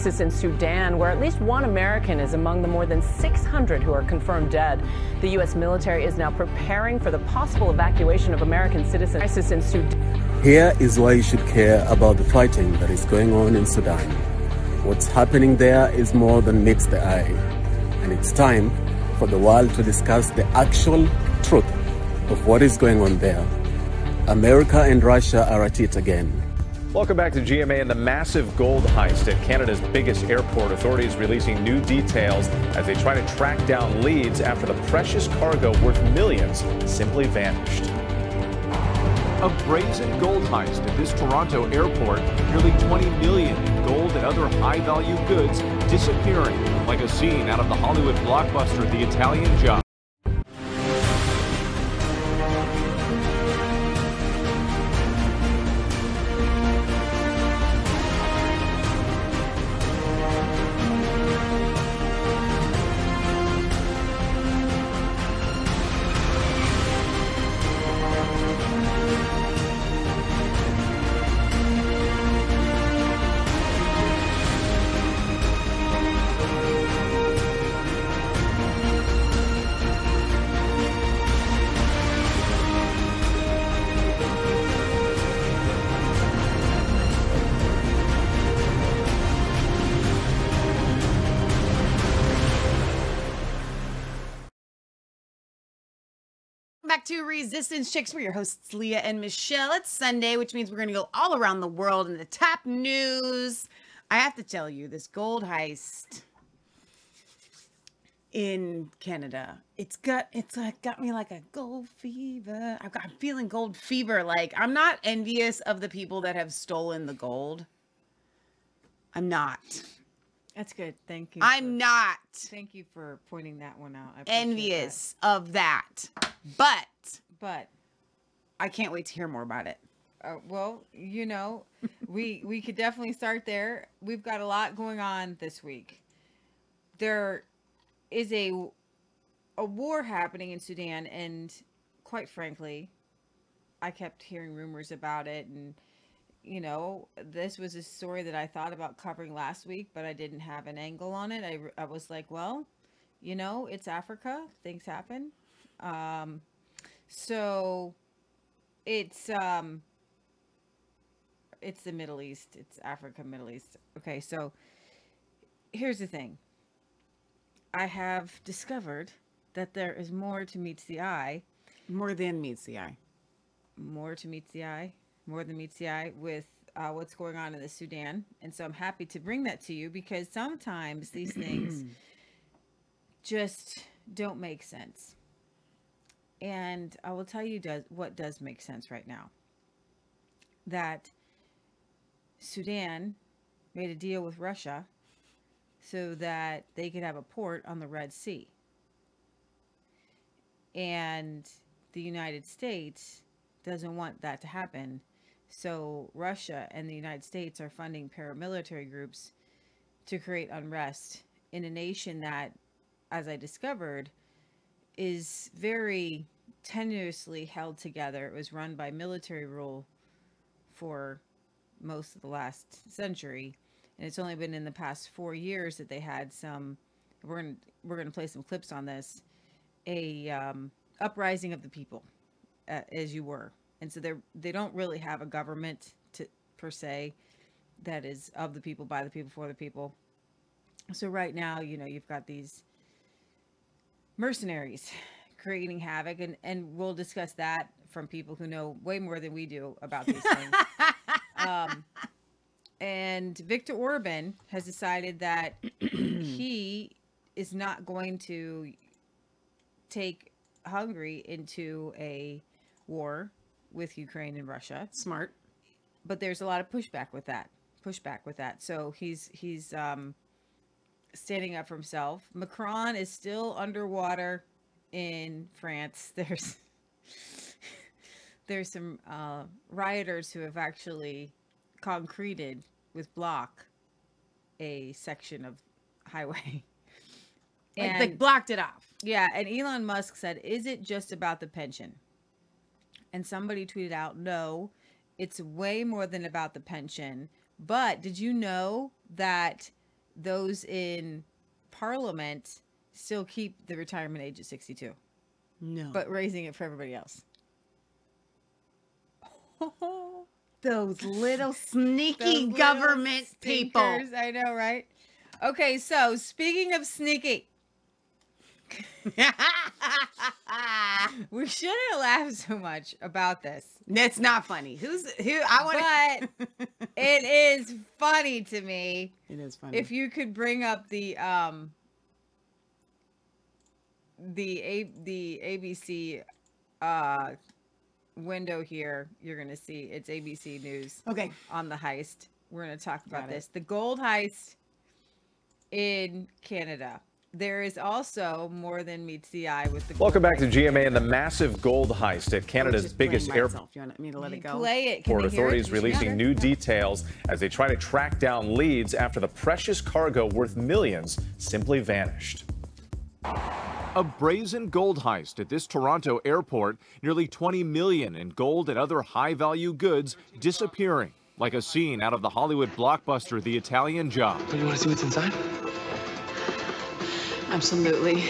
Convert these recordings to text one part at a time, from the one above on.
Crisis in Sudan, where at least one American is among the more than 600 who are confirmed dead. The U.S. military is now preparing for the possible evacuation of American citizens. Crisis in Sudan. Here is why you should care about the fighting that is going on in Sudan. What's happening there is more than meets the eye. And it's time for the world to discuss the actual truth of what is going on there. America and Russia are at it again. Welcome back to GMA and the massive gold heist at Canada's biggest airport. Authorities releasing new details as they try to track down leads after the precious cargo worth millions simply vanished. A brazen gold heist at this Toronto airport. Nearly 20 million in gold and other high value goods disappearing, like a scene out of the Hollywood blockbuster The Italian Job. To Resistance Chicks. We're your hosts, Leah and Michelle. It's Sunday, which means we're going to go all around the world in the top news. I have to tell you, this gold heist in Canada, it's got it's like got me like a gold fever. I've got, I'm feeling gold fever. Like I'm not envious of the people that have stolen the gold. I'm not. That's good. Thank you. I'm for- not Thank you for pointing that one out. Appreciate that. envious of that. But But I can't wait to hear more about it. uh, well, you know, we we could definitely start there. We've got a lot going on this week. There is a a war happening in Sudan, and quite frankly, I kept hearing rumors about it, and you know, this was a story that I thought about covering last week, but I didn't have an angle on it. I I was like, well, you know, it's Africa, things happen. Um, so it's um it's the Middle East. It's Africa, Middle East. Okay, so here's the thing. I have discovered that there is more to meets the eye, More than meets the eye. more to meets the eye, more than meets the eye with uh, what's going on in the Sudan. And so I'm happy to bring that to you because sometimes these things just don't make sense. And I will tell you does what does make sense right now. That Sudan made a deal with Russia so that they could have a port on the Red Sea. And the United States doesn't want that to happen. So Russia and the United States are funding paramilitary groups to create unrest in a nation that, as I discovered, is very tenuously held together. It was run by military rule for most of the last century, and it's only been in the past four years that they had some. We're gonna we're gonna play some clips on this. A um, uprising of the people, uh, as you were, and so they they don't really have a government to per se that is of the people, by the people, for the people. So right now, you know, you've got these mercenaries creating havoc and and we'll discuss that from people who know way more than we do about these things. Um and Victor Orban has decided that he is not going to take Hungary into a war with Ukraine and Russia. Smart. but there's a lot of pushback with that pushback with that. So he's he's um standing up for himself macron is still underwater in france there's there's some uh, rioters who have actually concreted with block a section of highway Like they blocked it off. yeah, and Elon Musk said, "Is it just about the pension?" And somebody tweeted out, "No, it's way more than about the pension." But did you know that those in parliament still keep the retirement age at 62, No. but raising it for everybody else. those little sneaky Those little government people. I know, right? Okay, so speaking of sneaky, we shouldn't laugh so much about this, That's not funny. Who's who? I want. but it is funny to me. it is funny. If you could bring up the um the a the ABC uh window here, you're gonna see it's ABC News okay. on the heist. We're gonna talk about Got it. this. The gold heist in Canada. There is also more than meets the eye with the Welcome back to GMA and the massive gold heist at Canada's biggest airport. You want me to let it go? Play it. Can Port they hear it? authorities releasing new it? details as they try to track down leads after the precious cargo worth millions simply vanished. A brazen gold heist at this Toronto airport, nearly 20 million in gold and other high-value goods disappearing, like a scene out of the Hollywood blockbuster The Italian Job. Do you want to see what's inside? Absolutely.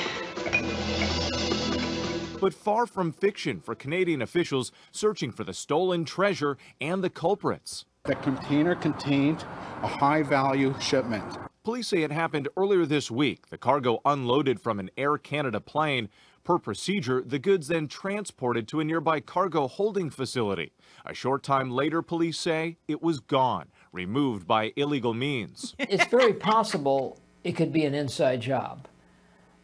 But far from fiction for Canadian officials searching for the stolen treasure and the culprits. The container contained a high value shipment. Police say it happened earlier this week. The cargo unloaded from an Air Canada plane. Per procedure, the goods then transported to a nearby cargo holding facility. A short time later, police say it was gone, removed by illegal means. it's very possible it could be an inside job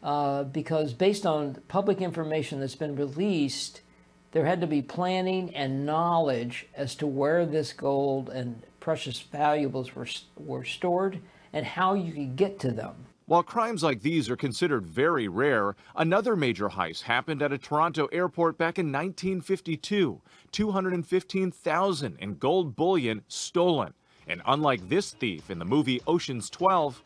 uh, because based on public information that's been released there had to be planning and knowledge as to where this gold and precious valuables were, were stored and how you could get to them While crimes like these are considered very rare, another major heist happened at a Toronto airport back in 1952. 215,000 in gold bullion stolen. And unlike this thief in the movie Ocean's 12,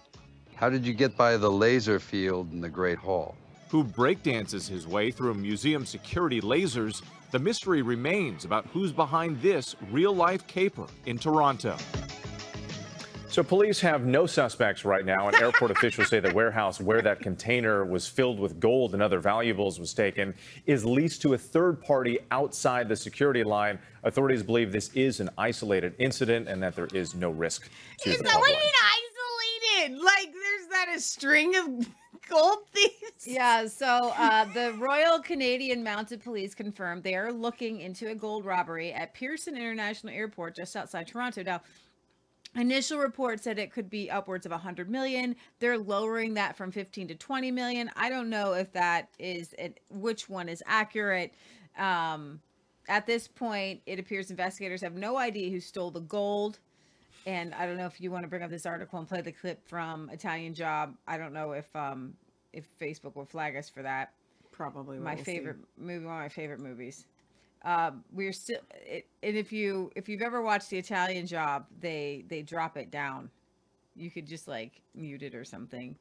How did you get by the laser field in the Great Hall? who breakdances his way through museum security lasers, the mystery remains about who's behind this real life caper in Toronto. So, police have no suspects right now, and airport officials say the warehouse where that container was filled with gold and other valuables was taken is leased to a third party outside the security line. Authorities believe this is an isolated incident and that there is no risk to Is the that what public. you mean isolated? Like there's that a string of gold thieves? Yeah, so uh, the Royal Canadian Mounted Police confirmed they are looking into a gold robbery at Pearson International Airport just outside Toronto. Now, initial reports said it could be upwards of 100 million. They're lowering that from 15 to 20 million. I don't know if that is it, which one is accurate. Um, at this point, it appears investigators have no idea who stole the gold. And I don't know if you want to bring up this article and play the clip from Italian Job. I don't know if um if Facebook will flag us for that. Probably My we'll see. favorite movie, one of my favorite movies. Um, we're still, it, and if you if you've ever watched the Italian Job, they they drop it down. You could just like mute it or something.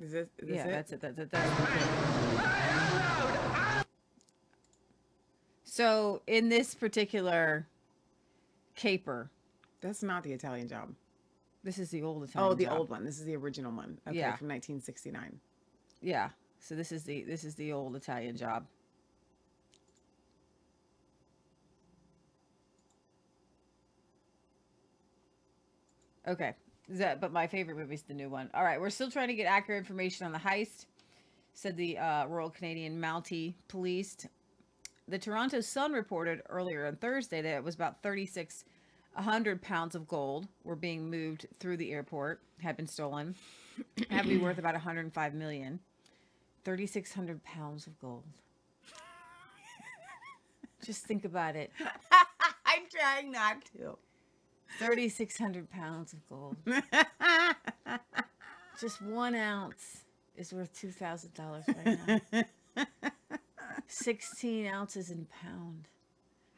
Is this, is yeah, it? that's it. That's it. That's it. So in this particular caper, That's not the Italian job. this is the old Italian. Oh, the Job. old one. This is the original one. Okay, Yeah. from 1969. Yeah. So this is the this is the old Italian job. Okay. That, but my favorite movie is the new one. All right, we're still trying to get accurate information on the heist, said the uh, Royal Canadian Mountie Police. The Toronto Sun reported earlier on Thursday that it was about 3,600 pounds of gold were being moved through the airport, had been stolen, had to be worth about 105 million. 3,600 pounds of gold. Just think about it. I'm trying not to. 3,600 pounds of gold. Just one ounce is worth $2,000 right now. 16 ounces in pound.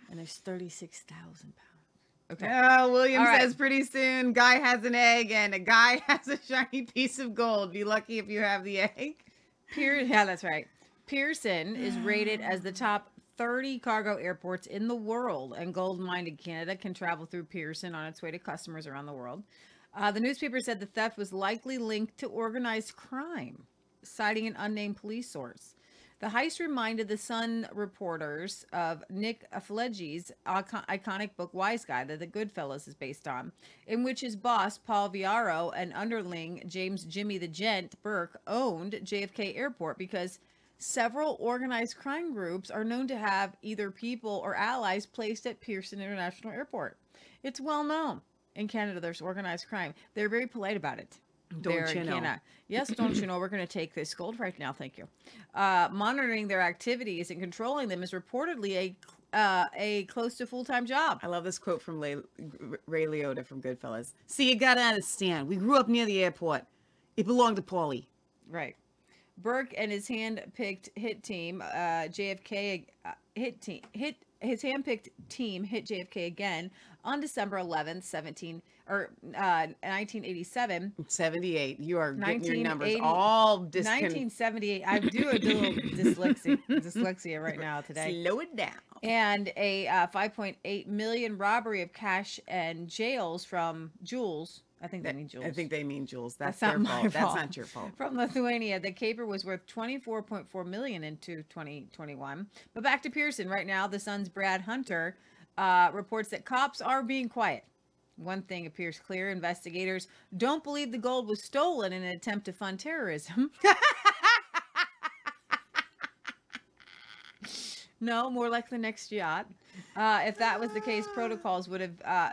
And there's 36,000 pounds. Okay. Oh, William right. says pretty soon, guy has an egg and a guy has a shiny piece of gold. Be lucky if you have the egg. Pier- yeah, that's right. Pearson is rated as the top 30 cargo airports in the world, and gold mined in Canada can travel through Pearson on its way to customers around the world. Uh, the newspaper said the theft was likely linked to organized crime, citing an unnamed police source. The heist reminded the Sun reporters of Nick Pileggi's icon- iconic book Wise Guy that The Goodfellas is based on, in which his boss, Paul Vario, and underling James Jimmy the Gent Burke owned JFK Airport because several organized crime groups are known to have either people or allies placed at Pearson International Airport. It's well known in Canada there's organized crime. They're very polite about it. Don't you know? Canada. Yes, don't you know? We're going to take this gold right now. Thank you. Uh, monitoring their activities and controlling them is reportedly a uh, a close to full time job. I love this quote from Lay- Ray Liotta from Goodfellas. See, you gotta understand, we grew up near the airport. It belonged to Paulie. Right. Burke and his hand-picked hit team, uh, JFK uh, hit team hit his hand-picked team hit JFK again on December 11th, 17 or uh, 1987. 78. You are getting your numbers all discon- 1978. I do a little dyslexia dyslexia right now today. Slow it down. and a uh, 5.8 million robbery of cash and jails from Jules. I think they mean Jules. I think they mean Jules. That's, That's their not my fault. That's not your fault. From Lufthansa, the caper was worth 24.4 million into 2021. But back to Pearson. Right now, the Sun's Brad Hunter uh, reports that cops are being quiet. One thing appears clear: investigators don't believe the gold was stolen in an attempt to fund terrorism. No, more like the next yacht. Uh, if that was the case, protocols would have uh,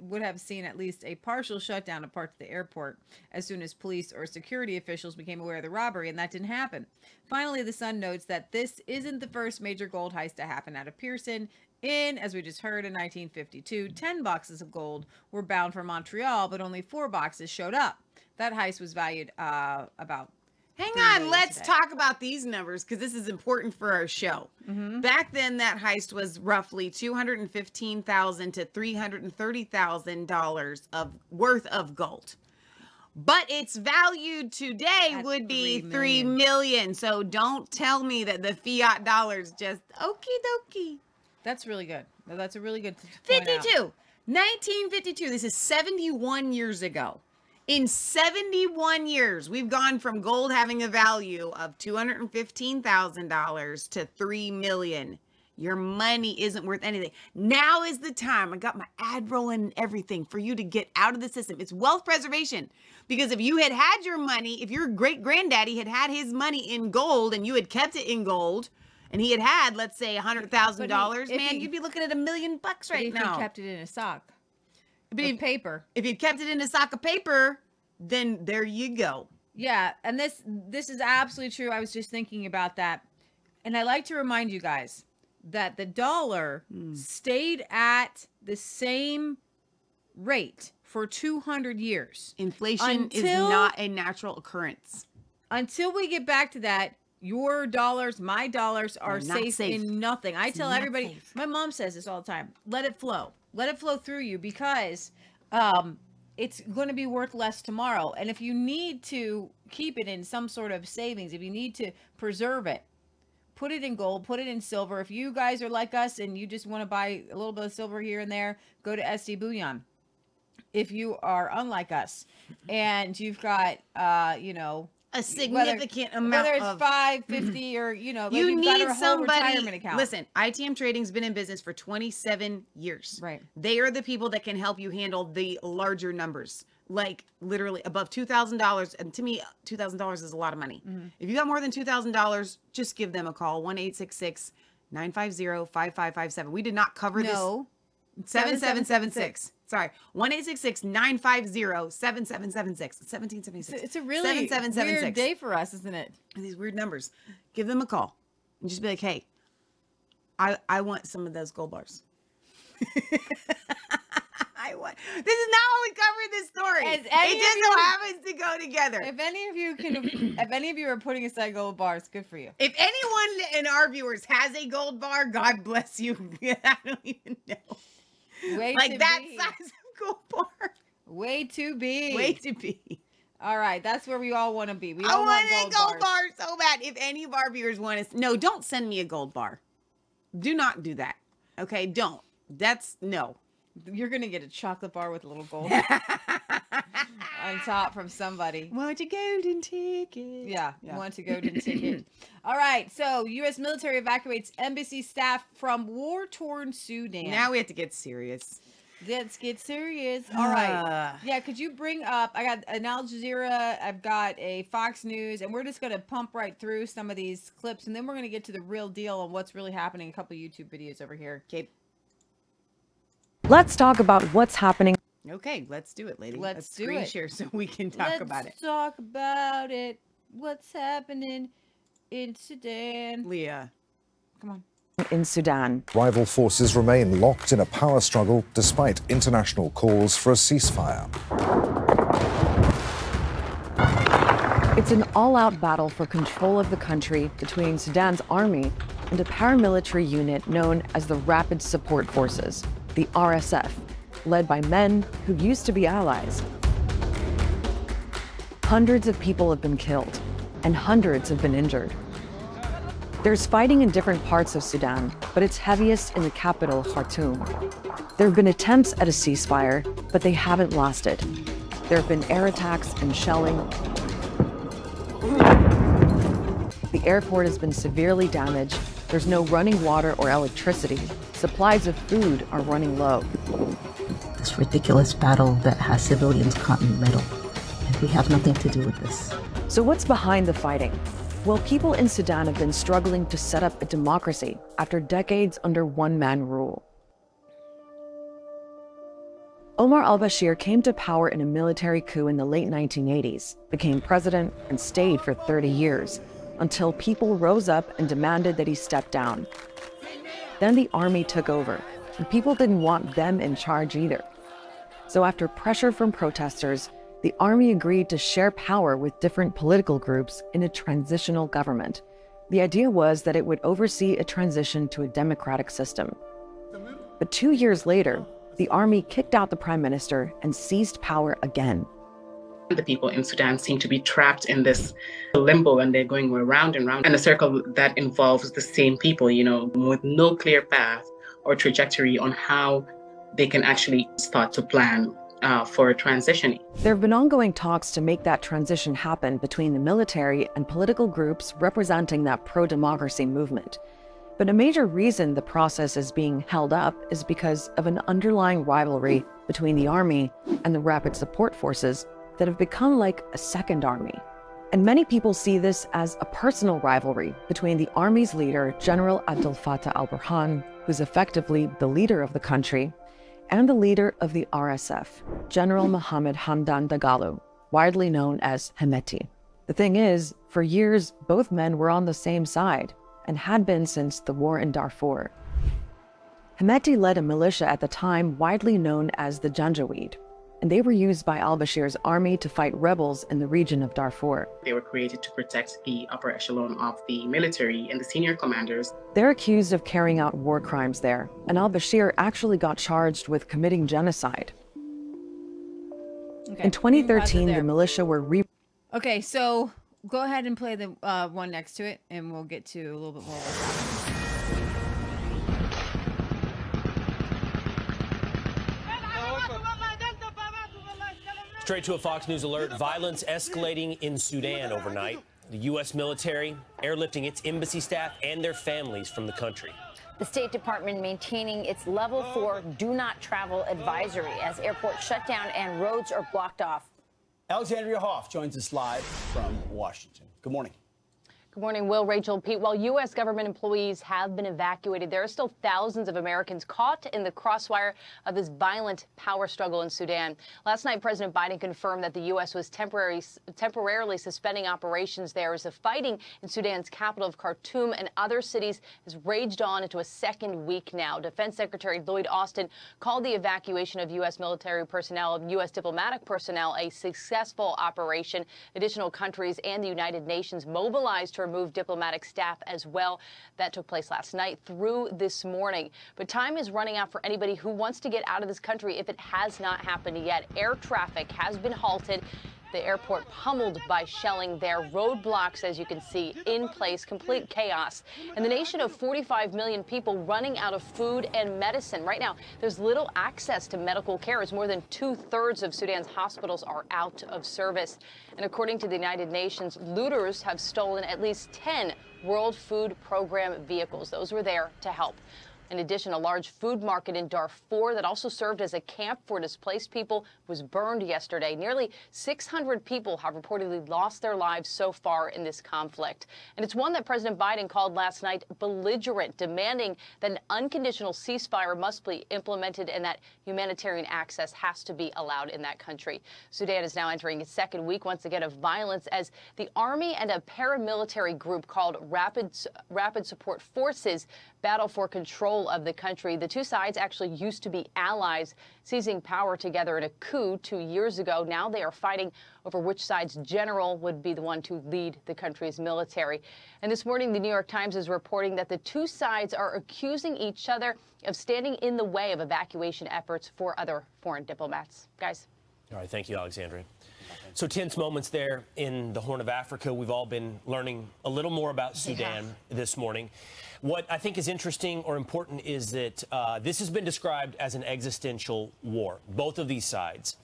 would have seen at least a partial shutdown of parts of the airport as soon as police or security officials became aware of the robbery, and that didn't happen. Finally, the Sun notes that this isn't the first major gold heist to happen out of Pearson. In, as we just heard, in 1952, 10 boxes of gold were bound for Montreal, but only four boxes showed up. That heist was valued uh, about Hang on, let's today. talk about these numbers because this is important for our show. Mm-hmm. Back then, that heist was roughly two hundred and fifteen thousand to three hundred and thirty thousand dollars of worth of gold. But its valued today At would be three three million. million. So don't tell me that the fiat dollars just okie dokie. That's really good. That's a really good. t- to point out. 52. 1952. This is 71 years ago. In 71 years, we've gone from gold having a value of $215,000 to 3 million. Your money isn't worth anything. Now is the time. I got my ad rolling and everything for you to get out of the system. It's wealth preservation. Because if you had had your money, if your great granddaddy had had his money in gold and you had kept it in gold, and he had had, let's say, $100,000, But he- if man, he- you'd be looking at a million bucks right if now. you kept it in a sock, But if, paper. if you kept it in a sack of paper, then there you go. Yeah, and this this is absolutely true. I was just thinking about that. And I like to remind you guys that the dollar Hmm. stayed at the same rate for 200 years. Inflation is not a natural occurrence. Until we get back to that, your dollars, my dollars are safe, safe. in nothing. I tell not everybody, safe. my mom says this all the time. Let it flow. Let it flow through you because um it's going to be worth less tomorrow. And if you need to keep it in some sort of savings, if you need to preserve it, put it in gold, put it in silver. If you guys are like us and you just want to buy a little bit of silver here and there, go to SD Bullion. If you are unlike us and you've got uh, you know, A whether- significant amount whether it's of five fifty or you know, like you need somebody. retirement account. Listen, ITM Trading's been in business for 27 years. Right. They are the people that can help you handle the larger numbers, like literally above two thousand dollars. And to me, two thousand dollars is a lot of money. Mm-hmm. If you got more than two thousand dollars, just give them a call one eight six six. 950-5557. We did not cover this no, 7776. Sorry. 1-866-950-7776. 1776. it's, it's a really weird day for us, isn't it? These weird numbers. Give them a call and just be like, hey, I I want some of those gold bars. I want this is not how we covered this story. Has It just so happens to go together. If any of you can, if any of you are putting aside gold bars, good for you. If anyone in our viewers has a gold bar, God bless you. I don't even know. Way like that be. size of gold bar. Way to be. Way to be. All right, that's where we all want to be. We I all want want a gold, gold bars. bar so bad. If any of our viewers want to, no, don't send me a gold bar. Do not do that. Okay, don't. That's no. You're gonna get a chocolate bar with a little gold. on top from somebody. Want a golden ticket? Yeah, Yeah. want to go to ticket. All right, so U.S. military evacuates embassy staff from war-torn Sudan. Now we have to get serious. let's get serious. All right, Ah. yeah. Could you bring up? I got an Al Jazeera. I've got a Fox News, and we're just gonna pump right through some of these clips, and then we're gonna get to the real deal on what's really happening. A couple YouTube videos over here. Okay. Let's talk about what's happening. Okay, let's do it, lady. Let's do screen it. share so we can talk Let's about it. talk about it. What's happening in Sudan? Leah. Come on. in Sudan. Rival forces remain locked in a power struggle despite international calls for a ceasefire. It's an all out battle for control of the country between Sudan's army and a paramilitary unit known as the Rapid Support Forces, the RSF, led by men who used to be allies. Hundreds of people have been killed, and hundreds have been injured. There's fighting in different parts of Sudan, but it's heaviest in the capital, Khartoum. There have been attempts at a ceasefire, but they haven't lasted. There have been air attacks and shelling, the airport has been severely damaged. There's no running water or electricity. Supplies of food are running low. This ridiculous battle that has civilians caught in the middle. And we have nothing to do with this. So, what's behind the fighting? Well, people in Sudan have been struggling to set up a democracy after decades under one man rule. Omar al Bashir came to power in a military coup in the late 1980s, became president, and stayed for 30 years until people rose up and demanded that he step down. Then the army took over, and people didn't want them in charge either. So, after pressure from protesters, the army agreed to share power with different political groups in a transitional government. The idea was that it would oversee a transition to a democratic system. But two years later, the army kicked out the prime minister and seized power again. The people in Sudan seem to be trapped in this limbo and they're going round and round in a circle that involves the same people, you know, with no clear path or trajectory on how they can actually start to plan uh, for a transition. There have been ongoing talks to make that transition happen between the military and political groups representing that pro democracy movement. But a major reason the process is being held up is because of an underlying rivalry between the army and the rapid support forces that have become like a second army. And many people see this as a personal rivalry between the army's leader, General Abdel Fattah al Burhan, who's effectively the leader of the country, and the leader of the RSF, General hmm. Mohammed Hamdan Dagalo, widely known as Hemeti. The thing is, for years, both men were on the same side and had been since the war in Darfur. Hemeti led a militia at the time widely known as the Janjaweed, and they were used by al Bashir's army to fight rebels in the region of Darfur. They were created to protect the upper echelon of the military and the senior commanders. They're accused of carrying out war crimes there, and al Bashir actually got charged with committing genocide. Okay, In we can pause it 2013, the militia were re Okay, so go ahead and play the uh, one next to it, and we'll get to a little bit more. of what's happening. Straight to a Fox News alert violence escalating in Sudan overnight. The U.S. military airlifting its embassy staff and their families from the country. The State Department maintaining its level four do not travel advisory as airports shut down and roads are blocked off. Alexandria Hoff joins us live from Washington. Good morning. Good morning, Will, Rachel, Pete. While U.S. government employees have been evacuated, there are still thousands of Americans caught in the crossfire of this violent power struggle in Sudan. Last night, President Biden confirmed that the U.S. was temporarily suspending operations there as the fighting in Sudan's capital of Khartoum and other cities has raged on into a second week now. Defense Secretary Lloyd Austin called the evacuation of U.S. military personnel and U.S. diplomatic personnel a successful operation. Additional countries and the United Nations mobilized to remove diplomatic staff as well. That took place last night through this morning. But time is running out for anybody who wants to get out of this country if it has not happened yet. Air traffic has been halted. The airport pummeled by shelling there, roadblocks, as you can see, in place, complete chaos. And the nation of 45 million people running out of food and medicine. Right now, there's little access to medical care as more than two thirds of Sudan's hospitals are out of service. And according to the United Nations, looters have stolen at least 10 World Food Program vehicles. Those were there to help. In addition, a large food market in Darfur that also served as a camp for displaced people was burned yesterday. Nearly 600 people have reportedly lost their lives so far in this conflict. And it's one that President Biden called last night belligerent, demanding that an unconditional ceasefire must be implemented and that humanitarian access has to be allowed in that country. Sudan is now entering its second week once again of violence as the army and a paramilitary group called Rapid Rapid Support Forces battle for control of the country. The two sides actually used to be allies, seizing power together in a coup two years ago. Now they are fighting over which side's general would be the one to lead the country's military. And this morning, the New York Times is reporting that the two sides are accusing each other of standing in the way of evacuation efforts for other foreign diplomats. Guys. All right. Thank you, Alexandria. So tense moments there in the Horn of Africa. We've all been learning a little more about Sudan yeah. this morning. What I think is interesting or important is that uh, this has been described as an existential war. Both of these sides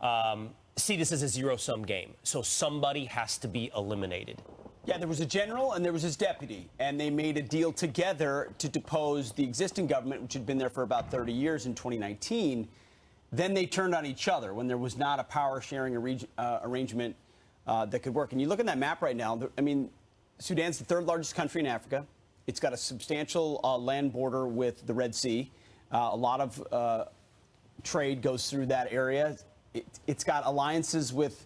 um, see this as a zero sum game. So somebody has to be eliminated. Yeah, there was a general and there was his deputy, and they made a deal together to depose the existing government, which had been there for about 30 years in 2019. Then they turned on each other when there was not a power sharing uh, arrangement uh, that could work. And you look at that map right now, I mean, Sudan's the third largest country in Africa. It's got a substantial uh, land border with the Red Sea. Uh, a lot of uh, trade goes through that area. It, has got alliances with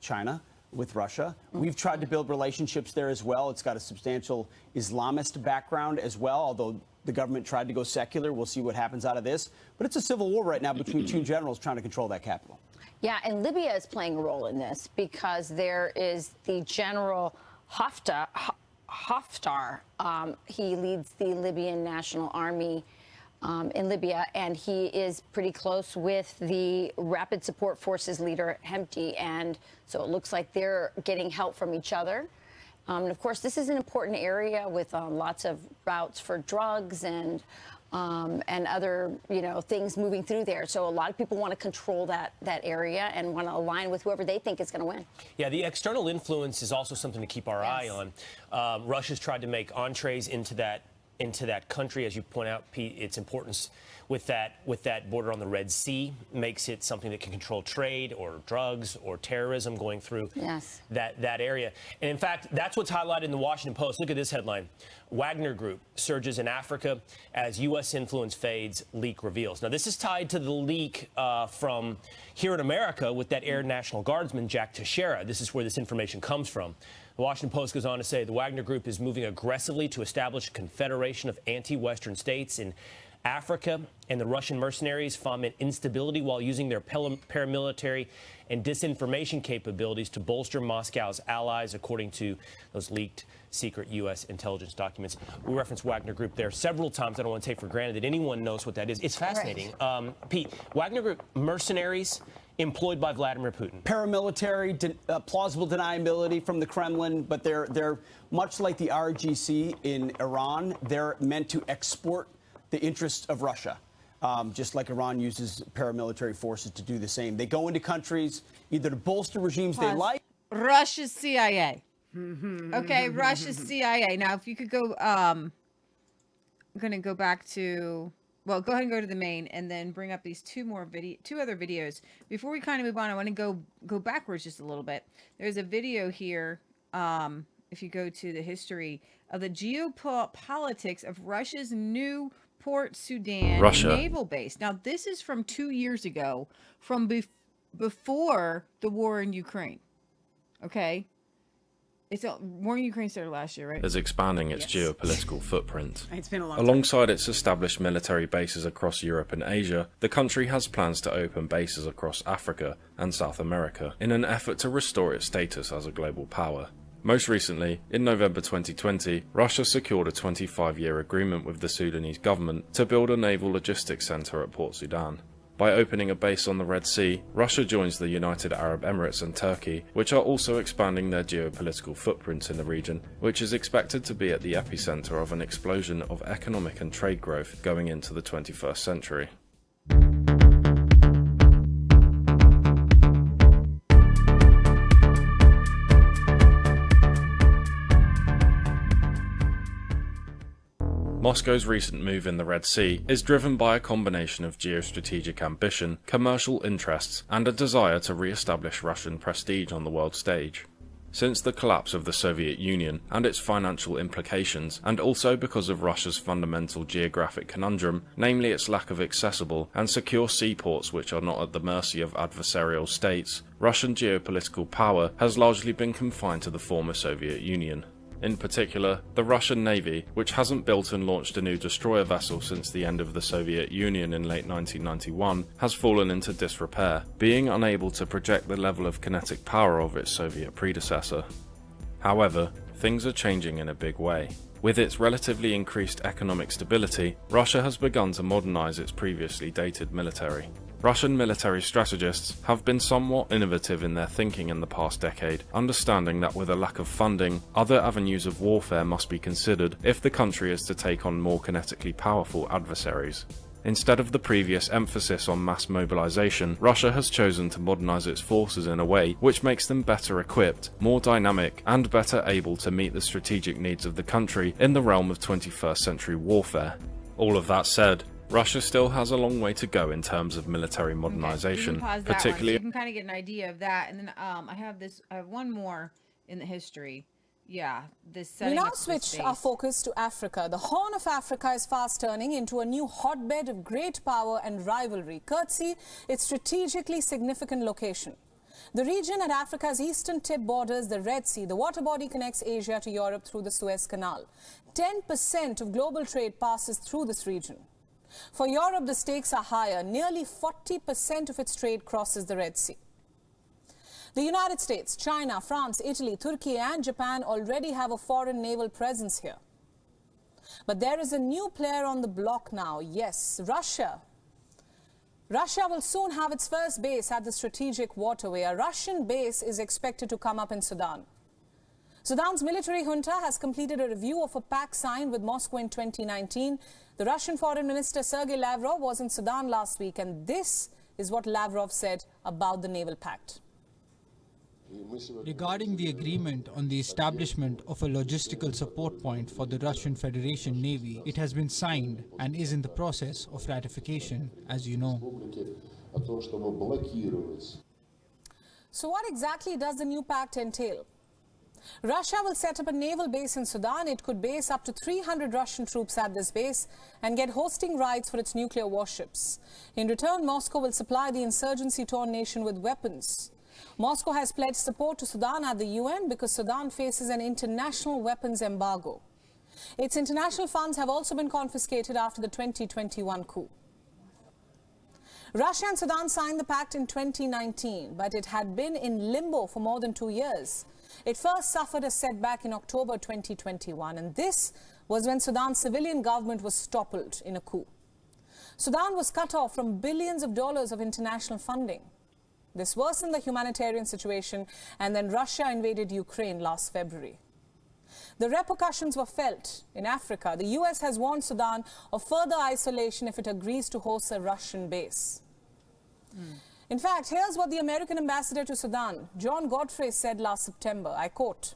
China, with Russia. We've tried to build relationships there as well. It's got a substantial Islamist background as well, although the government tried to go secular. We'll see what happens out of this. But it's a civil war right now between two generals trying to control that capital. Yeah, and Libya is playing a role in this because there is the general Haftar, Haftar. Um, he leads the Libyan National Army um, in Libya, and he is pretty close with the Rapid Support Forces leader, Hemeti. And so it looks like they're getting help from each other. Um, and of course, this is an important area with uh, lots of routes for drugs and um, and other you know things moving through there. So a lot of people want to control that that area and want to align with whoever they think is going to win. Yeah, the external influence is also something to keep our yes. eye on. Um, Russia's tried to make entrees into that into that country, as you point out, Pete. Its importance with that with that border on the Red Sea makes it something that can control trade or drugs or terrorism going through yes. that that area. And in fact, that's what's highlighted in the Washington Post. Look at this headline: Wagner Group surges in Africa as U.S. influence fades. Leak reveals. Now, this is tied to the leak uh, from here in America with that Air National Guardsman Jack Teixeira. This is where this information comes from. The Washington Post goes on to say the Wagner Group is moving aggressively to establish a confederation of anti-Western states in Africa and the Russian mercenaries foment instability while using their paramilitary and disinformation capabilities to bolster Moscow's allies, according to those leaked secret U.S. intelligence documents. We referenced Wagner Group there several times. I don't want to take for granted that anyone knows what that is. It's fascinating. Right. Um, Pete, Wagner Group mercenaries employed by Vladimir Putin. Paramilitary, de- uh, plausible deniability from the Kremlin, but they're they're much like the IRGC in Iran. They're meant to export the interests of Russia. Um, just like Iran uses paramilitary forces to do the same. They go into countries either to bolster regimes they like. Russia's CIA. okay, Russia's CIA. Now, if you could go, um, I'm going to go back to, well, go ahead and go to the main and then bring up these two more video, two other videos. Before we kind of move on, I want to go, go backwards just a little bit. There's a video here. Um, if you go to the history of the geopolitics of Russia's new Port Sudan Russia. naval base. Now, this is from two years ago, from bef- before the war in Ukraine. Okay. It's a, war in Ukraine started last year, right? Is expanding its yes. geopolitical footprint. It's been a long Alongside time. its established military bases across Europe and Asia, the country has plans to open bases across Africa and South America in an effort to restore its status as a global power. Most recently, in November 2020, Russia secured a 25 year agreement with the Sudanese government to build a naval logistics centre at Port Sudan. By opening a base on the Red Sea, Russia joins the United Arab Emirates and Turkey, which are also expanding their geopolitical footprint in the region, which is expected to be at the epicenter of an explosion of economic and trade growth going into the 21st century. Moscow's recent move in the Red Sea is driven by a combination of geostrategic ambition, commercial interests, and a desire to re establish Russian prestige on the world stage. Since the collapse of the Soviet Union and its financial implications, and also because of Russia's fundamental geographic conundrum, namely its lack of accessible and secure seaports which are not at the mercy of adversarial states, Russian geopolitical power has largely been confined to the former Soviet Union. In particular, the Russian Navy, which hasn't built and launched a new destroyer vessel since the end of the Soviet Union in late 1991, has fallen into disrepair, being unable to project the level of kinetic power of its Soviet predecessor. However, things are changing in a big way. With its relatively increased economic stability, Russia has begun to modernize its previously dated military. Russian military strategists have been somewhat innovative in their thinking in the past decade, understanding that with a lack of funding, other avenues of warfare must be considered if the country is to take on more kinetically powerful adversaries. Instead of the previous emphasis on mass mobilization, Russia has chosen to modernize its forces in a way which makes them better equipped, more dynamic, and better able to meet the strategic needs of the country in the realm of 21st century warfare. All of that said, Russia still has a long way to go in terms of military modernization, okay, you particularly. So you can kind of get an idea of that, and then um, I have this. I have one more in the history. Yeah, this. We now switch our focus to Africa. The Horn of Africa is fast turning into a new hotbed of great power and rivalry, courtesy its strategically significant location. The region at Africa's eastern tip borders the Red Sea. The water body connects Asia to Europe through the Suez Canal. 10% of global trade passes through this region. For Europe, the stakes are higher. Nearly 40% of its trade crosses the Red Sea. The United States, China, France, Italy, Turkey and Japan already have a foreign naval presence here. But there is a new player on the block now. Yes, Russia. Russia will soon have its first base at the strategic waterway. A Russian base is expected to come up in Sudan. Sudan's military junta has completed a review of a pact signed with Moscow in 2019 the Russian Foreign Minister Sergei Lavrov was in Sudan last week, and this is what Lavrov said about the naval pact. Regarding the agreement on the establishment of a logistical support point for the Russian Federation Navy, it has been signed and is in the process of ratification, as you know. So what exactly does the new pact entail? Russia will set up a naval base in Sudan. It could base up to 300 Russian troops at this base and get hosting rights for its nuclear warships. In return, Moscow will supply the insurgency-torn nation with weapons. Moscow has pledged support to Sudan at the UN because Sudan faces an international weapons embargo. Its international funds have also been confiscated after the 2021 coup. Russia and Sudan signed the pact in 2019, but it had been in limbo for more than two years. It first suffered a setback in October 2021, and this was when Sudan's civilian government was toppled in a coup. Sudan was cut off from billions of dollars of international funding. This worsened the humanitarian situation, and then Russia invaded Ukraine last February. The repercussions were felt in Africa. The US has warned Sudan of further isolation if it agrees to host a Russian base. Mm. In fact, here's what the American ambassador to Sudan, John Godfrey, said last September. I quote,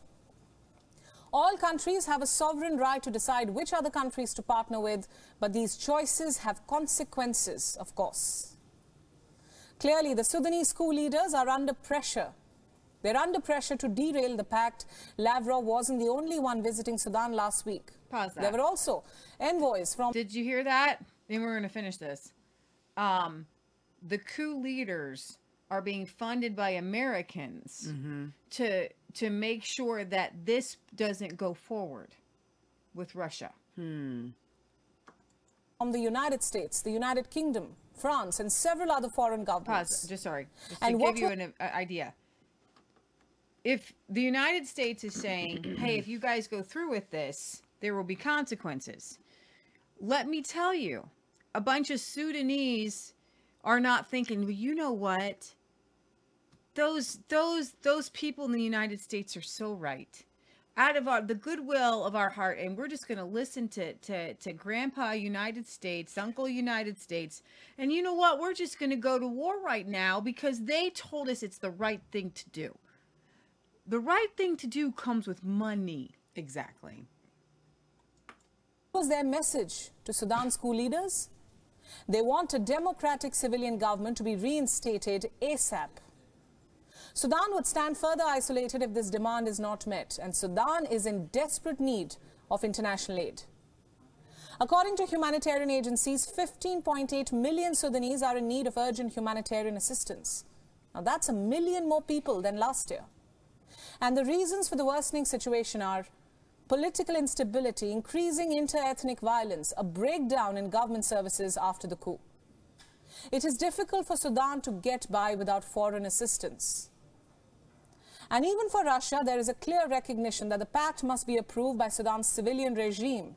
all countries have a sovereign right to decide which other countries to partner with, but these choices have consequences, of course. Clearly, the Sudanese coup leaders are under pressure. They're under pressure to derail the pact. Lavrov wasn't the only one visiting Sudan last week. Pause that. There were also envoys from. Did you hear that? Then we're going to finish this. Um, the coup leaders are being funded by Americans mm-hmm. to to make sure that this doesn't go forward with Russia. Hmm. From the United States, the United Kingdom, France, and several other foreign governments. Pause. Just sorry. Just and to give you an uh, idea. If the United States is saying, "Hey, if you guys go through with this, there will be consequences," let me tell you, a bunch of Sudanese are not thinking, well, you know what? Those those those people in the United States are so right. Out of our the goodwill of our heart, and we're just gonna listen to to to Grandpa United States, Uncle United States, and you know what? We're just gonna go to war right now because they told us it's the right thing to do. The right thing to do comes with money. Exactly. What was their message to Sudan's coup leaders? They want a democratic civilian government to be reinstated ASAP. Sudan would stand further isolated if this demand is not met, and Sudan is in desperate need of international aid. According to humanitarian agencies, 15.8 million Sudanese are in need of urgent humanitarian assistance. Now, that's a million more people than last year. And the reasons for the worsening situation are political instability, increasing inter-ethnic violence, a breakdown in government services after the coup. It is difficult for Sudan to get by without foreign assistance. And even for Russia, there is a clear recognition that the pact must be approved by Sudan's civilian regime.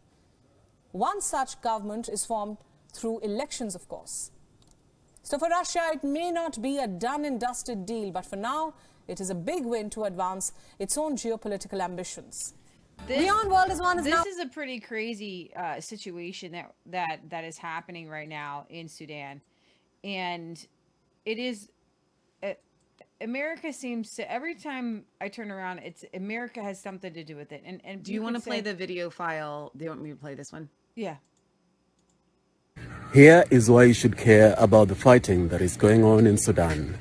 One such government is formed through elections, of course. So for Russia, it may not be a done and dusted deal, but for now, it is a big win to advance its own geopolitical ambitions. Beyond World is One is this now. is a pretty crazy uh, situation that that that is happening right now in Sudan, and it is. Uh, America seems to every time I turn around, it's America has something to do with it. And and Do you want to can play say- the video file? Do you want me to play this one? Yeah. Here is why you should care about the fighting that is going on in Sudan.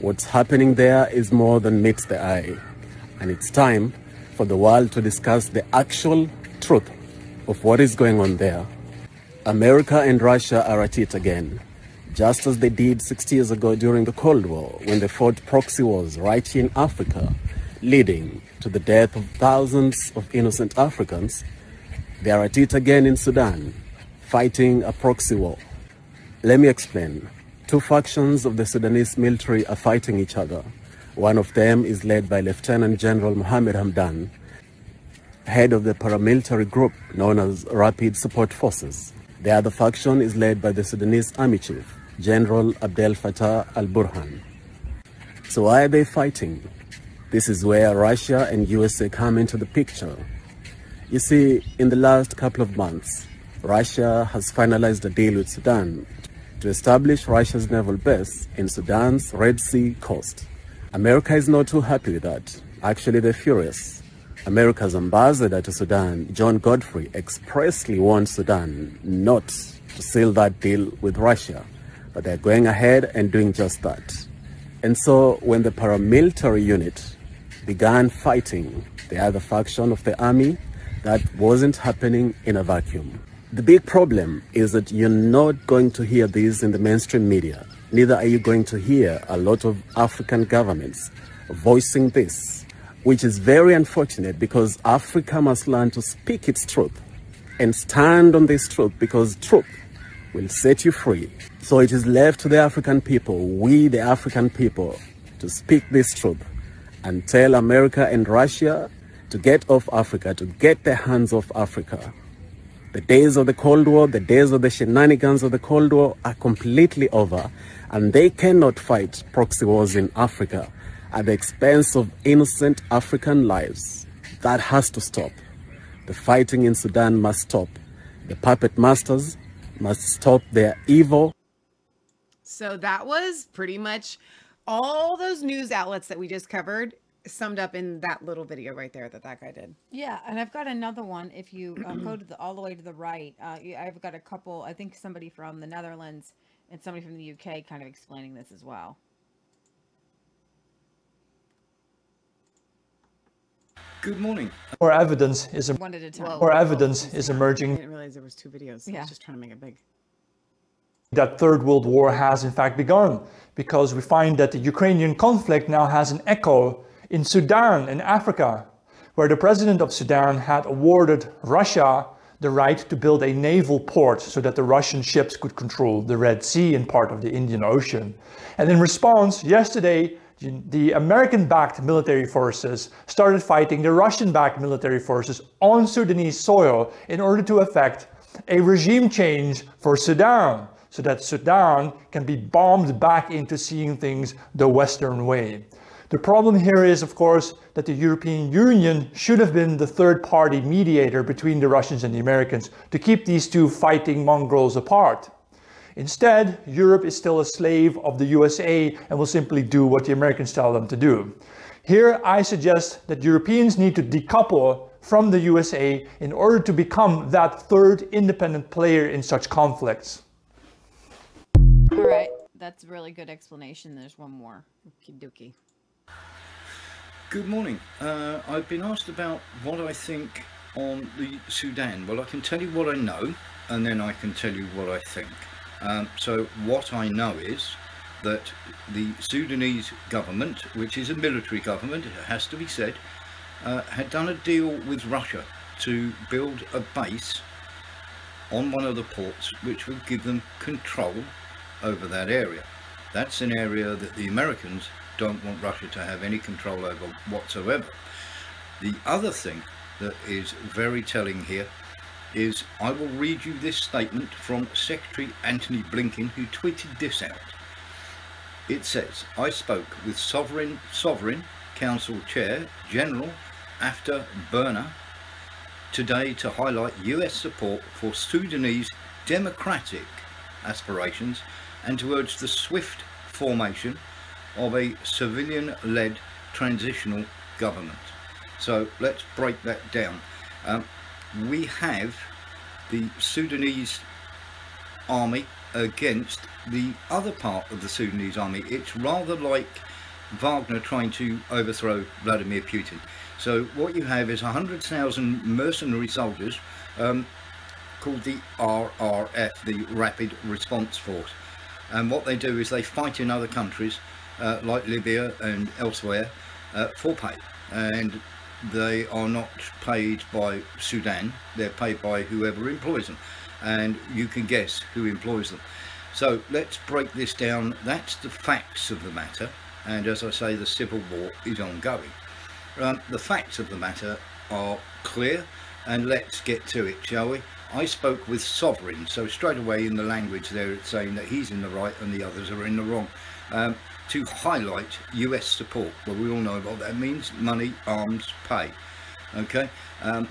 What's happening there is more than meets the eye, and it's time for the world to discuss the actual truth of what is going on there. America and Russia are at it again, just as they did 60 years ago during the Cold War when they fought proxy wars right here in Africa, leading to the death of thousands of innocent Africans. They are at it again in Sudan, fighting a proxy war. Let me explain. Two factions of the Sudanese military are fighting each other. One of them is led by Lieutenant General Mohammed Hamdan, head of the paramilitary group known as Rapid Support Forces. The other faction is led by the Sudanese Army Chief, General Abdel Fattah al Burhan. So, why are they fighting? This is where Russia and USA come into the picture. You see, in the last couple of months, Russia has finalized a deal with Sudan to establish Russia's naval base in Sudan's Red Sea coast. America is not too happy with that. Actually, they're furious. America's ambassador to Sudan, John Godfrey, expressly warned Sudan not to seal that deal with Russia, but they're going ahead and doing just that. And so, when the paramilitary unit began fighting the other faction of the army, that wasn't happening in a vacuum. The big problem is that you're not going to hear this in the mainstream media. Neither are you going to hear a lot of African governments voicing this, which is very unfortunate because Africa must learn to speak its truth and stand on this truth because truth will set you free. So it is left to the African people, we the African people, to speak this truth and tell America and Russia to get off Africa, to get their hands off Africa. The days of the Cold War, the days of the shenanigans of the Cold War are completely over, and they cannot fight proxy wars in Africa at the expense of innocent African lives. That has to stop. The fighting in Sudan must stop. The puppet masters must stop their evil So that was pretty much all those news outlets that we just covered summed up in that little video right there that that guy did. Yeah, and I've got another one. If you uh, go to the all the way to the right, uh, I've got a couple. I think somebody from the Netherlands and somebody from the UK kind of explaining this as well. Good morning. More evidence is One at a time. more evidence is emerging. I emerging didn't realize there was two videos. I Yeah. was just trying to make it big. that Third World War has in fact begun, because we find that the Ukrainian conflict now has an echo in Sudan in Africa, where the president of Sudan had awarded Russia the right to build a naval port so that the Russian ships could control the Red Sea and part of the Indian Ocean. And in response, yesterday, the American backed military forces started fighting the Russian backed military forces on Sudanese soil in order to effect a regime change for Sudan. so that Sudan can be bombed back into seeing things the Western way. The problem here is, of course, that the European Union should have been the third party mediator between the Russians and the Americans to keep these two fighting mongrels apart. Instead, Europe is still a slave of the USA and will simply do what the Americans tell them to do. Here, I suggest that Europeans need to decouple from the USA in order to become that third independent player in such conflicts. All right, that's a really good explanation. There's one more. Okie dokie. Good morning. Uh, I've been asked about what I think on the Sudan. Well, I can tell you what I know, and then I can tell you what I think. Um, so what I know is that the Sudanese government, which is a military government, it has to be said, uh, had done a deal with Russia to build a base on one of the ports which would give them control over that area. That's an area that the Americans don't want Russia to have any control over whatsoever. The other thing that is very telling here is I will read you this statement from Secretary Antony Blinken who tweeted this out. It says, I spoke with Sovereign Sovereign Council Chair General After Burner today to highlight US support for Sudanese democratic aspirations and to urge the swift formation of a civilian-led transitional government. So let's break that down. Um, we have the Sudanese army against the other part of the Sudanese army. It's rather like Wagner trying to overthrow Vladimir Putin. So what you have is 100,000 mercenary soldiers um, called the RRF, the Rapid Response Force. And what they do is they fight in other countries uh, like Libya and elsewhere uh, for pay. And they are not paid by Sudan, they're paid by whoever employs them. And you can guess who employs them. So let's break this down. That's the facts of the matter. And as I say, the civil war is ongoing. Um, the facts of the matter are clear, and let's get to it, shall we? I spoke with Sovereign, so straight away in the language there it's saying that he's in the right and the others are in the wrong. Um, to highlight US support. Well, we all know what that means money, arms, pay. Okay, um,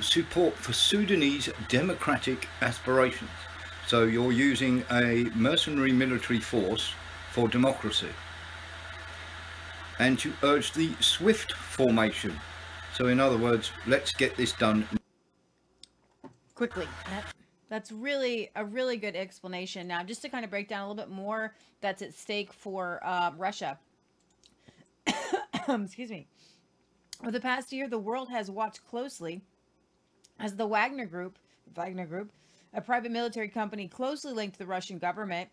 support for Sudanese democratic aspirations. So you're using a mercenary military force for democracy and to urge the swift formation. So, in other words, let's get this done quickly. That's really a really good explanation. Now, just to kind of break down a little bit more that's at stake for uh, Russia. Excuse me. Over the past year, the world has watched closely as the Wagner Group, Wagner Group, a private military company closely linked to the Russian government,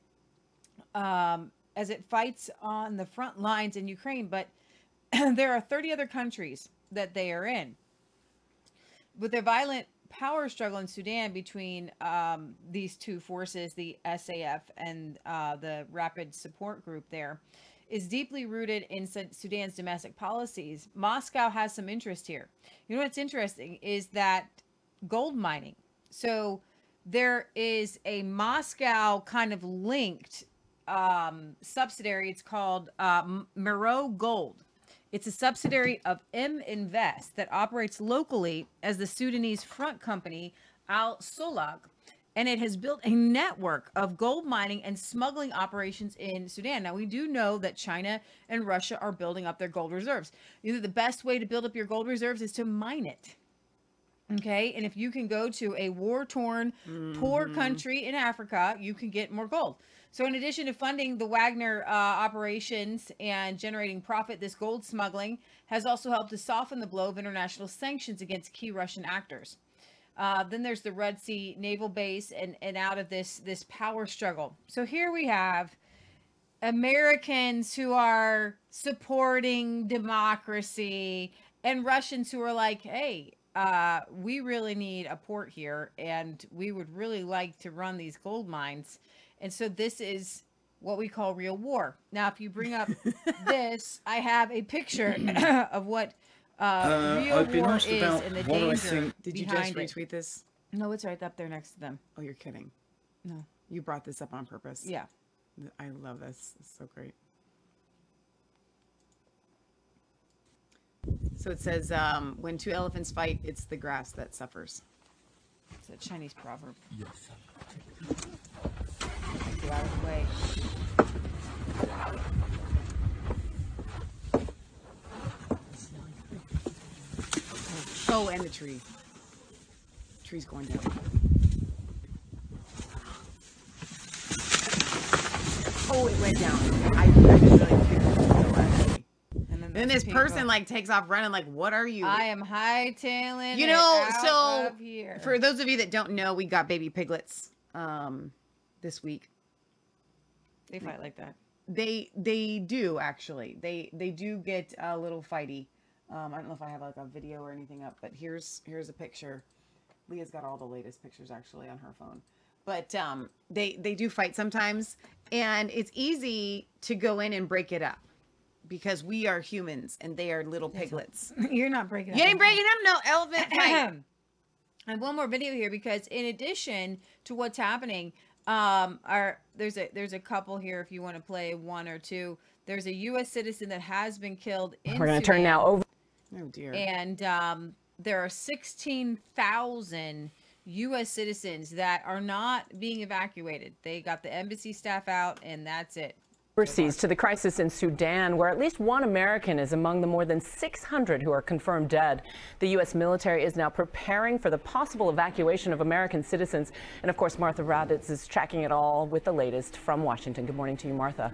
um, as it fights on the front lines in Ukraine. But there are 30 other countries that they are in. With their violent power struggle in Sudan between um, these two forces, the SAF and uh, the Rapid Support Group there, is deeply rooted in Sudan's domestic policies. Moscow has some interest here. You know what's interesting is that gold mining. So there is a Moscow kind of linked um, subsidiary. It's called uh, Meroe Gold. It's a subsidiary of M Invest that operates locally as the Sudanese front company Al Solag, and it has built a network of gold mining and smuggling operations in Sudan. Now, we do know that China and Russia are building up their gold reserves. Either the best way to build up your gold reserves is to mine it. Okay. And if you can go to a war torn, mm-hmm. poor country in Africa, you can get more gold. So, in addition to funding the Wagner uh, operations and generating profit, this gold smuggling has also helped to soften the blow of international sanctions against key Russian actors. Uh, then there's the Red Sea naval base, and, and out of this this power struggle. So here we have Americans who are supporting democracy, and Russians who are like, "Hey, uh, we really need a port here, and we would really like to run these gold mines." And so this is what we call real war. Now, if you bring up this, I have a picture of what uh, uh, real I've been war asked is about and the what I danger think. Did you just retweet it. this? No, it's right up there next to them. Oh, you're kidding. No. You brought this up on purpose. Yeah. I love this. It's so great. So it says, um, when two elephants fight, it's the grass that suffers. It's a Chinese proverb. Yes. Get out of the way. Oh, and the tree. Tree's going down. Oh, it went down. I, I didn't really pay attention to. And then, this people. person like takes off running. Like, what are you? I am hightailing. you know, so for those of you that don't know, we got baby piglets um this week. they fight like that. They they do actually. They they do get a little fighty. Um, I don't know if I have like a video or anything up, but here's here's a picture. Leah's got all the latest pictures actually on her phone. But um, they they do fight sometimes, and it's easy to go in and break it up because we are humans and they are little piglets. You're not breaking. You up ain't breaking them, no elephant fight. I have one more video here because in addition to what's happening, um, our there's a there's a couple here. If you want to play one or two, there's a U.S. citizen that has been killed. In We're going to turn now over. Oh dear. and um, there are 16,000 U.S. citizens that are not being evacuated. They got the embassy staff out, and that's it. Overseas to the crisis in Sudan, where at least one American is among the more than 600 who are confirmed dead. The U.S. military is now preparing for the possible evacuation of American citizens. And of course, Martha Raddatz is tracking it all with the latest from Washington. Good morning to you, Martha.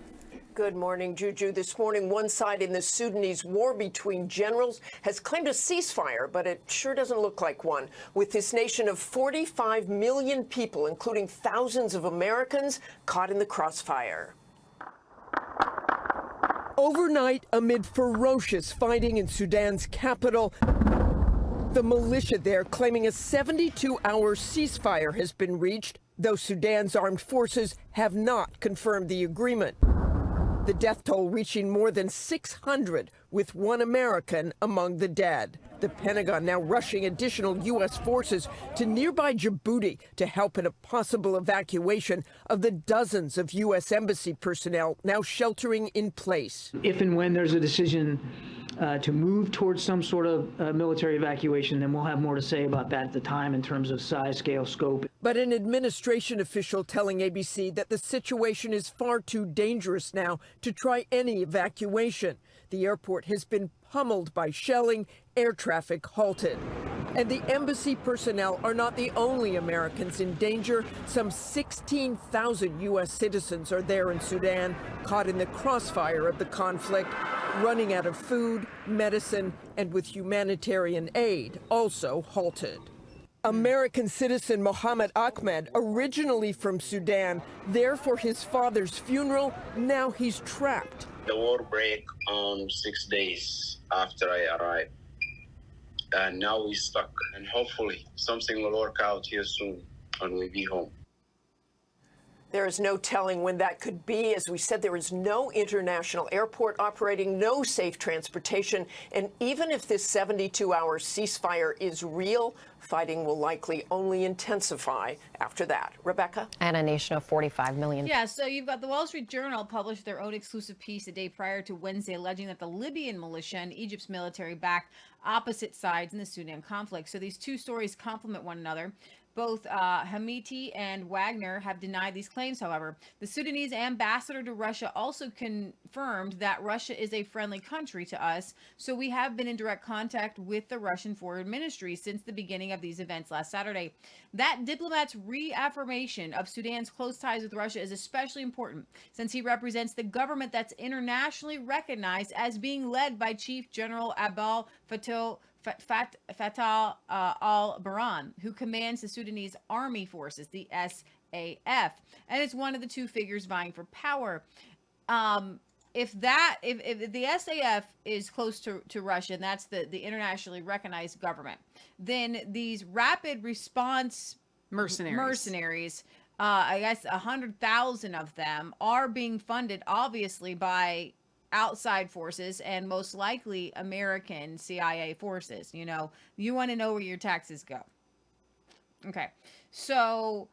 Good morning, Juju. This morning, one side in the Sudanese war between generals has claimed a ceasefire, but it sure doesn't look like one. With this nation of 45 million people, including thousands of Americans, caught in the crossfire. Overnight, amid ferocious fighting in Sudan's capital, the militia there claiming a 72 hour ceasefire has been reached, though Sudan's armed forces have not confirmed the agreement. The death toll reaching more than 600, with one American among the dead. The Pentagon now rushing additional U.S. forces to nearby Djibouti to help in a possible evacuation of the dozens of U.S. Embassy personnel now sheltering in place. If and when there's a decision uh, to move towards some sort of uh, military evacuation, then we'll have more to say about that at the time in terms of size, scale, scope. But an administration official telling ABC that the situation is far too dangerous now to try any evacuation. The airport has been pummeled by shelling, air traffic halted. And the embassy personnel are not the only Americans in danger. Some 16,000 U.S. citizens are there in Sudan, caught in the crossfire of the conflict, running out of food, medicine, and with humanitarian aid also halted. American citizen Mohammed Ahmed, originally from Sudan, there for his father's funeral, now he's trapped. The war break on six days after I arrived. And now we're stuck. And hopefully something will work out here soon and we'll be home. There is no telling when that could be. As we said, there is no international airport operating, no safe transportation. And even if this 72 hour ceasefire is real, fighting will likely only intensify after that. Rebecca? And a nation of 45 million. Yeah, so you've got the Wall Street Journal published their own exclusive piece a day prior to Wednesday, alleging that the Libyan militia and Egypt's military back opposite sides in the Sudan conflict. So these two stories complement one another. Both uh, Hemeti and Wagner have denied these claims, however. The Sudanese ambassador to Russia also confirmed that Russia is a friendly country to us, so we have been in direct contact with the Russian Foreign Ministry since the beginning of these events last Saturday. That diplomat's reaffirmation of Sudan's close ties with Russia is especially important since he represents the government that's internationally recognized as being led by Chief General Abdel Fattah Fat, Fat, Fatah uh, al Burhan, who commands the Sudanese army forces, the SAF, and it's one of the two figures vying for power. Um, if that, if, if the SAF is close to, to Russia, and that's the, the internationally recognized government, then these rapid response Mercenaries. mercenaries uh, I guess a hundred thousand of them are being funded, obviously by outside forces and most likely American CIA forces. You know, you want to know where your taxes go. Okay. So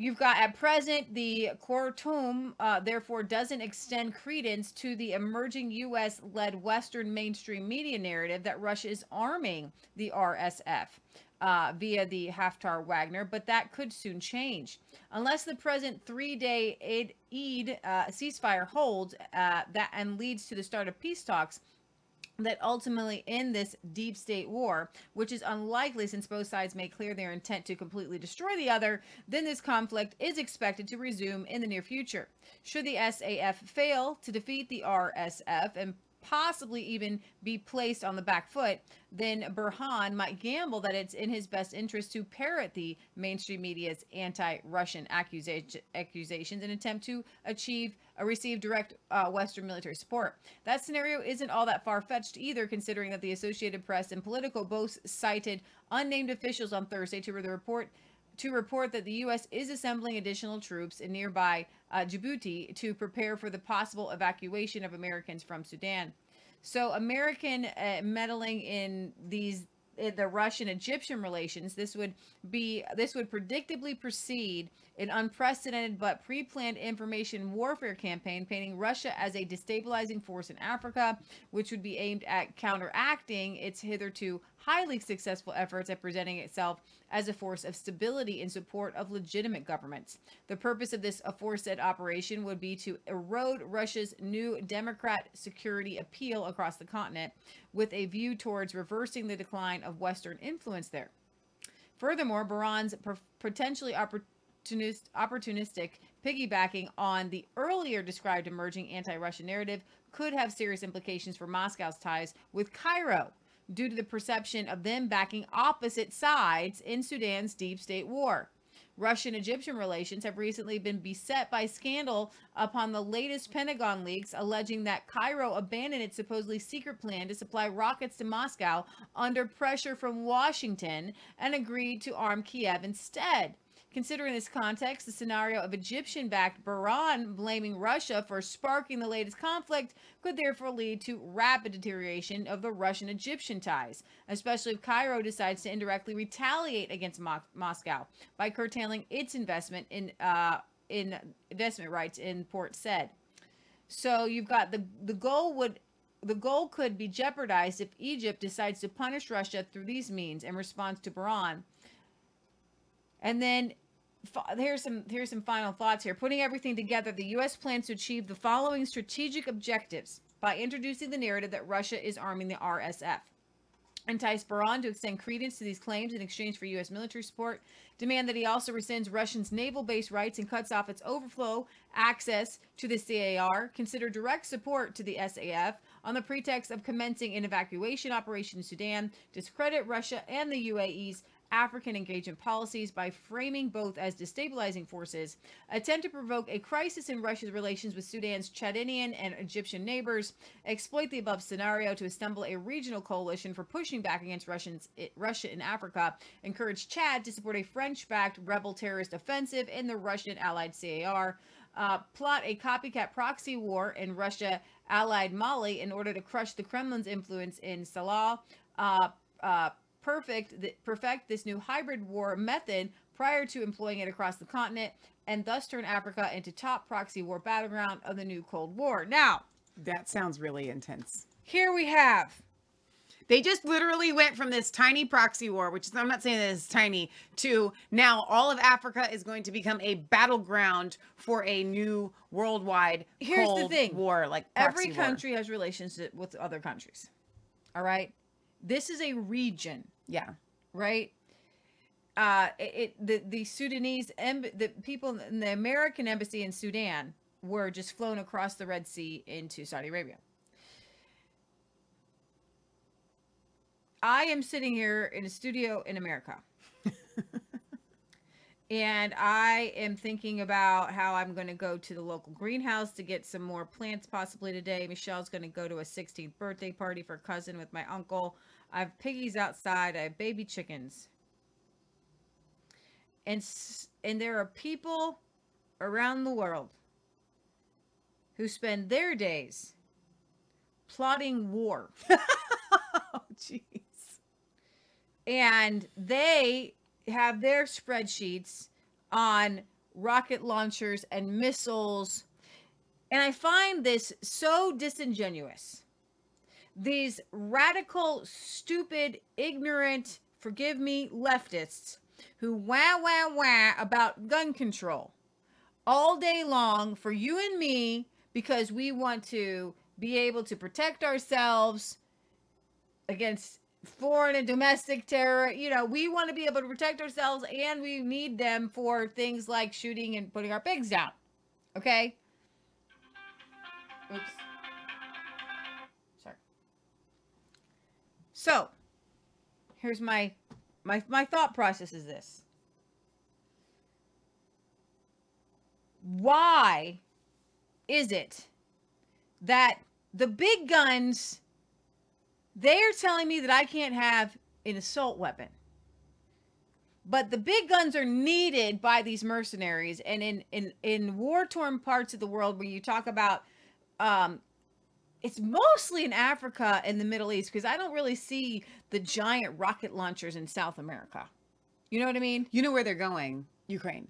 You've got at present the Khartoum, uh, therefore, doesn't extend credence to the emerging U.S. led Western mainstream media narrative that Russia is arming the RSF. Uh, via the Haftar Wagner, but that could soon change. Unless the present three day Eid, Eid uh, ceasefire holds uh, that and leads to the start of peace talks, that ultimately end this deep state war, which is unlikely since both sides made clear their intent to completely destroy the other, then this conflict is expected to resume in the near future. Should the SAF fail to defeat the RSF and possibly even be placed on the back foot, then Burhan might gamble that it's in his best interest to parrot the mainstream media's anti-Russian accusation, accusations and attempt to achieve or receive direct uh, Western military support. That scenario isn't all that far-fetched either, considering that the Associated Press and Politico both cited unnamed officials on Thursday to the report to report that the U.S. is assembling additional troops in nearby uh, Djibouti to prepare for the possible evacuation of Americans from Sudan. So, American uh, meddling in these in the Russian-Egyptian relations, this would be this would predictably precede an unprecedented but pre-planned information warfare campaign painting Russia as a destabilizing force in Africa, which would be aimed at counteracting its hitherto highly successful efforts at presenting itself as a force of stability in support of legitimate governments. The purpose of this aforesaid operation would be to erode Russia's new democrat security appeal across the continent with a view towards reversing the decline of Western influence there. Furthermore, Burhan's potentially opportunist, opportunistic piggybacking on the earlier described emerging anti Russian narrative could have serious implications for Moscow's ties with Cairo due to the perception of them backing opposite sides in Sudan's deep state war. Russian Egyptian relations have recently been beset by scandal upon the latest Pentagon leaks alleging that Cairo abandoned its supposedly secret plan to supply rockets to Moscow under pressure from Washington and agreed to arm Kiev instead. Considering this context, the scenario of Egyptian backed Burhan blaming Russia for sparking the latest conflict could therefore lead to rapid deterioration of the Russian Egyptian ties, especially if Cairo decides to indirectly retaliate against Mo- Moscow by curtailing its investment in, uh, in investment rights in Port Said. So you've got the, the goal would the goal could be jeopardized if Egypt decides to punish Russia through these means in response to Burhan. And then here's some here's some final thoughts here. Putting everything together, the U.S. plans to achieve the following strategic objectives by introducing the narrative that Russia is arming the RSF. Entice Burhan to extend credence to these claims in exchange for U.S. military support. Demand that he also rescinds Russia's naval base rights and cuts off its overflow access to the CAR. Consider direct support to the SAF on the pretext of commencing an evacuation operation in Sudan. Discredit Russia and the UAE's African engagement policies by framing both as destabilizing forces, attempt to provoke a crisis in Russia's relations with Sudan's Chadian and Egyptian neighbors, exploit the above scenario to assemble a regional coalition for pushing back against Russians, Russia in Africa, encourage Chad to support a French-backed rebel terrorist offensive in the Russian allied CAR, uh, plot a copycat proxy war in Russia allied Mali in order to crush the Kremlin's influence in Sahel, uh, uh, perfect perfect this new hybrid war method prior to employing it across the continent and thus turn Africa into top proxy war battleground of the new Cold War. Now, that sounds really intense. Here we have they just literally went from this tiny proxy war, which is, I'm not saying that it's tiny, to now all of Africa is going to become a battleground for a new worldwide Here's Cold the thing. war. Like every war. country has relationship with other countries. All right this is a region. Yeah. Right. Uh, it, it the the Sudanese em- the people in the American embassy in Sudan were just flown across the Red Sea into Saudi Arabia. I am sitting here in a studio in America. And I am thinking about how I'm going to go to the local greenhouse to get some more plants possibly today. Michelle's going to go to a 16th birthday party for a cousin with my uncle. I have piggies outside. I have baby chickens. And and there are people around the world who spend their days plotting war. oh jeez. And they have their spreadsheets on rocket launchers and missiles. And I find this so disingenuous. These radical, stupid, ignorant, forgive me, leftists who wah wah wah about gun control all day long for you and me because we want to be able to protect ourselves against foreign and domestic terror. You know, we want to be able to protect ourselves and we need them for things like shooting and putting our pigs down. Okay? Oops. Sorry. So, here's my my my thought process is this. Why is it that the big guns they're telling me that I can't have an assault weapon. But the big guns are needed by these mercenaries and in in in war-torn parts of the world where you talk about um it's mostly in Africa and the Middle East because I don't really see the giant rocket launchers in South America. You know what I mean? You know where they're going? Ukraine.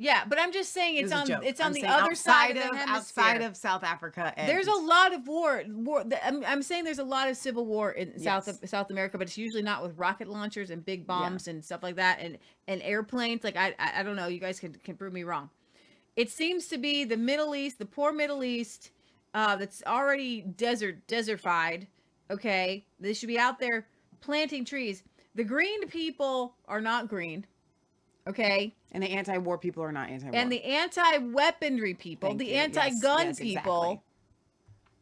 Yeah, but I'm just saying it's a on it's on I'm the other side of the of- outside of South Africa and- there's a lot of war. War. the- I'm, I'm saying there's a lot of civil war in South Yes. South America, but it's usually not with rocket launchers and big bombs and stuff like that, and and airplanes. Like I I, I don't know. You guys can can prove me wrong. It seems to be the Middle East, the poor Middle East, uh, that's already desert desertified. Okay, they should be out there planting trees. The green people are not green. Okay. And the anti-war people are not anti-war. And the anti-weaponry people, Thank the anti-gun yes, people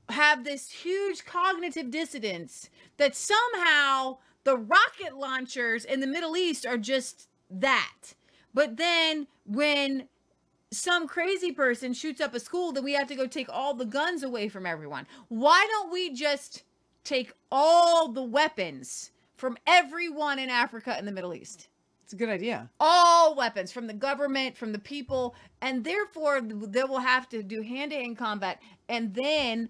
exactly. have this huge cognitive dissonance that somehow the rocket launchers in the Middle East are just that. But then when some crazy person shoots up a school, then we have to go take all the guns away from everyone. Why don't we just take all the weapons from everyone in Africa and the Middle East? It's a good idea. All weapons from the government, from the people, and therefore they will have to do hand-to-hand combat. And then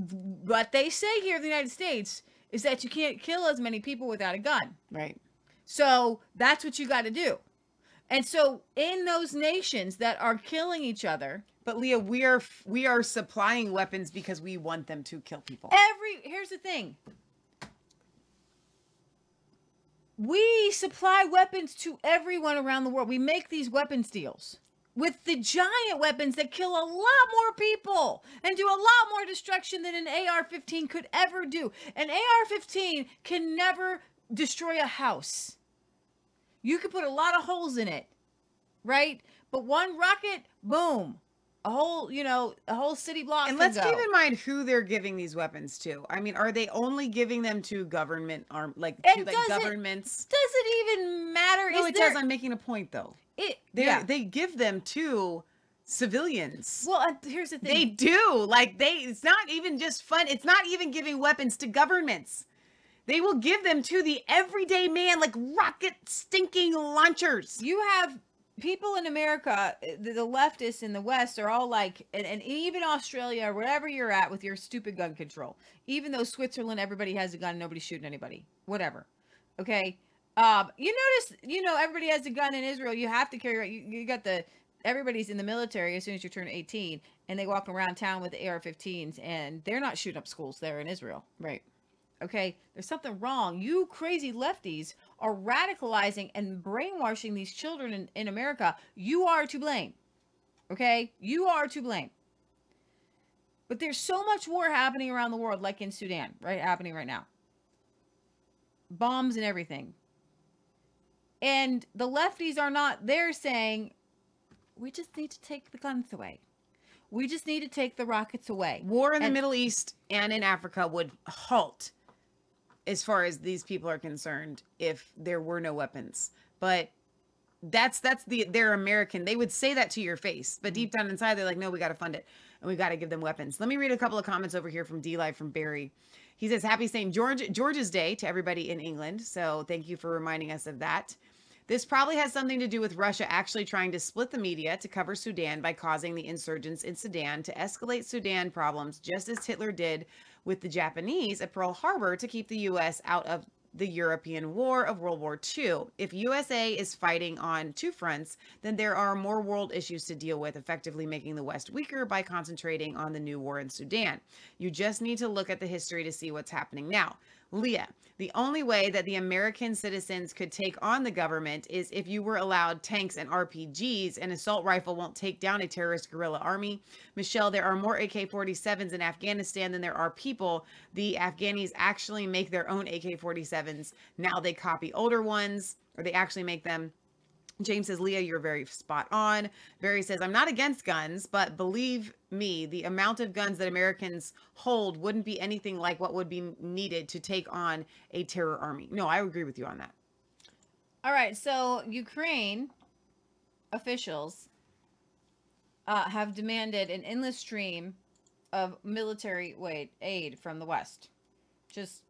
what they say here in the United States is that you can't kill as many people without a gun. Right. So that's what you got to do. And so in those nations that are killing each other, But Leah, we are we are supplying weapons because we want them to kill people. every here's the thing. We supply weapons to everyone around the world. We make these weapons deals with the giant weapons that kill a lot more people and do a lot more destruction than an AR 15 could ever do. An AR 15 can never destroy a house. You could put a lot of holes in it, right? But one rocket, boom, a whole, you know, a whole city block. And let's go. keep in mind who they're giving these weapons to. I mean, are they only giving them to government arm like It to like doesn't- governments? Does it even matter? No, Is it there, does. I'm making a point though. It They yeah. they give them to civilians. Well, uh, here's the thing. They do. Like they it's not even just fun. It's not even giving weapons to governments. They will give them to the everyday man like rocket stinking launchers. You have people in America, uh, the, the leftists in the West are all like, and, and even Australia, wherever you're at with your stupid gun control, even though Switzerland, everybody has a gun, nobody's shooting anybody, whatever. Okay. Um, you notice, you know, everybody has a gun in Israel. You have to carry, you, you got the, everybody's in the military as soon as you turn 18 and they walk around town with the AR 15s and they're not shooting up schools there in Israel. Right. Okay, there's something wrong. You crazy lefties are radicalizing and brainwashing these children in, in America. You are to blame. Okay, you are to blame. But there's so much war happening around the world, like in Sudan, right? Happening right now. Bombs and everything. And the lefties are not there saying, we just need to take the guns away. We just need to take the rockets away. War in the Middle East and in Africa would halt as far as these people are concerned if there were no weapons. But that's that's the they're American. They would say that to your face, but deep mm-hmm. down inside they're like, no, we got to fund it and we got to give them weapons. Let me read a couple of comments over here from D Live from Barry. He says, "Happy St. George George's Day to everybody in England." So thank you for reminding us of that. This probably has something to do with Russia actually trying to split the media to cover Sudan by causing the insurgents in Sudan to escalate Sudan problems, just as Hitler did with the Japanese at Pearl Harbor to keep the U.S. out of the European War of World War II. If USA is fighting on two fronts, then there are more world issues to deal with, effectively making the West weaker by concentrating on the new war in Sudan. You just need to look at the history to see what's happening now. Leah, the only way that the American citizens could take on the government is if you were allowed tanks and RPGs. An assault rifle won't take down a terrorist guerrilla army. Michelle, there are more AK 47s in Afghanistan than there are people. The Afghanis actually make their own AK 47s. Now they copy older ones, or they actually make them. James says, Leah, you're very spot on. Barry says, I'm not against guns, but believe me, the amount of guns that Americans hold wouldn't be anything like what would be needed to take on a terror army. No, I agree with you on that. All right, so Ukraine officials uh, have demanded an endless stream of military wait, aid from the West. Just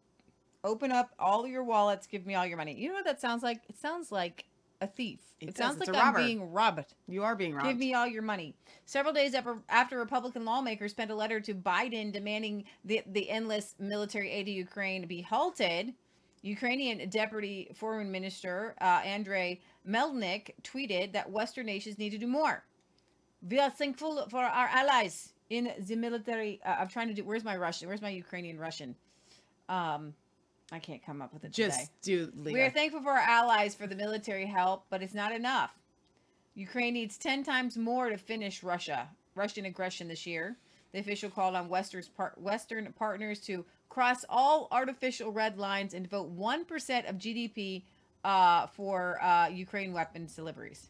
open up all your wallets, give me all your money. You know what that sounds like? It sounds like a thief. It, It sounds like I'm robber. being robbed. You are being robbed. Give me all your money. Several days after, after Republican lawmakers sent a letter to Biden demanding the, the endless military aid to Ukraine be halted, Ukrainian Deputy Foreign Minister uh, Andrei Melnyk tweeted that Western nations need to do more. We are thankful for our allies in the military. Uh, I'm trying to do. Where's my Russian? Where's my Ukrainian Russian? Um, I can't come up with it Just today. do We are thankful for our allies for the military help, but it's not enough. Ukraine needs 10 times more to finish Russia, Russian aggression this year. The official called on Western's par- Western partners to cross all artificial red lines and devote 1% of GDP uh, for uh, Ukraine weapons deliveries.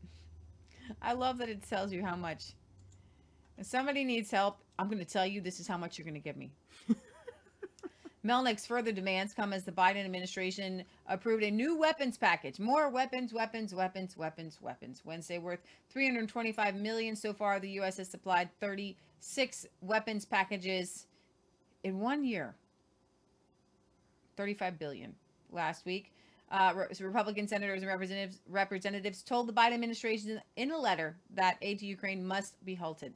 I love that it tells you how much. If somebody needs help, I'm going to tell you this is how much you're going to give me. Melnyk's further demands come as the Biden administration approved a new weapons package. More weapons, weapons, weapons, weapons, weapons. Wednesday worth 325 million so far. The U.S. has supplied 36 weapons packages in one year. 35 billion last week. Uh, Republican senators and representatives representatives told the Biden administration in a letter that aid to Ukraine must be halted.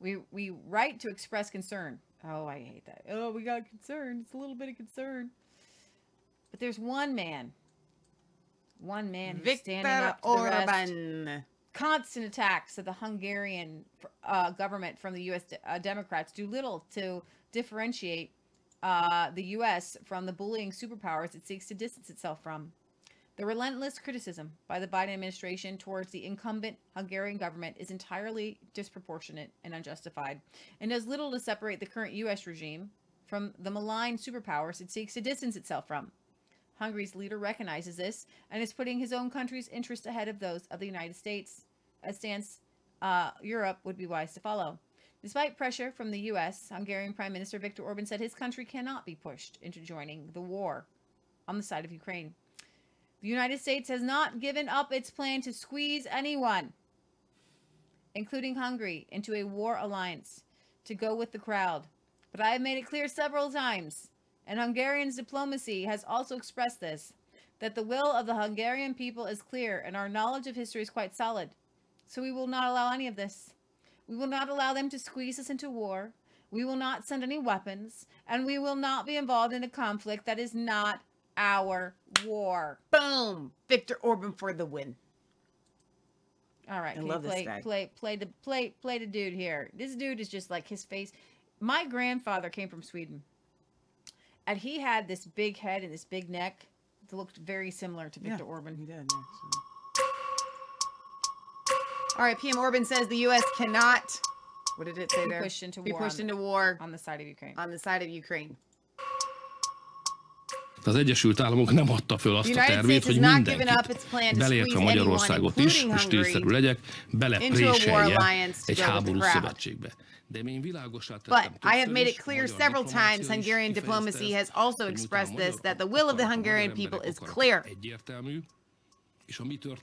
We we write to express concern. Oh, I hate that. Oh, we got concern. It's a little bit of concern. But there's one man, one man who's standing up to the rest. Orban. Constant attacks of the Hungarian uh, government from the U.S. de- uh, Democrats do little to differentiate uh, the U.S. from the bullying superpowers it seeks to distance itself from. The relentless criticism by the Biden administration towards the incumbent Hungarian government is entirely disproportionate and unjustified, and does little to separate the current U.S. regime from the malign superpowers it seeks to distance itself from. Hungary's leader recognizes this and is putting his own country's interests ahead of those of the United States, a stance uh, Europe would be wise to follow. Despite pressure from the U.S., Hungarian Prime Minister Viktor Orban said his country cannot be pushed into joining the war on the side of Ukraine. The United States has not given up its plan to squeeze anyone, including Hungary, into a war alliance to go with the crowd. But I have made it clear several times, and Hungarian's diplomacy has also expressed this, that the will of the Hungarian people is clear and our knowledge of history is quite solid. So we will not allow any of this. We will not allow them to squeeze us into war. We will not send any weapons, and we will not be involved in a conflict that is not our war. Boom! Victor Orban for the win. All right, I love you this play guy. play play the play play the dude here. This dude is just like his face. My grandfather came from Sweden, and he had this big head and this big neck that looked very similar to Victor Orban. He did. All right, PM Orban says the U.S. cannot. What did it say Be there? pushed into be war pushed on- into war on the side of Ukraine. On the side of Ukraine. Az Egyesült Államok nem adta föl azt The a United tervét, States hogy has not given up mindenkit, its plan to beleértve squeeze anyone, Magyarországot is, including és Hungary, tényszerű legyek, into a war belepréselje alliance to egy go with the háborús crowd. szövetségbe. De én világosá tettem But I have made it többször is, clear magyar several diplomácia times is Hungarian kifejezte diplomacy ezt, has also hogy expressed miután a this that the will of the Hungarian people is clear. Egyértelmű, és a mi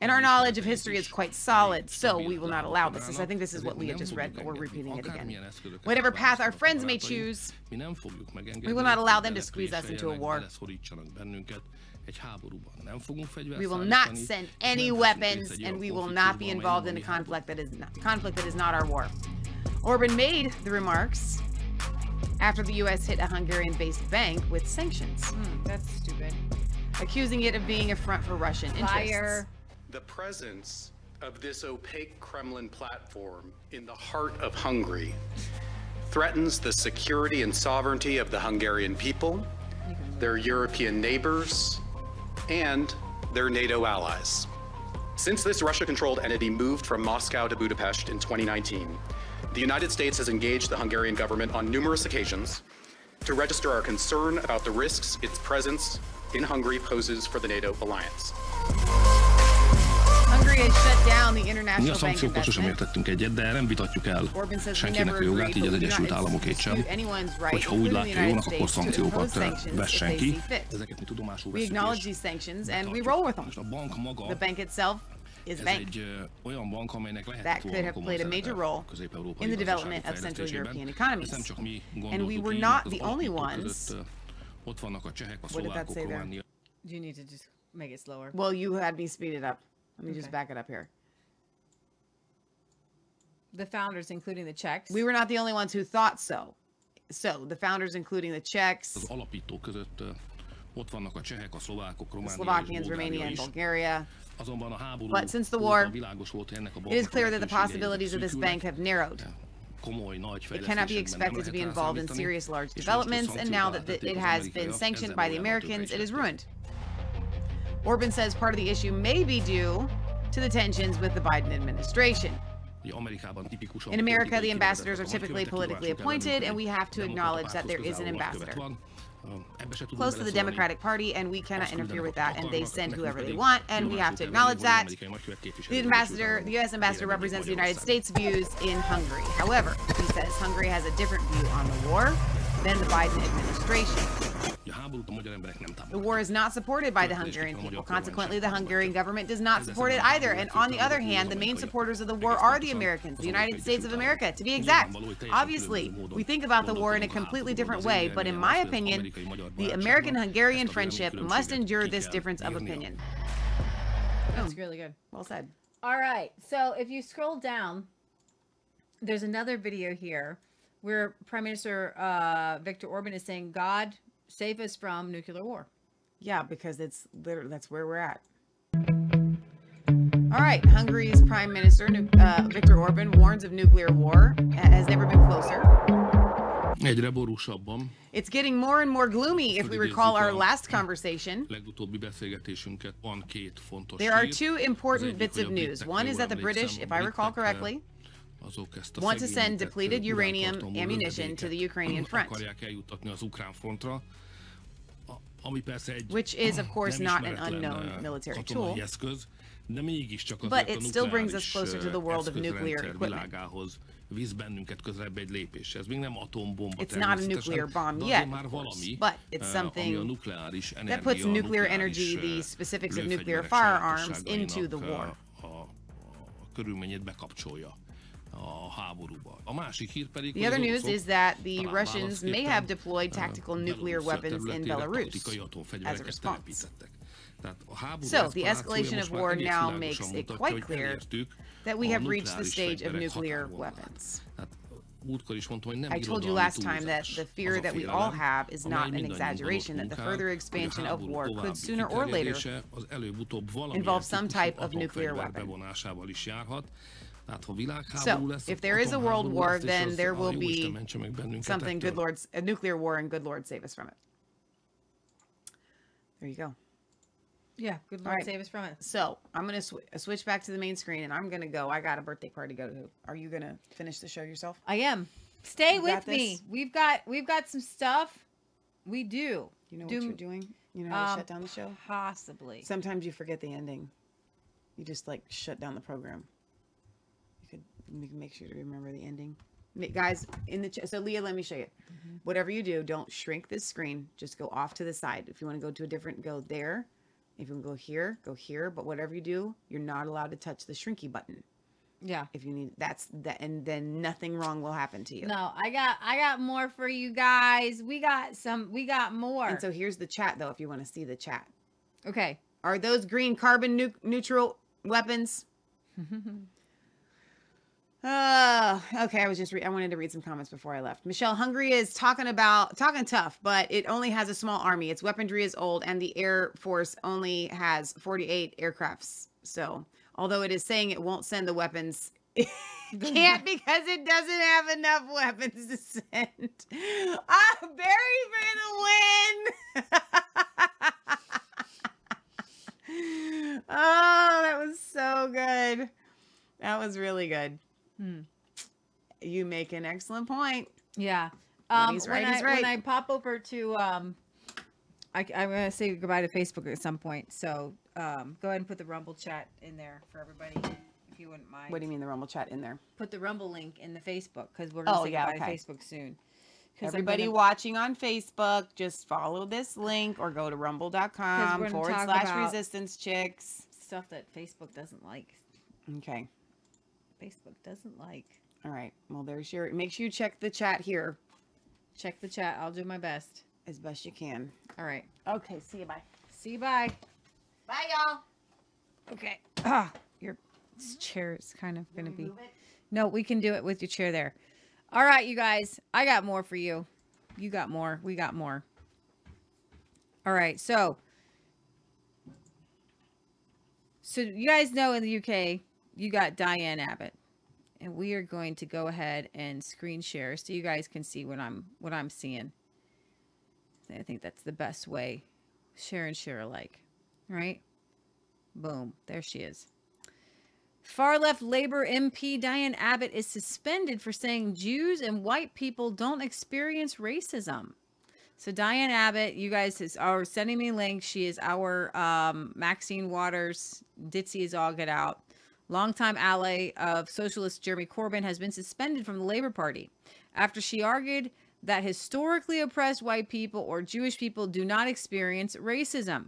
And our knowledge of history is quite solid, so we will not allow this. I think this is what Leah just read, but we're repeating it again. Whatever path our friends may choose, mi nem fogjuk megengedni, we will not allow them to squeeze us into a war. beleszorítanak bennünket egy háborúban. Nem fogunk fegyvert We will not send any weapons, and we will not be involved in a conflict that is not, conflict that is not our war. Orban made the remarks after the U.S. hit a Hungarian based bank with sanctions, Hmm, that's stupid. Accusing it of being a front for Russian interests. Liar. The presence of this opaque Kremlin platform in the heart of Hungary threatens the security and sovereignty of the Hungarian people, their European neighbors, and their NATO allies. Since this Russia controlled entity moved from Moscow to Budapest in 2019, the United States has engaged the Hungarian government on numerous occasions to register our concern about the risks its presence in Hungary poses for the NATO alliance. Hungary has shut down the Mi a international bank szankciókkal sosem investment. értettünk egyet, de nem vitatjuk el Orbán says we senkinek never a jogát, agreed, így az but we do Egyesült not Államokét sem, dispute anyone's right, hogyha úgy including the látja jónak, United akkor States, to szankciókat impose sanctions vessen if they ki. see fit. Ezeket mi tudomásul We veszünk acknowledge és these sanctions and we roll with them. Most a bank maga, The bank itself is a ez bank egy ö, olyan bank, amelynek that lehetett could volna have komoly played a major szerepe role a közép-európai in the gazdaság development of Central fejlesztésében. European Ezt economies. nem csak mi And we gondoltuk were így, not mert az the only alapítók ones. Között, ö, ott vannak a csehek, a What did that szlovákok, say there? Románia. Do you need to just make it slower? Well, you had me speed it up. Let me just Okay. back it up here. The founders, including the Czechs. We were not the only ones who thought so. So the founders, including the Czechs, Az alapítók között ö, ott vannak a csehek, a szlovákok, the Románia és Slovakians, Bulgária Romania, and is. Bulgaria. Azonban a háború But since the óta war, világos volt, hogy ennek a It is clear that the lehetőségei possibilities of this szűkülnek. bank have narrowed. Komoly, nagy It cannot be expected to be involved in serious large és most, hogy developments, and now that the- it has been sanctioned by the Americans, it is ruined. Orban says part of the issue may be due to the tensions with the Biden administration. Ugye Amerikában tipikusan In America, the ambassadors are typically politically appointed, and we have to acknowledge that there is an közel álló nagykövet ambassador. Van. Ebbe se tudunk Close to the. Democratic Party, and we cannot interfere with that, and they send whoever they want, and we have to acknowledge that. amerikai nagykövet képviseli The ambassador, the U.S. ambassador represents the United States' views in Hungary. However, he says Hungary has a different view on the war than the Biden administration. A háborút a magyar emberek nem The war is not supported by the Hungarian people. Consequently, the Hungarian government does not support it either. And on the other hand, the main supporters of the war are the Americans, the United States of America, to be exact. Obviously, we think about the war in a completely different way, but in my opinion, the American Hungarian friendship must endure this difference of opinion. That's really good. Well said. All right. So if you scroll down, there's another video here where Prime Minister uh, Viktor Orban is saying, "God save us from nuclear war." Yeah, because it's literally that's where we're at. All right, Hungary's Prime Minister uh, Viktor Orban warns of nuclear war. Has never been closer. It's getting more and more gloomy if we recall our last conversation. Legutóbbi beszélgetésünket van két fontos There are two important bits of news. One is that the British, if I recall correctly, azok ezt a want to send depleted uh, uranium ammunition to the Ukrainian front. akarják eljuttatni az ukrán frontra, a- ami persze egy Which is, of course, not an unknown eh, military tool. eszköz, de mégiscsak But it still brings us uh, closer to the world of nuclear equipment. visz bennünket közelebb egy lépésre. Ez még nem atombomba It's not a nuclear bomb yet, már of course, valami, but it's something a nukleáris that puts nuclear energy, the specifics of nuclear firearms into the war. a, a, a körülményét bekapcsolja a háborúba. A másik hír pedig, The other news is that the Russians may have deployed eh, tactical nuclear weapons in Belarus as a response. telepítettek. Tehát a háború So, the escalation of war now makes it quite clear that we have reached the stage of nuclear weapons. Tehát múltkor is mondtam, hogy nem I told you last time that the fear that we all have is not an exaggeration, that the further expansion of war could sooner or later kiterjedése az előbb-utóbb valamilyen involve some type of nuclear weapon. Bevonásával is járhat. Tehát ha világháború So, if there is a world war, then there will be mentse meg bennünket something good Lord's a nuclear war and good Lord save us from it. There you go. Yeah, good Lord right. save us from it. So I'm gonna sw- switch back to the main screen, and I'm gonna go. I got a birthday party to go to. Are you gonna finish the show yourself? I am. Stay You with me. this? We've got we've got some stuff. We do. You know what you're doing? You know how to Um, shut down the show? Possibly. Sometimes you forget the ending. You just like shut down the program. Make, sure to remember the ending. Guys, in the ch- so Leah, let me show you. Mm-hmm. Whatever you do, don't shrink this screen. Just go off to the side. If you want to go to a different, go there. If you want to go here, go here. But whatever you do, you're not allowed to touch the shrinky button. Yeah. If you need that's that, and then nothing wrong will happen to you. No, I got I got more for you guys. We got some we got more. And so here's the chat though. If you want to see the chat. Okay. Are those green carbon nu- neutral weapons? Uh, okay, I was just re- I wanted to read some comments before I left. Michelle, Hungary is talking about talking tough, but it only has a small army. Its weaponry is old, and the air force only has 48 aircrafts. So, although it is saying it won't send the weapons, it can't because it doesn't have enough weapons to send. Ah, Barry for the win! oh, that was so good. That was really good. Hmm. You make an excellent point. Yeah. When Um, he's when he's I, right. When I pop over to, um, I, am going to say goodbye to Facebook at some point. So um, go ahead and put the Rumble chat in there for everybody, if you wouldn't mind. What do you mean the Rumble chat in there? Put the Rumble link in the Facebook because we're going to Oh, say yeah, goodbye okay. to Facebook soon. Everybody gonna- watching on Facebook, just follow this link or go to rumble.com forward slash resistance chicks. Stuff that Facebook doesn't like. Okay. Facebook doesn't like. All right. Well, there's your. Make sure you check the chat here Check the chat. I'll do my best. as best you can. All right. Okay. See you. Bye. See you. Bye. Bye, y'all. Okay. Ah, your this chair is kind of going to be. No, we can do it with your chair there. All right, you guys. I got more for you. You got more. We got more. All right. So, so you guys know in the UK, you got Diane Abbott, and we are going to go ahead and screen share so you guys can see what I'm what I'm seeing. I think that's the best way. Share and share alike, right? Boom. There she is. Far left Labor MP Diane Abbott is suspended for saying Jews and white people don't experience racism. So Diane Abbott, you guys is, are sending me links. She is our um, Maxine Waters, ditzy as all get out. Longtime ally of socialist Jeremy Corbyn has been suspended from the Labor Party after she argued that historically oppressed white people or Jewish people do not experience racism.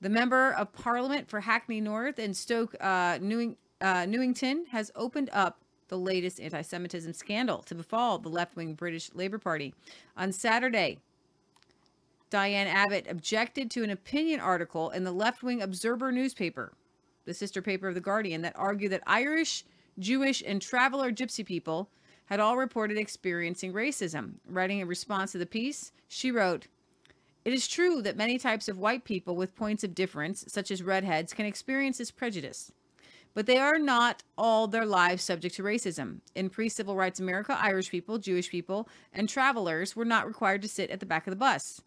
The member of parliament for Hackney North and Stoke uh, Newing, uh, Newington has opened up the latest anti Semitism scandal to befall the left wing British Labour Party. On Saturday, Diane Abbott objected to an opinion article in the left wing Observer newspaper, the sister paper of The Guardian, that argued that Irish, Jewish, and traveler gypsy people had all reported experiencing racism. Writing in response to the piece, she wrote, it is true that many types of white people with points of difference, such as redheads, can experience this prejudice. But they are not all their lives subject to racism. In pre civil rights America, Irish people, Jewish people, and travelers were not required to sit at the back of the bus.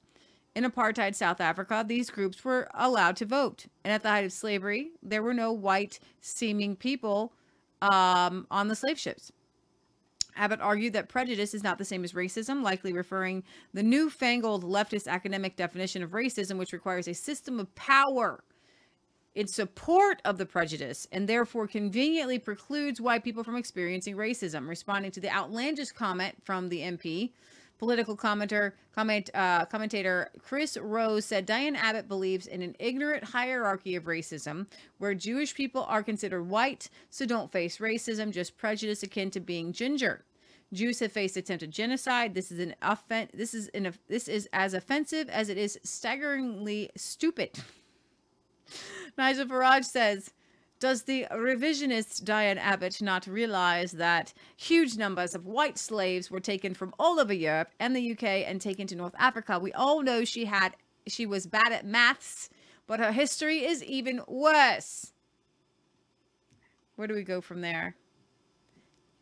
In apartheid South Africa, these groups were allowed to vote. And at the height of slavery, there were no white seeming people um, on the slave ships. Abbott argued that prejudice is not the same as racism, likely referring the newfangled leftist academic definition of racism, which requires a system of power in support of the prejudice and therefore conveniently precludes white people from experiencing racism. Responding to the outlandish comment from the MP, political commenter, comment, uh, commentator Chris Rose said Diane Abbott believes in an ignorant hierarchy of racism where Jewish people are considered white, so don't face racism, just prejudice akin to being ginger. Jews have faced attempted genocide. This is an offen- This is an this is as offensive as it is staggeringly stupid. Nigel Farage says, does the revisionist Diane Abbott not realize that huge numbers of white slaves were taken from all over Europe and the UK and taken to North Africa? We all know she had she was bad at maths, but her history is even worse. Where do we go from there?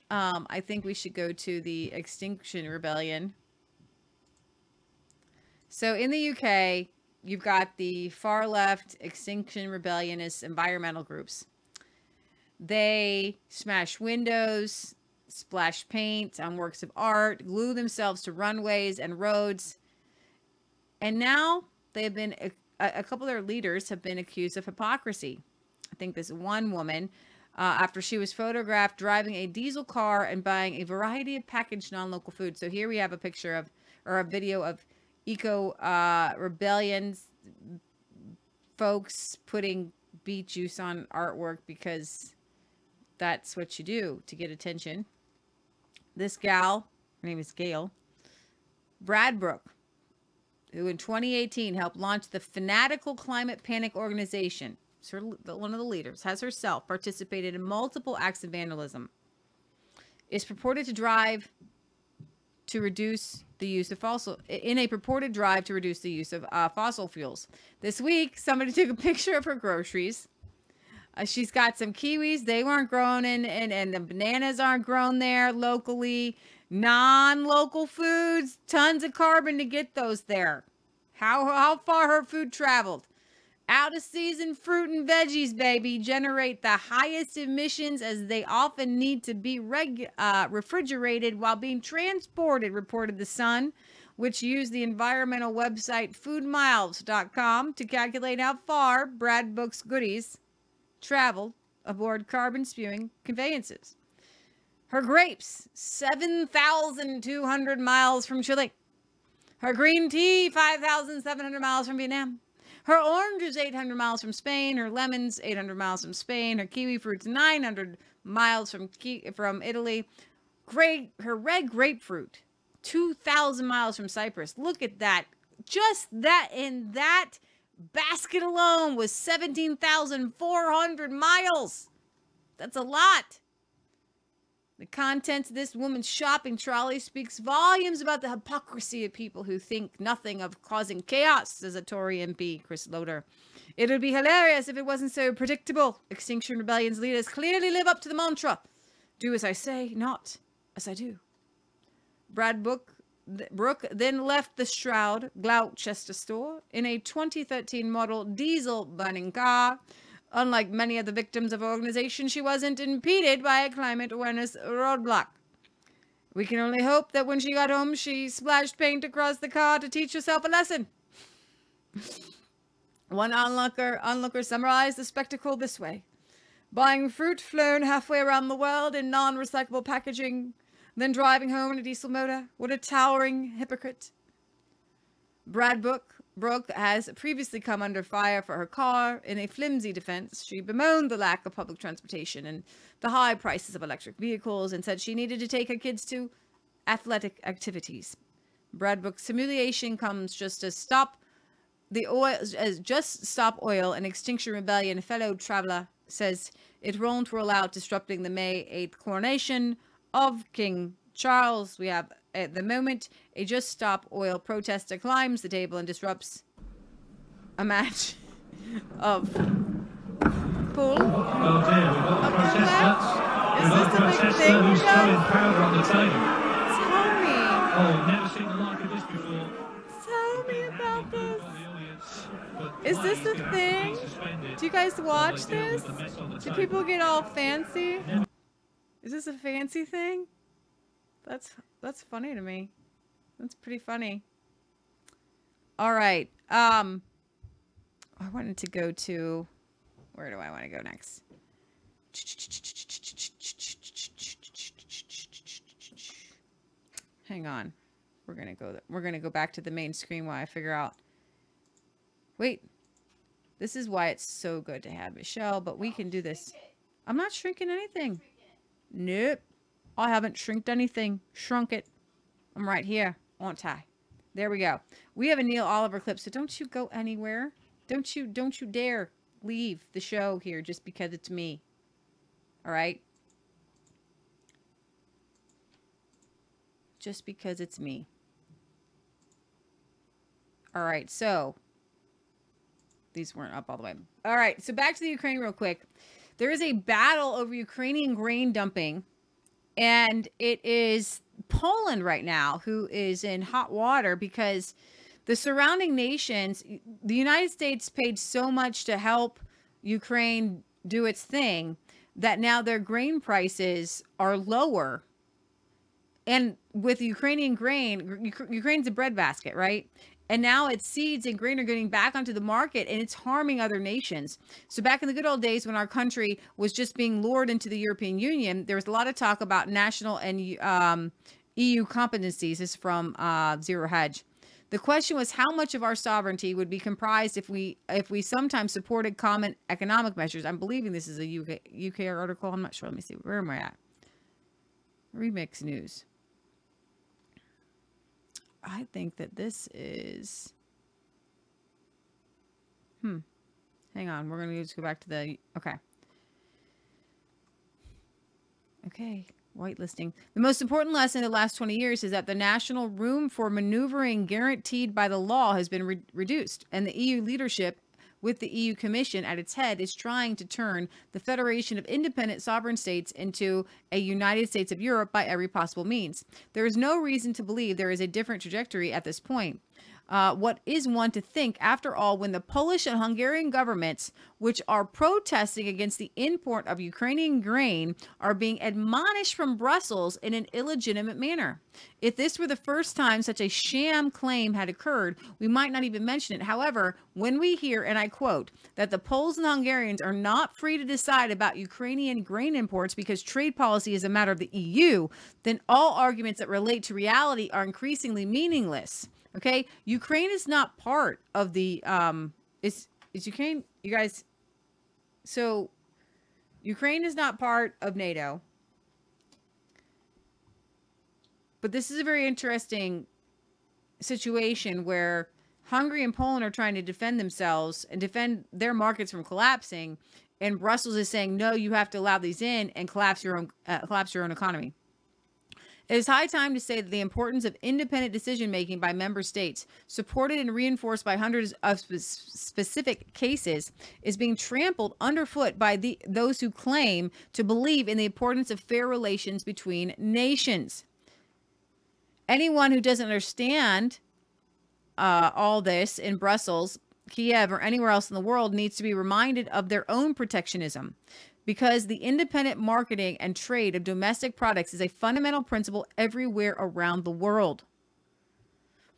Um, I think we should go to the Extinction Rebellion. So in the UK, you've got the far left Extinction Rebellionist environmental groups. They smash windows, splash paint on works of art, glue themselves to runways and roads. And now they have been, a, a couple of their leaders have been accused of hypocrisy. I think this one woman, uh, after she was photographed driving a diesel car and buying a variety of packaged non local food. So here we have a picture of, or a video of eco uh, rebellions folks putting beet juice on artwork because that's what you do to get attention. This gal, her name is Gail Bradbrook, who in 2018 helped launch the Fanatical Climate Panic Organization, her, one of the leaders, has herself participated in multiple acts of vandalism. is purported to drive to reduce the use of fossil in a purported drive to reduce the use of uh, fossil fuels. This week, somebody took a picture of her groceries. Uh, she's got some kiwis; they weren't grown in, and and the bananas aren't grown there locally. Non-local foods, tons of carbon to get those there. How how far her food traveled? Out of season fruit and veggies, baby, generate the highest emissions as they often need to be reg- uh, refrigerated while being transported, reported The Sun, which used the environmental website foodmiles.com to calculate how far Brad Book's goodies traveled aboard carbon spewing conveyances. Her grapes, 7,200 miles from Chile. Her green tea, 5,700 miles from Vietnam. Her oranges, 800 miles from Spain. Her lemons, 800 miles from Spain. Her kiwi fruits, 900 miles from from Italy. Great, her red grapefruit, 2,000 miles from Cyprus. Look at that. Just that in that basket alone was 17,400 miles. That's a lot. The contents of this woman's shopping trolley speaks volumes about the hypocrisy of people who think nothing of causing chaos, says a Tory MP, Chris Loder. It would be hilarious if it wasn't so predictable. Extinction Rebellion's leaders clearly live up to the mantra do as I say, not as I do. Brad Book, Brooke then left the Stroud Gloucester store in a 2013 model diesel burning car Unlike many of the victims of organization, she wasn't impeded by a climate awareness roadblock. We can only hope that when she got home, she splashed paint across the car to teach herself a lesson. One onlooker, onlooker summarized the spectacle this way buying fruit flown halfway around the world in non recyclable packaging, then driving home in a diesel motor. What a towering hypocrite. Brad Book, Brooke has previously come under fire for her car. In a flimsy defense, she bemoaned the lack of public transportation and the high prices of electric vehicles and said she needed to take her kids to athletic activities. Brad Book's humiliation comes just as stop the oil as just stop oil and extinction rebellion fellow traveler says it won't roll out disrupting the May 8th coronation of King Charles. We have at the moment, a Just Stop Oil protester climbs the table and disrupts a match of pool. Oh dear, we've got a protester. Is this the big thing? Who's throwing powder on the table. Tell me. Oh, never seen the like of this before. Tell me about this. Is this the thing? Do you guys watch this? Do people get all fancy? Is this a fancy thing? That's that's funny to me. That's pretty funny. All right. Um I wanted to go to where do I want to go next? Hang on. We're going to go we're going to go back to the main screen while I figure out Wait. This is why it's so good to have Michelle, but we can do this. I'm not shrinking anything. Nope. I haven't shrinked anything. Shrunk it. I'm right here, aren't I? There we go. We have a Neil Oliver clip, so don't you go anywhere. Don't you don't you dare leave the show here just because it's me. All right? Just because it's me. All right, so these weren't up all the way. All right, so back to the Ukraine real quick. There is a battle over Ukrainian grain dumping and it is Poland right now who is in hot water because the surrounding nations, the United States paid so much to help Ukraine do its thing that now their grain prices are lower. And with Ukrainian grain, Ukraine's a breadbasket, right? And now its seeds and grain are getting back onto the market and it's harming other nations. So, back in the good old days when our country was just being lured into the European Union, there was a lot of talk about national and um, EU competencies. This is from uh, Zero Hedge. The question was how much of our sovereignty would be comprised if we if we sometimes supported common economic measures. I'm believing this is a UK UK article. I'm not sure. Let me see. Where am I at? Remix news. I think that this is. Hmm. Hang on. We're going to just go back to the. Okay. Okay. whitelisting. The most important lesson in the last 20 years is that the national room for maneuvering guaranteed by the law has been re- reduced, and the EU leadership with the EU Commission at its head is trying to turn the Federation of Independent Sovereign States into a United States of Europe by every possible means. There is no reason to believe there is a different trajectory at this point. Uh, what is one to think, after all, when the Polish and Hungarian governments, which are protesting against the import of Ukrainian grain, are being admonished from Brussels in an illegitimate manner? If this were the first time such a sham claim had occurred, we might not even mention it. However, when we hear, and I quote, that the Poles and Hungarians are not free to decide about Ukrainian grain imports because trade policy is a matter of the EU, then all arguments that relate to reality are increasingly meaningless. Okay, Ukraine is not part of the um is is Ukraine you guys so Ukraine is not part of NATO. But this is a very interesting situation where Hungary and Poland are trying to defend themselves and defend their markets from collapsing and Brussels is saying no you have to allow these in and collapse your own uh, collapse your own economy. It is high time to say that the importance of independent decision making by member states, supported and reinforced by hundreds of spe- specific cases, is being trampled underfoot by the, those who claim to believe in the importance of fair relations between nations. Anyone who doesn't understand uh, all this in Brussels, Kiev, or anywhere else in the world needs to be reminded of their own protectionism because the independent marketing and trade of domestic products is a fundamental principle everywhere around the world.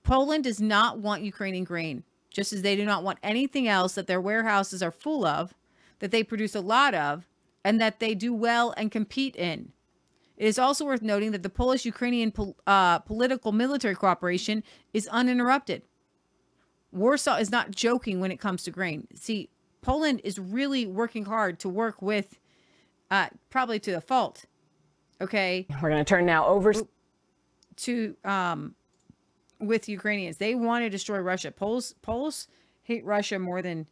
Poland does not want Ukrainian grain, just as they do not want anything else that their warehouses are full of, that they produce a lot of, and that they do well and compete in. It is also worth noting that the Polish Ukrainian uh, political military cooperation is uninterrupted. Warsaw is not joking when it comes to grain. See, Poland is really working hard to work with uh, probably to a fault. Okay. We're going to turn now over to um, with Ukrainians. They want to destroy Russia. Poles Poles hate Russia more than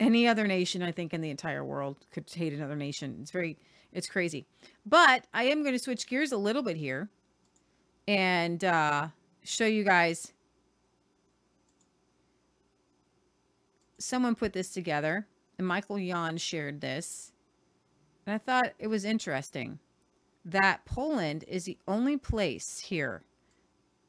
any other nation. I think in the entire world could hate another nation. It's very it's crazy. But I am going to switch gears a little bit here and uh, show you guys. Someone put this together and Michael Yon shared this. And I thought it was interesting that Poland is the only place here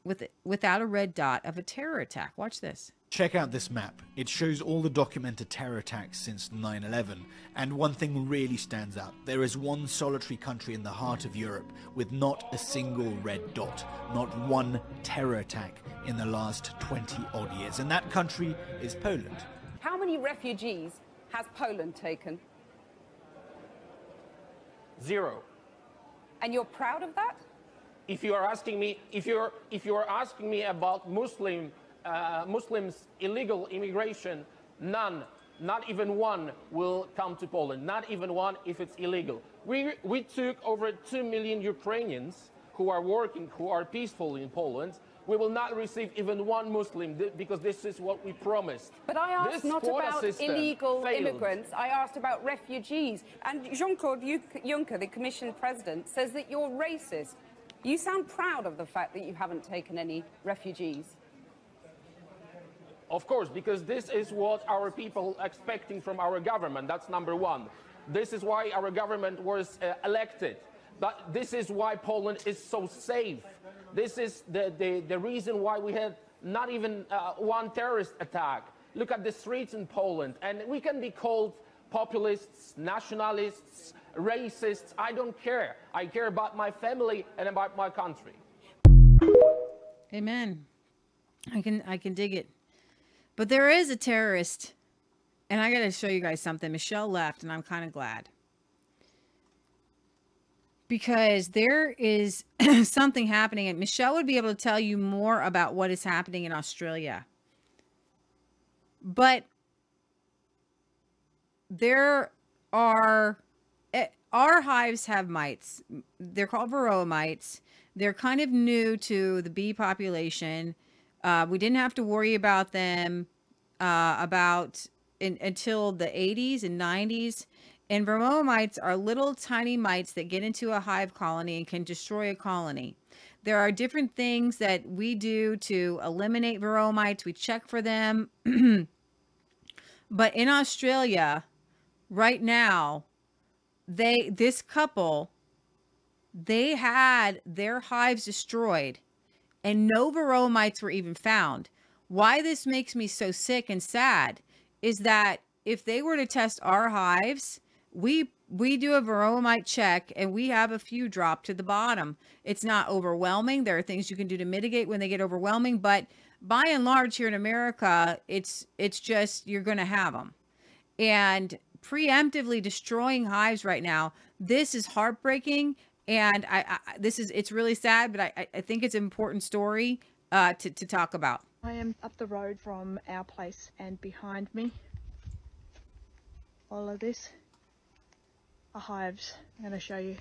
with without a red dot of a terror attack. Watch this. Check out this map. It shows all the documented terror attacks since 9 11. And one thing really stands out there is one solitary country in the heart of Europe with not a single red dot, not one terror attack in the last 20 odd years. And that country is Poland. How many refugees has Poland taken? Zero. And you're proud of that? If you are asking me, if you're if you are asking me about Muslim uh, Muslims illegal immigration, none, not even one, will come to Poland. Not even one if it's illegal. We we took over two million Ukrainians who are working, who are peaceful in Poland, we will not receive even one Muslim because this is what we promised. But I asked this not about illegal failed. immigrants. I asked about refugees. And Jean-Claude Juncker, the Commission President, says that you're racist. You sound proud of the fact that you haven't taken any refugees. Of course, because this is what our people are expecting from our government. That's number one. This is why our government was uh, elected. But this is why Poland is so safe this is the, the, the reason why we had not even uh, one terrorist attack. Look at the streets in Poland, and we can be called populists, nationalists, racists. I don't care. I care about my family and about my country. Amen. I can I can dig it. But there is a terrorist, and I got to show you guys something. Michelle left, and I'm kind of glad because there is something happening, and Michelle would be able to tell you more about what is happening in Australia. But there are eh, our hives have mites. They're called varroa mites. They're kind of new to the bee population. Uh, we didn't have to worry about them uh, about in, until the 80s and 90s And varroa mites are little tiny mites that get into a hive colony and can destroy a colony. There are different things that we do to eliminate varroa mites. We check for them. but in Australia, right now, they this couple they had their hives destroyed and no varroa mites were even found. Why this makes me so sick and sad is that if they were to test our hives, we we do a varroa mite check and we have a few drop to the bottom. It's not overwhelming. There are things you can do to mitigate when they get overwhelming, but by and large here in America, it's it's just you're going to have them. And preemptively destroying hives right now, this is heartbreaking and I, I this is it's really sad, but I I think it's an important story uh, to to talk about. I am up the road from our place, and behind me, all of this are hives. I'm going to show you.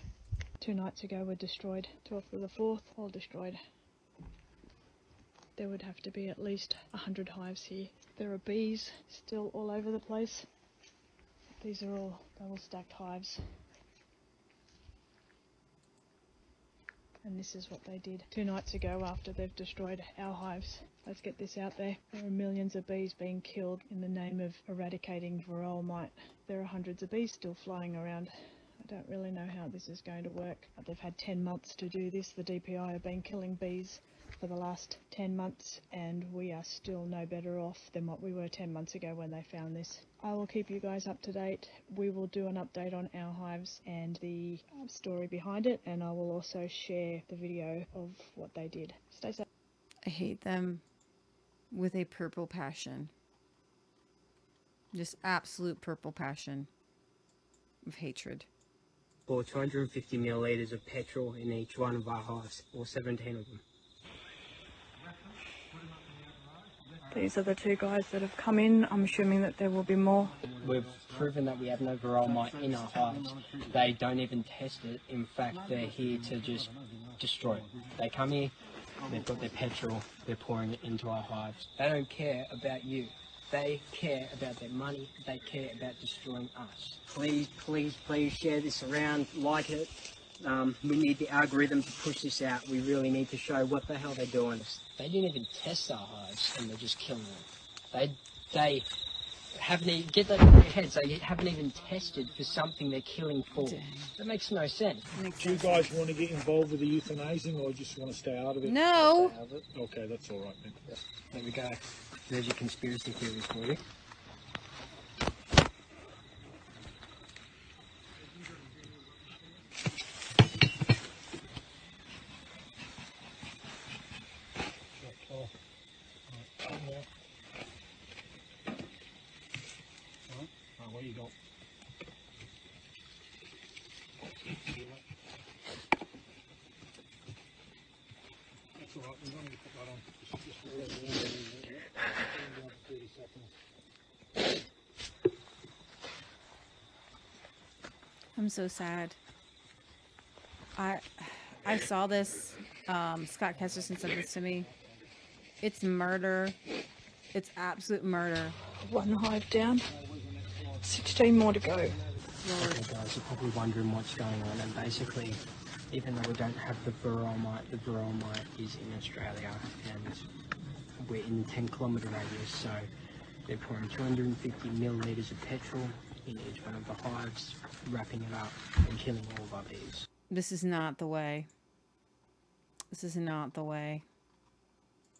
Two nights ago were destroyed. 12th of the 4th, all destroyed. There would have to be at least 100 hives here. There are bees still all over the place. These are all double stacked hives. And this is what they did two nights ago after they've destroyed our hives. Let's get this out there. There are millions of bees being killed in the name of eradicating varroa mite. There are hundreds of bees still flying around. I don't really know how this is going to work. They've had 10 months to do this. The DPI have been killing bees for the last 10 months and we are still no better off than what we were 10 months ago when they found this. I will keep you guys up to date. We will do an update on our hives and the uh, story behind it and I will also share the video of what they did. Stay safe. I hate them with a purple passion. Just absolute purple passion of hatred. Pour 250 milliliters of petrol in each one of our hives, or 17 of them. These are the two guys that have come in. I'm assuming that there will be more. We've proven that we have no varroa mite in our hives. They don't even test it. In fact, they're here to just destroy it. They come here, they've got their petrol, they're pouring it into our hives. They don't care about you. They care about their money. They care about destroying us. Please, please, please share this around, like it. Um, we need the algorithm to push this out. We really need to show what the hell they're doing. They didn't even test our hives, and they're just killing them. They, they haven't even get that in their heads. They haven't even tested for something they're killing for. That makes no sense. Do you guys want to get involved with the euthanizing or just want to stay out of it? No. Out of it? Okay, that's all right then. There we go. There's your conspiracy theories for you. Right, what you got? That's all right, we don't need to put that on. Just, just let it run. Only about 30 seconds. I'm so sad. I I saw this. Um, Scott Kesterson sent this to me. It's murder. It's absolute murder. One hive down. 16 more to go. Okay, guys, you're probably wondering what's going on, and basically, even though we don't have the varroa mite, the varroa mite is in Australia, and we're in the 10 kilometre radius, so they're pouring 250 millilitres of petrol in each one of the hives, wrapping it up, and killing all of our bees. This is not the way. This is not the way.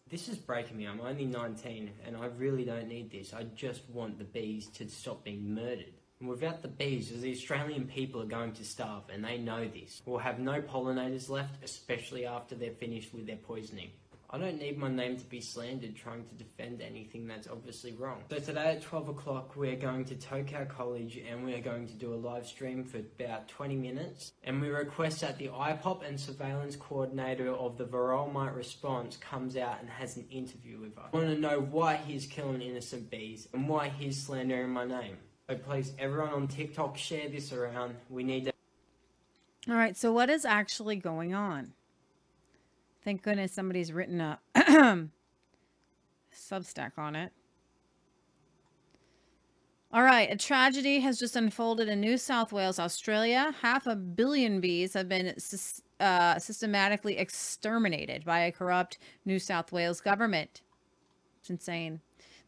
This is breaking me. I'm only 19 and I really don't need this. I just want the bees to stop being murdered. And without the bees, the Australian people are going to starve and they know this. We'll have no pollinators left, especially after they're finished with their poisoning. I don't need my name to be slandered trying to defend anything that's obviously wrong. So today at 12 o'clock we're going to Tocal College and we're going to do a live stream for about 20 minutes and we request that the IPOP and surveillance coordinator of the Varroa mite response comes out and has an interview with us. I want to know why he's killing innocent bees and why he's slandering my name. So please everyone on TikTok share this around. We need to All right, so what is actually going on? Thank goodness somebody's written a Substack on it. All right, a tragedy has just unfolded in New South Wales, Australia. Half a billion bees have been uh, systematically exterminated by a corrupt New South Wales government. It's insane.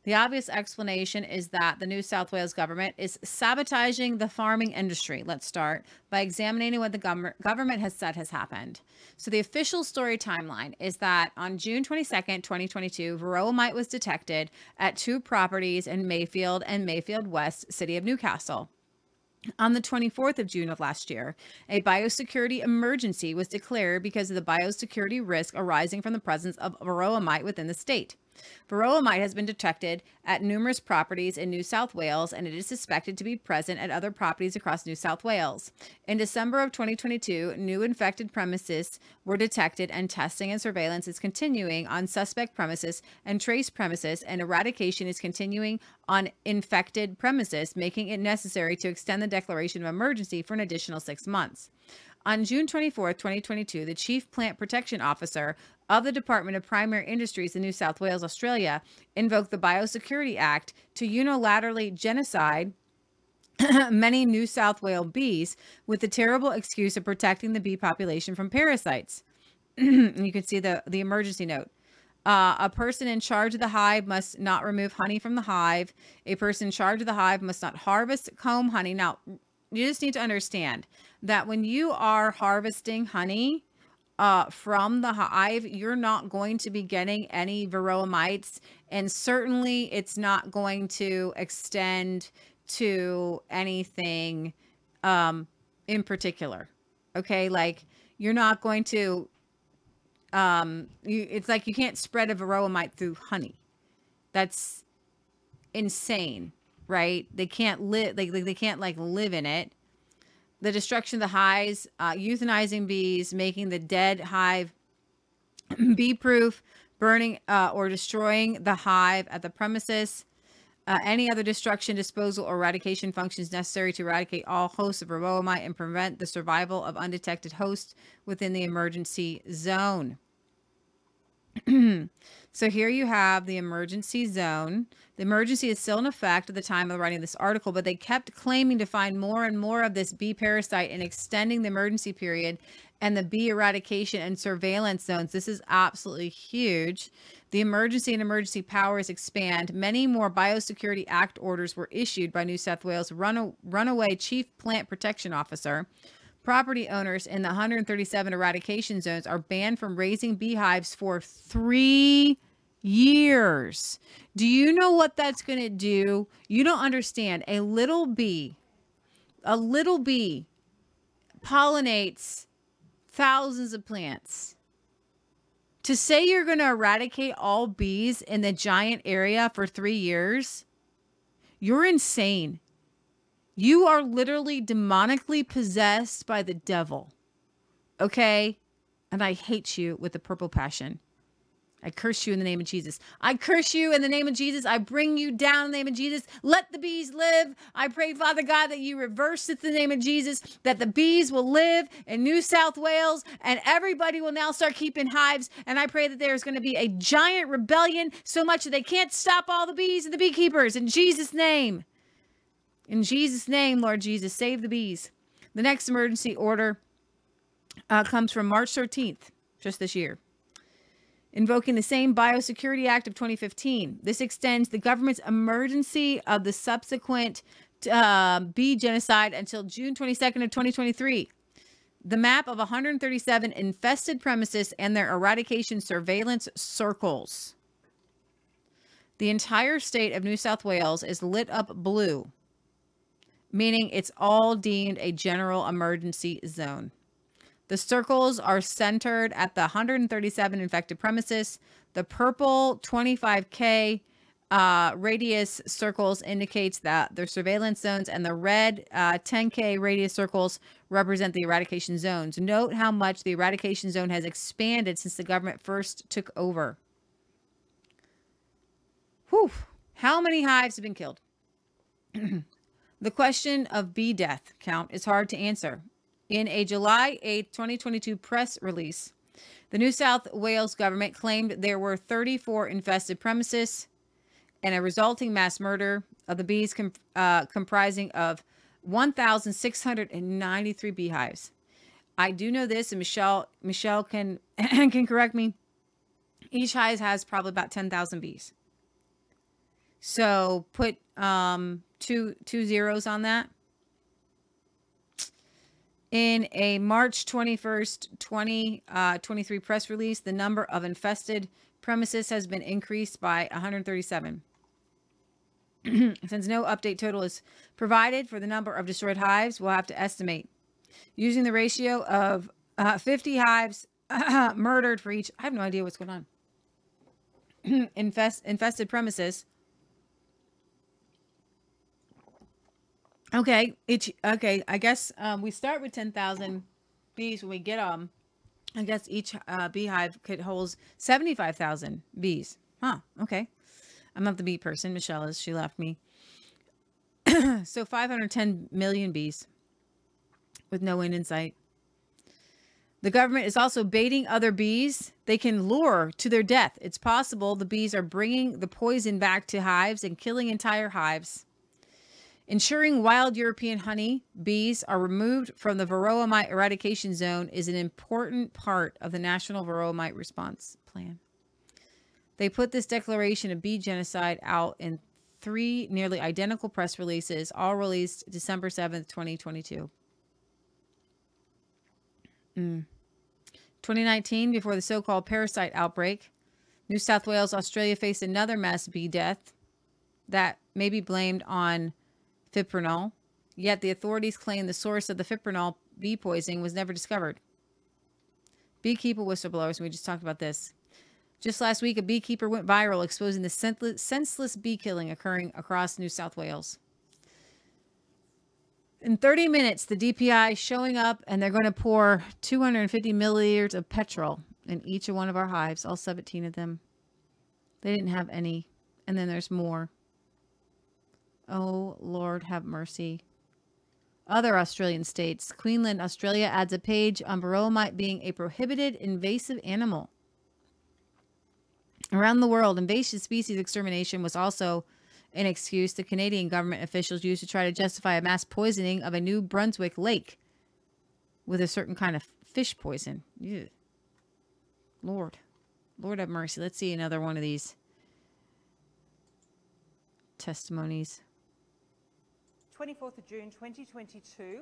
The obvious explanation is that the New South Wales government is sabotaging the farming industry. Let's start by examining what the gov- government has said has happened. So, the official story timeline is that on June 22nd, 2022, varroa mite was detected at two properties in Mayfield and Mayfield West, city of Newcastle. On the 24th of June of last year, a biosecurity emergency was declared because of the biosecurity risk arising from the presence of varroa mite within the state. Varroa mite has been detected at numerous properties in New South Wales and it is suspected to be present at other properties across New South Wales. In December of 2022, new infected premises were detected and testing and surveillance is continuing on suspect premises and trace premises and eradication is continuing on infected premises, making it necessary to extend the declaration of emergency for an additional 6 months. On June 24, 2022, the Chief Plant Protection Officer of the Department of Primary Industries in New South Wales, Australia, invoked the Biosecurity Act to unilaterally genocide many New South Wales bees with the terrible excuse of protecting the bee population from parasites. you can see the, the emergency note. Uh, a person in charge of the hive must not remove honey from the hive. A person in charge of the hive must not harvest, comb honey. Now, you just need to understand that when you are harvesting honey uh, from the hive, you're not going to be getting any varroa mites, and certainly it's not going to extend to anything um, in particular. Okay, like you're not going to. Um, you, it's like you can't spread a varroa mite through honey. That's insane right? They can't live like they, they can't like live in it. The destruction of the hives, uh, euthanizing bees, making the dead hive bee proof, burning uh, or destroying the hive at the premises. Uh, any other destruction, disposal, or eradication functions necessary to eradicate all hosts of varroa mite and prevent the survival of undetected hosts within the emergency zone. So here you have the emergency zone. The emergency is still in effect at the time of writing this article, but they kept claiming to find more and more of this bee parasite and extending the emergency period and the bee eradication and surveillance zones. This is absolutely huge. The emergency and emergency powers expand. Many more Biosecurity Act orders were issued by New South Wales run- runaway chief plant protection officer. Property owners in the 137 eradication zones are banned from raising beehives for three years. Do you know what that's going to do? You don't understand. A little bee, a little bee pollinates thousands of plants. To say you're going to eradicate all bees in the giant area for three years, you're insane. You are literally demonically possessed by the devil. Okay? And I hate you with a purple passion. I curse you in the name of Jesus. I curse you in the name of Jesus. I bring you down in the name of Jesus. Let the bees live. I pray, Father God, that you reverse it in the name of Jesus, that the bees will live in New South Wales and everybody will now start keeping hives. And I pray that there's going to be a giant rebellion so much that they can't stop all the bees and the beekeepers. In Jesus' name. In Jesus' name, Lord Jesus, save the bees. The next emergency order uh, comes from March 13th, just this year invoking the same Biosecurity Act of 2015. This extends the government's emergency of the subsequent uh, bee genocide until June 22nd of 2023. The map of 137 infested premises and their eradication surveillance circles. The entire state of New South Wales is lit up blue, meaning it's all deemed a general emergency zone. The circles are centered at the 137 infected premises. The purple 25K uh, radius circles indicates that they're surveillance zones, and the red uh, 10K radius circles represent the eradication zones. Note how much the eradication zone has expanded since the government first took over. Whew. How many hives have been killed? the question of bee death count is hard to answer. In a July 8, 2022 press release, the New South Wales government claimed there were 34 infested premises and a resulting mass murder of the bees com- uh, comprising of 1,693 beehives. I do know this, and Michelle Michelle can can correct me. Each hive has probably about 10,000 bees. So put um, two two zeros on that. In a March 21st, 2023 uh, press release, the number of infested premises has been increased by 137. Since no update total is provided for the number of destroyed hives, we'll have to estimate. Using the ratio of uh, 50 hives murdered for each, I have no idea what's going on. Infest, infested premises Okay, it's okay. I guess um, we start with ten thousand bees when we get them. I guess each uh, beehive could hold seventy-five thousand bees. Huh. Okay. I'm not the bee person. Michelle is. She left me. so 510 million bees with no end in sight. The government is also baiting other bees. They can lure to their death. It's possible the bees are bringing the poison back to hives and killing entire hives. Ensuring wild European honey bees are removed from the varroa mite eradication zone is an important part of the National Varroa Mite Response Plan. They put this declaration of bee genocide out in three nearly identical press releases, all released December 7th, 2022. Mm. 2019, before the so called parasite outbreak, New South Wales, Australia faced another mass bee death that may be blamed on fipronil, yet the authorities claim the source of the fipronil bee poisoning was never discovered. Beekeeper whistleblowers, we just talked about this. Just last week, a beekeeper went viral exposing the senseless bee killing occurring across New South Wales. In 30 minutes, the DPI showing up and they're going to pour 250 milliliters of petrol in each of one of our hives, all 17 of them. They didn't have any. And then there's more. Oh, Lord, have mercy. Other Australian states. Queensland, Australia adds a page on varroa mite being a prohibited invasive animal. Around the world, invasive species extermination was also an excuse the Canadian government officials used to try to justify a mass poisoning of a New Brunswick lake with a certain kind of fish poison. Ew. Lord. Lord have mercy. Let's see another one of these testimonies. 24th of June 2022,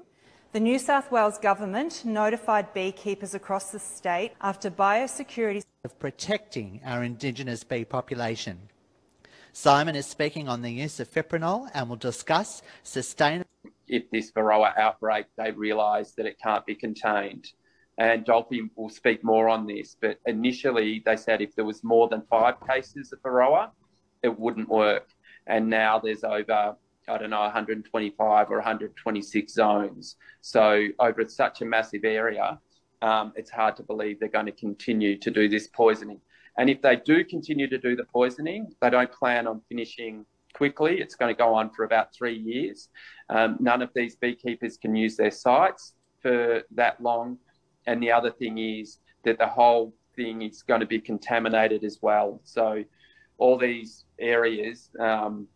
the New South Wales Government notified beekeepers across the state after biosecurity of protecting our Indigenous bee population. Simon is speaking on the use of fipronil and will discuss sustainable. If this Varroa outbreak, they realise that it can't be contained. And Dolphy will speak more on this, but initially they said if there was more than five cases of Varroa, it wouldn't work. And now there's over I don't know, 125 or 126 zones. So over such a massive area, um, it's hard to believe they're going to continue to do this poisoning. And if they do continue to do the poisoning, they don't plan on finishing quickly. It's going to go on for about three years. Um, none of these beekeepers can use their sites for that long. And the other thing is that the whole thing is going to be contaminated as well. So all these areas, um,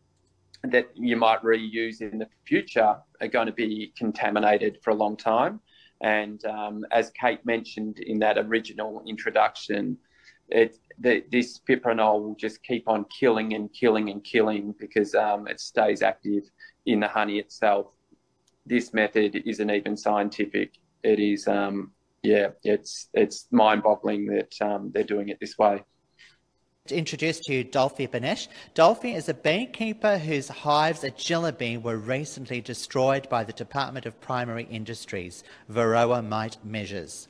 that you might reuse in the future are going to be contaminated for a long time. And um, as Kate mentioned in that original introduction, it, the, this fipronil will just keep on killing and killing and killing because um, it stays active in the honey itself. This method isn't even scientific. It is, um, yeah, it's it's mind-boggling that um, they're doing it this way to introduce to you Dolphy Benesh. Dolphy is a beekeeper whose hives at Gillibee were recently destroyed by the Department of Primary Industries Varroa mite measures.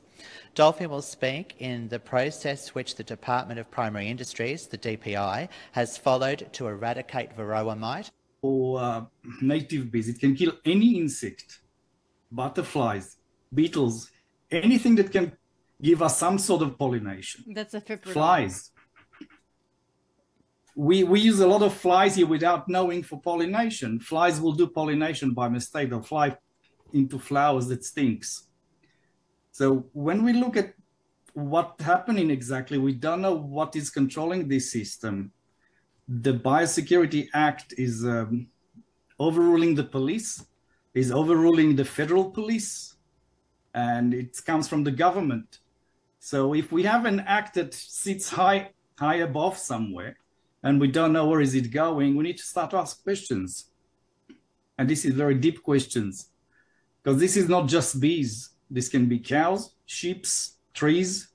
Dolphy will speak in the process which the Department of Primary Industries, the DPI, has followed to eradicate Varroa mite. Or uh, native bees, it can kill any insect, butterflies, beetles, anything that can give us some sort of pollination. That's a fipronil. Flies, we, we use a lot of flies here without knowing for pollination. Flies will do pollination by mistake. They'll fly into flowers that stinks. So when we look at what's happening exactly, we don't know what is controlling this system. The Biosecurity Act is um, overruling the police, is overruling the federal police, and it comes from the government. So if we have an act that sits high, high above somewhere, and we don't know where is it going, we need to start to ask questions. And this is very deep questions, because this is not just bees. This can be cows, sheep, trees,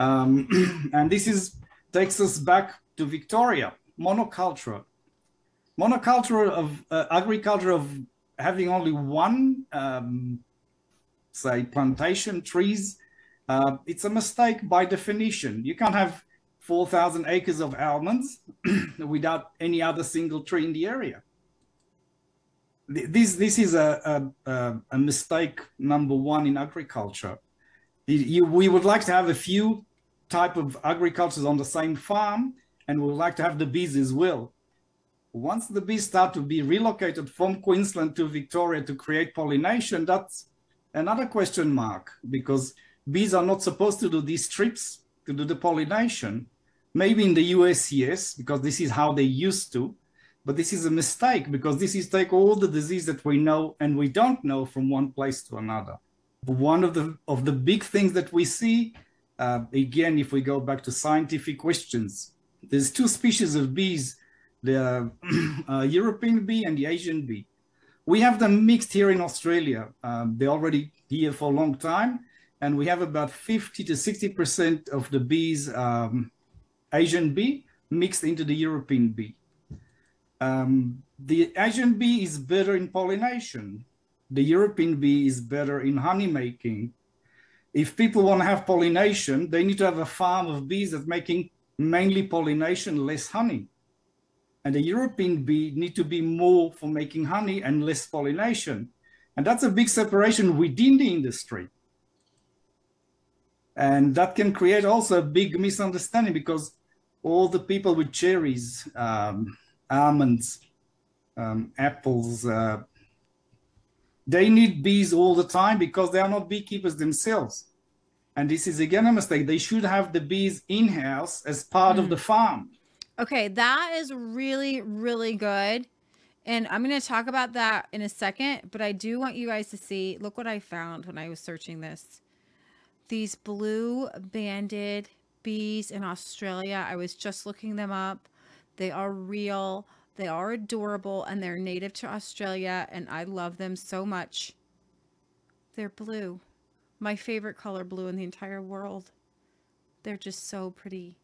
um, and this is takes us back to Victoria, monoculture. Monoculture of uh, agriculture of having only one, um, say, plantation trees, uh, it's a mistake by definition. You can't have 4,000 acres of almonds without any other single tree in the area. This, this is a, a, a mistake number one in agriculture. You, we would like to have a few type of agricultures on the same farm, and we would like to have the bees as well. Once the bees start to be relocated from Queensland to Victoria to create pollination, that's another question mark because bees are not supposed to do these trips to do the pollination. Maybe in the US, yes, because this is how they used to. But this is a mistake because this is take all the disease that we know and we don't know from one place to another. One of the of the big things that we see, uh, again, if we go back to scientific questions, there's two species of bees the uh, European bee and the Asian bee. We have them mixed here in Australia. Um, they're already here for a long time, and we have about 50 to 60% of the bees, um, Asian bee, mixed into the European bee. Um, the Asian bee is better in pollination. The European bee is better in honey making. If people want to have pollination, they need to have a farm of bees that's making mainly pollination, less honey and the European bee need to be more for making honey and less pollination. And that's a big separation within the industry. And that can create also a big misunderstanding because all the people with cherries, um, almonds, um, apples, uh, they need bees all the time because they are not beekeepers themselves. And this is again a mistake. They should have the bees in house as part mm. of the farm Okay, that is really, really good. And I'm going to talk about that in a second, but I do want you guys to see look what I found when I was searching this. These blue banded bees in Australia. I was just looking them up. They are real, they are adorable, and they're native to Australia, and I love them so much. They're blue. My favorite color blue in the entire world. They're just so pretty.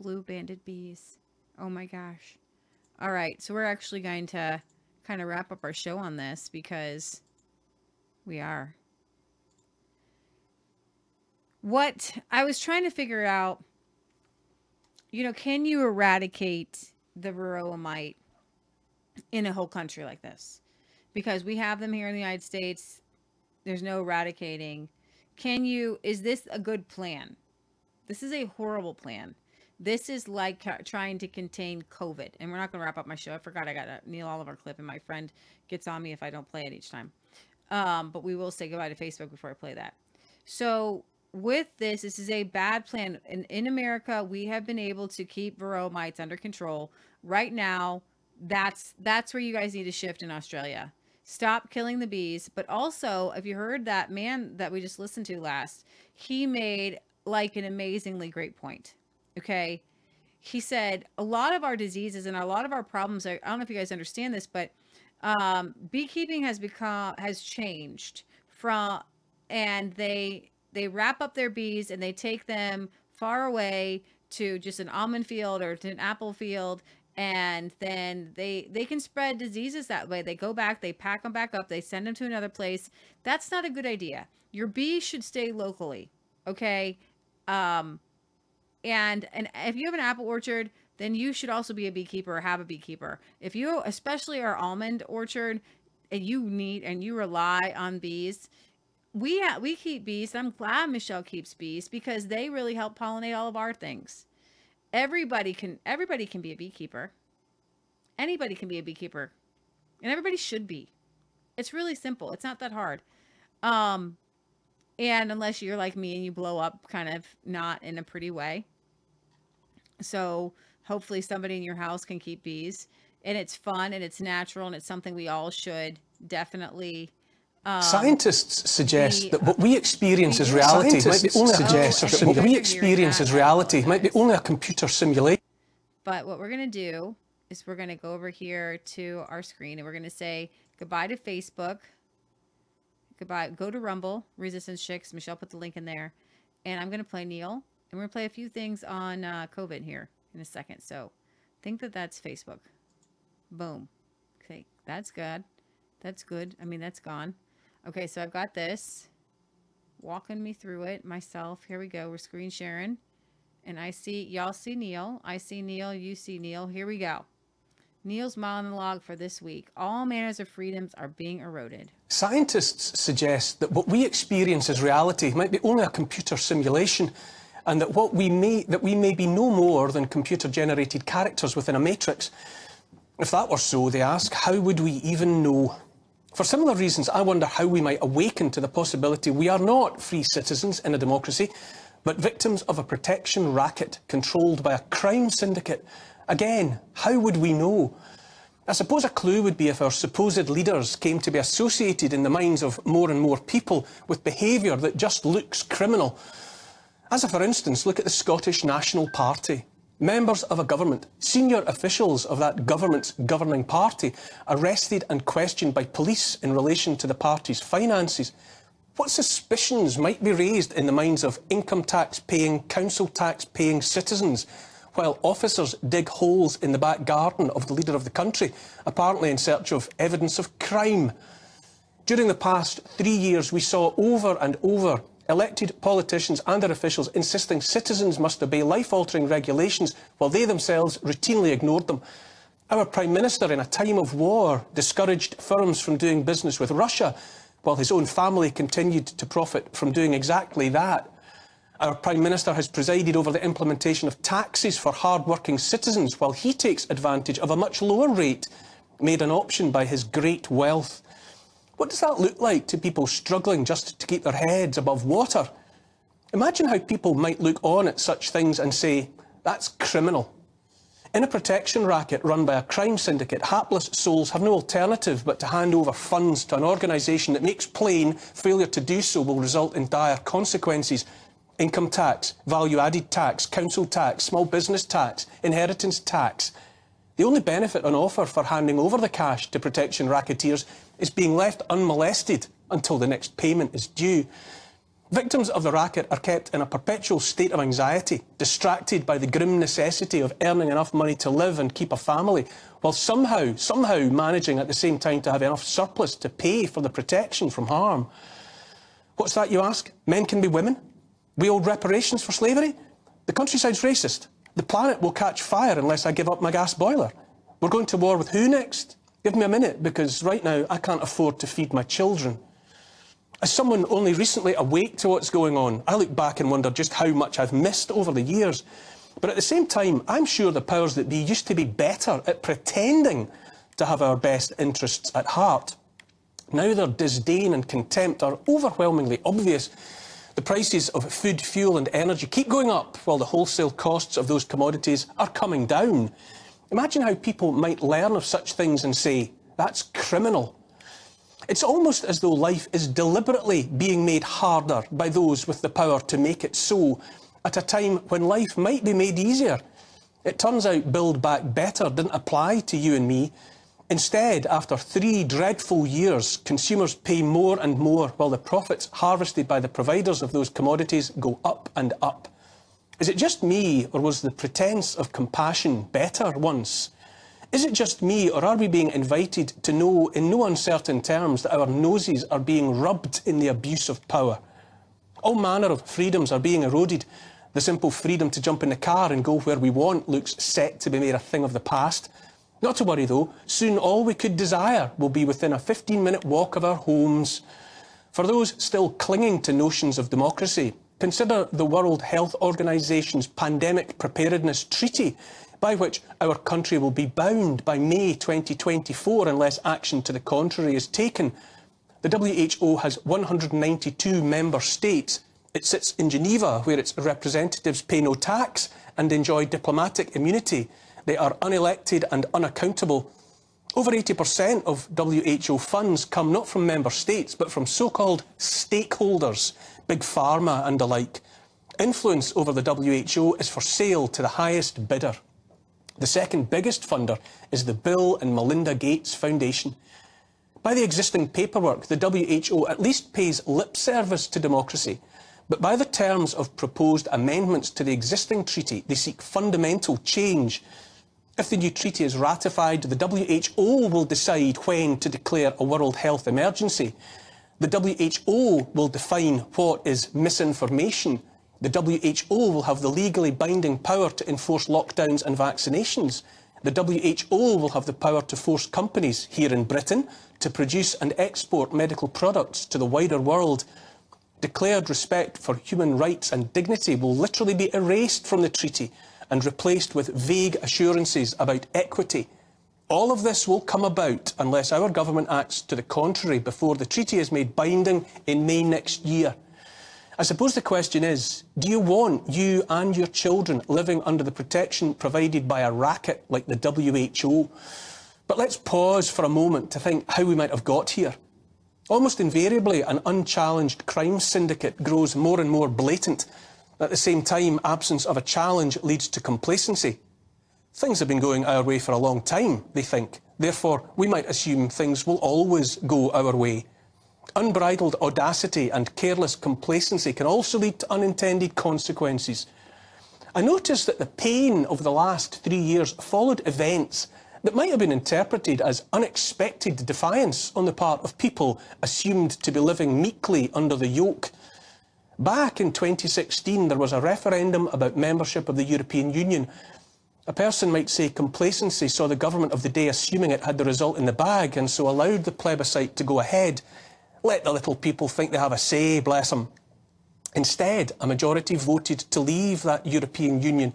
Blue banded bees. Oh my gosh. All right, so we're actually going to kind of wrap up our show on this because we are. What I was trying to figure out, you know, can you eradicate the varroa mite in a whole country like this? Because we have them here in the United States. There's no eradicating. Can you, is this a good plan? This is a horrible plan. This is like trying to contain COVID. And we're not going to wrap up my show. I forgot I got a Neil Oliver clip, and my friend gets on me if I don't play it each time. Um, but we will say goodbye to Facebook before I play that. So with this, this is a bad plan. In, in America, we have been able to keep varroa mites under control. Right now, that's that's where you guys need to shift in Australia. Stop killing the bees. But also, if you heard that man that we just listened to last, he made like an amazingly great point. Okay. He said a lot of our diseases and a lot of our problems, I don't know if you guys understand this, but um, beekeeping has become, has changed from, and they, they wrap up their bees and they take them far away to just an almond field or to an apple field and then they they can spread diseases that way. They go back they pack them back up they send them to another place. That's not a good idea. Your bees should stay locally okay? Um and and if you have an apple orchard, then you should also be a beekeeper or have a beekeeper. If you especially are almond orchard and you need and you rely on bees, we ha- we keep bees. I'm glad Michelle keeps bees because they really help pollinate all of our things. Everybody can everybody can be a beekeeper. Anybody can be a beekeeper. And everybody should be. It's really simple. It's not that hard. Um and unless you're like me and you blow up kind of not in a pretty way. So hopefully somebody in your house can keep bees. and it's fun and it's natural and it's something we all should definitely. Um, Scientists suggest be- that what we experience as reality might be only suggest that what we experience as reality might be only a computer simulation. But what we're going to do is we're going to go over here to our screen and we're going to say goodbye to Facebook. Goodbye. Go to Rumble, Resistance Chicks. Michelle put the link in there. And I'm going to play Neil. And we're going to play a few things on uh, COVID here in a second. So think that that's Facebook. Boom. Okay. That's good. That's good. I mean, that's gone. Okay. So I've got this walking me through it myself. Here we go. We're screen sharing. And I see, y'all see Neil. I see Neil. You see Neil. Here we go. Neil's monologue for this week. All manners of freedoms are being eroded. Scientists suggest that what we experience as reality might be only a computer simulation and that what we may that we may be no more than computer generated characters within a matrix. If that were so, they ask, how would we even know? For similar reasons, I wonder how we might awaken to the possibility we are not free citizens in a democracy, but victims of a protection racket controlled by a crime syndicate. Again, how would we know? I suppose a clue would be if our supposed leaders came to be associated in the minds of more and more people with behaviour that just looks criminal. As a for instance, look at the Scottish National Party. Members of a government, senior officials of that government's governing party, arrested and questioned by police in relation to the party's finances. What suspicions might be raised in the minds of income tax paying, council tax paying citizens while officers dig holes in the back garden of the leader of the country, apparently in search of evidence of crime? During the past three years, we saw over and over elected politicians and their officials insisting citizens must obey life-altering regulations while they themselves routinely ignored them. Our Prime Minister, in a time of war, discouraged firms from doing business with Russia, while his own family continued to profit from doing exactly that. Our Prime Minister has presided over the implementation of taxes for hard-working citizens, while he takes advantage of a much lower rate made an option by his great wealth. What does that look like to people struggling just to keep their heads above water? Imagine how people might look on at such things and say, that's criminal. In a protection racket run by a crime syndicate, hapless souls have no alternative but to hand over funds to an organisation that makes plain failure to do so will result in dire consequences. Income tax, value added tax, council tax, small business tax, inheritance tax. The only benefit on offer for handing over the cash to protection racketeers is being left unmolested until the next payment is due. Victims of the racket are kept in a perpetual state of anxiety, distracted by the grim necessity of earning enough money to live and keep a family, while somehow, somehow managing at the same time to have enough surplus to pay for the protection from harm. What's that, you ask? Men can be women? We owed reparations for slavery? The countryside's racist. The planet will catch fire unless I give up my gas boiler. We're going to war with who next? Give me a minute, because right now I can't afford to feed my children. As someone only recently awake to what's going on, I look back and wonder just how much I've missed over the years. But at the same time, I'm sure the powers that be used to be better at pretending to have our best interests at heart. Now their disdain and contempt are overwhelmingly obvious. The prices of food, fuel and energy keep going up while the wholesale costs of those commodities are coming down. Imagine how people might learn of such things and say, that's criminal. It's almost as though life is deliberately being made harder by those with the power to make it so, at a time when life might be made easier. It turns out Build Back Better didn't apply to you and me. Instead, after three dreadful years, consumers pay more and more while the profits harvested by the providers of those commodities go up and up. Is it just me, or was the pretence of compassion better once? Is it just me, or are we being invited to know in no uncertain terms that our noses are being rubbed in the abuse of power? All manner of freedoms are being eroded. The simple freedom to jump in the car and go where we want looks set to be made a thing of the past. Not to worry though, soon all we could desire will be within a 15 minute walk of our homes. For those still clinging to notions of democracy, consider the World Health Organization's Pandemic Preparedness Treaty, by which our country will be bound by May 2024 unless action to the contrary is taken. The WHO has 192 member states. It sits in Geneva, where its representatives pay no tax and enjoy diplomatic immunity. They are unelected and unaccountable. Over 80% of WHO funds come not from member states, but from so-called stakeholders, big pharma and the like. Influence over the WHO is for sale to the highest bidder. The second biggest funder is the Bill and Melinda Gates Foundation. By the existing paperwork, the WHO at least pays lip service to democracy, but by the terms of proposed amendments to the existing treaty, they seek fundamental change. If the new treaty is ratified, the WHO will decide when to declare a world health emergency. The WHO will define what is misinformation. The WHO will have the legally binding power to enforce lockdowns and vaccinations. The WHO will have the power to force companies here in Britain to produce and export medical products to the wider world. Declared respect for human rights and dignity will literally be erased from the treaty and replaced with vague assurances about equity. All of this will come about unless our government acts to the contrary before the treaty is made binding in May next year. I suppose the question is, do you want you and your children living under the protection provided by a racket like the WHO? But let's pause for a moment to think how we might have got here. Almost invariably, an unchallenged crime syndicate grows more and more blatant at the same time, absence of a challenge leads to complacency. Things have been going our way for a long time, they think. Therefore, we might assume things will always go our way. Unbridled audacity and careless complacency can also lead to unintended consequences. I noticed that the pain of the last three years followed events that might have been interpreted as unexpected defiance on the part of people assumed to be living meekly under the yoke Back in 2016, there was a referendum about membership of the European Union. A person might say complacency saw the government of the day assuming it had the result in the bag and so allowed the plebiscite to go ahead. Let the little people think they have a say, bless them. Instead, a majority voted to leave that European Union.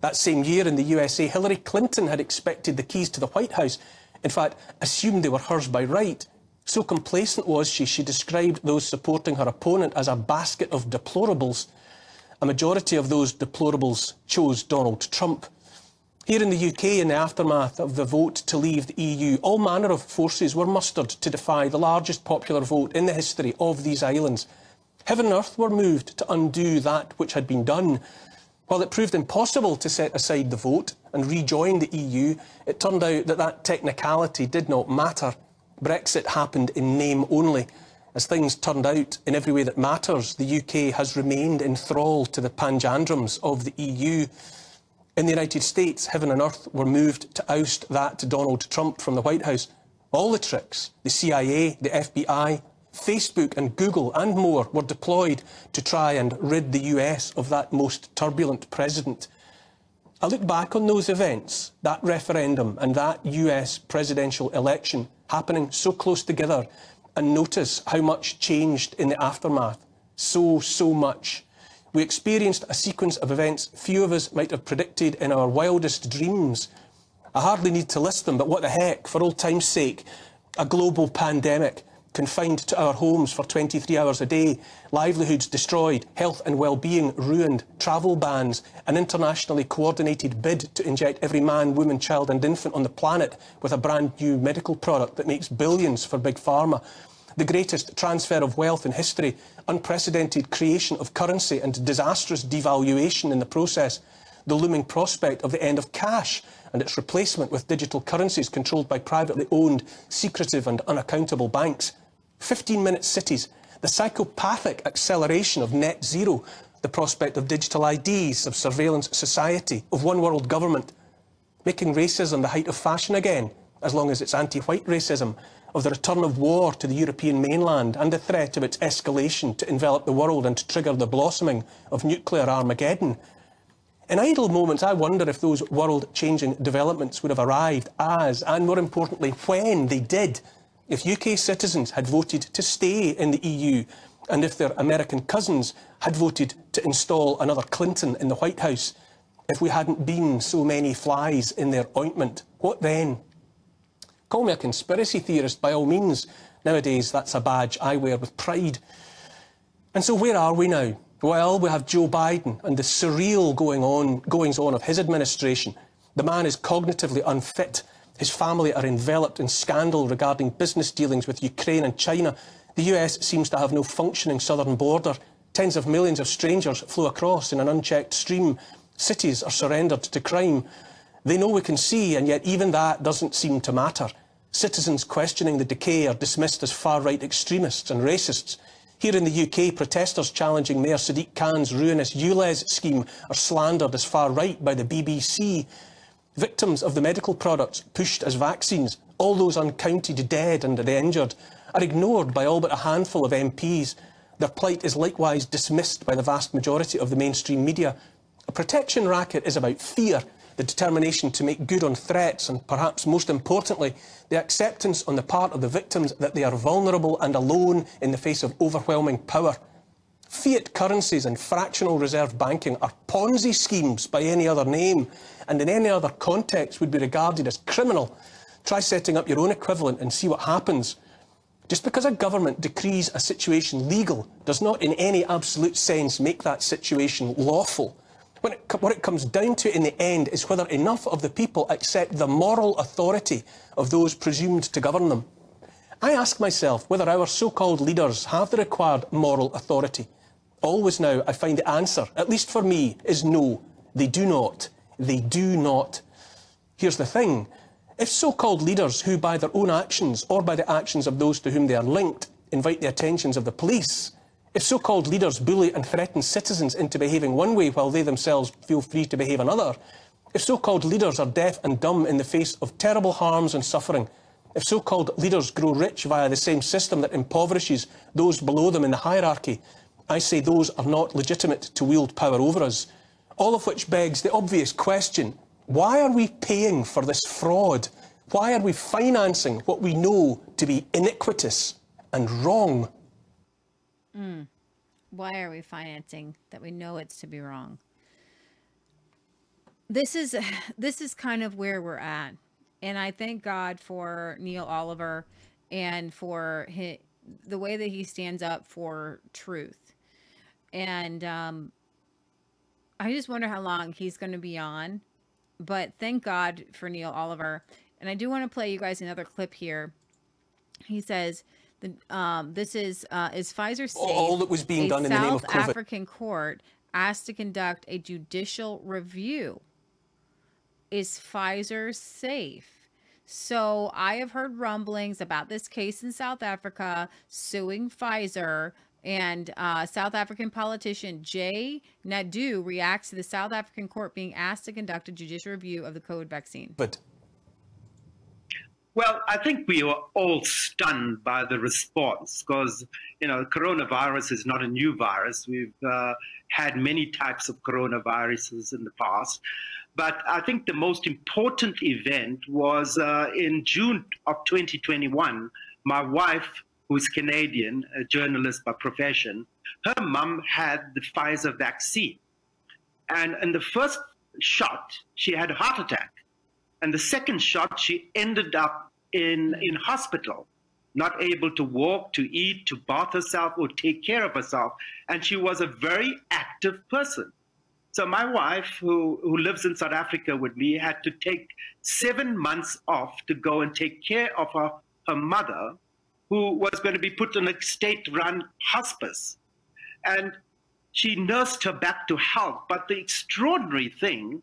That same year in the USA, Hillary Clinton had expected the keys to the White House. In fact, assumed they were hers by right. So complacent was she, she described those supporting her opponent as a basket of deplorables. A majority of those deplorables chose Donald Trump. Here in the UK, in the aftermath of the vote to leave the EU, all manner of forces were mustered to defy the largest popular vote in the history of these islands. Heaven and earth were moved to undo that which had been done. While it proved impossible to set aside the vote and rejoin the EU, it turned out that that technicality did not matter. Brexit happened in name only. As things turned out in every way that matters, the UK has remained in thrall to the panjandrums of the EU. In the United States, heaven and earth were moved to oust that Donald Trump from the White House. All the tricks, the CIA, the FBI, Facebook and Google and more were deployed to try and rid the US of that most turbulent president. I look back on those events, that referendum and that US presidential election happening so close together and notice how much changed in the aftermath. So, so much. We experienced a sequence of events few of us might have predicted in our wildest dreams. I hardly need to list them, but what the heck, for old time's sake, a global pandemic, confined to our homes for 23 hours a day, livelihoods destroyed, health and well-being ruined, travel bans, an internationally coordinated bid to inject every man, woman, child and infant on the planet with a brand new medical product that makes billions for Big Pharma, the greatest transfer of wealth in history, unprecedented creation of currency and disastrous devaluation in the process, the looming prospect of the end of cash and its replacement with digital currencies controlled by privately owned, secretive and unaccountable banks, 15-minute cities, the psychopathic acceleration of net zero, the prospect of digital IDs, of surveillance society, of one world government, making racism the height of fashion again, as long as it's anti-white racism, of the return of war to the European mainland and the threat of its escalation to envelop the world and to trigger the blossoming of nuclear Armageddon. In idle moments, I wonder if those world-changing developments would have arrived as, and more importantly, when they did, if UK citizens had voted to stay in the EU and if their American cousins had voted to install another Clinton in the White House, if we hadn't been so many flies in their ointment, what then? Call me a conspiracy theorist by all means. Nowadays, that's a badge I wear with pride. And so where are we now? Well, we have Joe Biden and the surreal going on, goings on of his administration The man is cognitively unfit. His family are enveloped in scandal regarding business dealings with Ukraine and China. The US seems to have no functioning southern border. Tens of millions of strangers flow across in an unchecked stream. Cities are surrendered to crime. They know we can see, and yet even that doesn't seem to matter. Citizens questioning the decay are dismissed as far-right extremists and racists. Here in the UK, protesters challenging Mayor Sadiq Khan's ruinous ULEZ scheme are slandered as far-right by the BBC. Victims of the medical products pushed as vaccines, all those uncounted dead and the injured, are ignored by all but a handful of MPs. Their plight is likewise dismissed by the vast majority of the mainstream media. A protection racket is about fear, the determination to make good on threats, and perhaps most importantly, the acceptance on the part of the victims that they are vulnerable and alone in the face of overwhelming power. Fiat currencies and fractional reserve banking are Ponzi schemes by any other name, and in any other context would be regarded as criminal. Try setting up your own equivalent and see what happens. Just because a government decrees a situation legal does not in any absolute sense make that situation lawful. When it, what it comes down to in the end is whether enough of the people accept the moral authority of those presumed to govern them. I ask myself whether our so-called leaders have the required moral authority. Always now, I find the answer, at least for me, is no. They do not. They do not. Here's the thing. If so-called leaders who, by their own actions or by the actions of those to whom they are linked, invite the attentions of the police, if so-called leaders bully and threaten citizens into behaving one way while they themselves feel free to behave another, if so-called leaders are deaf and dumb in the face of terrible harms and suffering, if so-called leaders grow rich via the same system that impoverishes those below them in the hierarchy, I say those are not legitimate to wield power over us. All of which begs the obvious question, why are we paying for this fraud? Why are we financing what we know to be iniquitous and wrong? Mm. Why are we financing that we know it's to be wrong? This is this is kind of where we're at. And I thank God for Neil Oliver and for his, the way that he stands up for truth. And um, I just wonder how long he's going to be on. But thank God for Neil Oliver. And I do want to play you guys another clip here. He says, the, um, this is uh, is Pfizer safe? All that was being A done in the name of South COVID. African court asked to conduct a judicial review. Is Pfizer safe? So I have heard rumblings about this case in South Africa suing Pfizer. And uh, South African politician Jay Naidoo reacts to the South African court being asked to conduct a judicial review of the COVID vaccine. But Well, I think we were all stunned by the response because, you know, coronavirus is not a new virus. We've uh, had many types of coronaviruses in the past. But I think the most important event was uh, in June of 2021. My wife, who's Canadian, a journalist by profession, her mum had the Pfizer vaccine. And in the first shot, she had a heart attack. And the second shot, she ended up in, in hospital, not able to walk, to eat, to bath herself, or take care of herself. And she was a very active person. So my wife, who, who lives in South Africa with me, had to take seven months off to go and take care of her, her mother, who was going to be put in a state-run hospice. And she nursed her back to health. But the extraordinary thing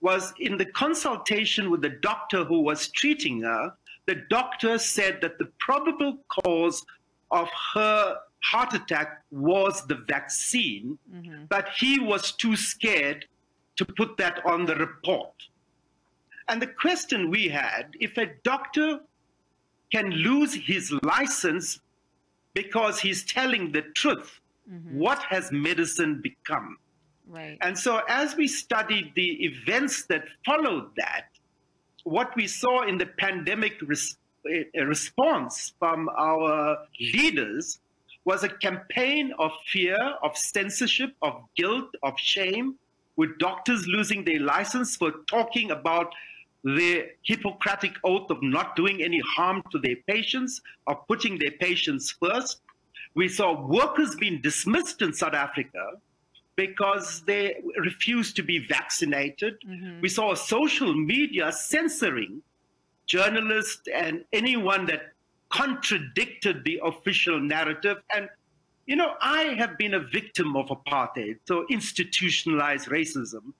was in the consultation with the doctor who was treating her, the doctor said that the probable cause of her heart attack was the vaccine, mm-hmm. but he was too scared to put that on the report. And the question we had if a doctor can lose his license because he's telling the truth, mm-hmm. what has medicine become? Right. And so, as we studied the events that followed that, what we saw in the pandemic res- eh, response from our leaders was a campaign of fear, of censorship, of guilt, of shame, with doctors losing their license for talking about their Hippocratic oath of not doing any harm to their patients, of putting their patients first. We saw workers being dismissed in South Africa because they refused to be vaccinated. Mm-hmm. We saw social media censoring journalists and anyone that contradicted the official narrative. And, you know, I have been a victim of apartheid, so institutionalized racism,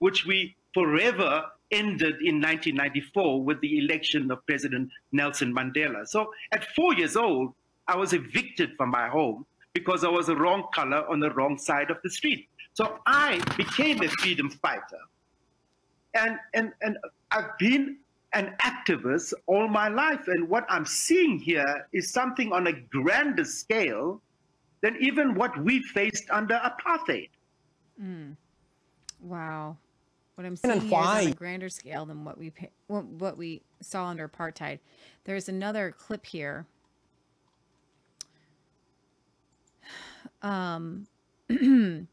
which we forever ended in 1994 with the election of President Nelson Mandela. So at four years old, I was evicted from my home because I was the wrong color on the wrong side of the street. So I became a freedom fighter. And, and, and I've been an activist all my life. And what I'm seeing here is something on a grander scale than even what we faced under apartheid. Mm. Wow. What I'm And seeing here is on a grander scale than what we what, what we saw under apartheid. There's another clip here. Um,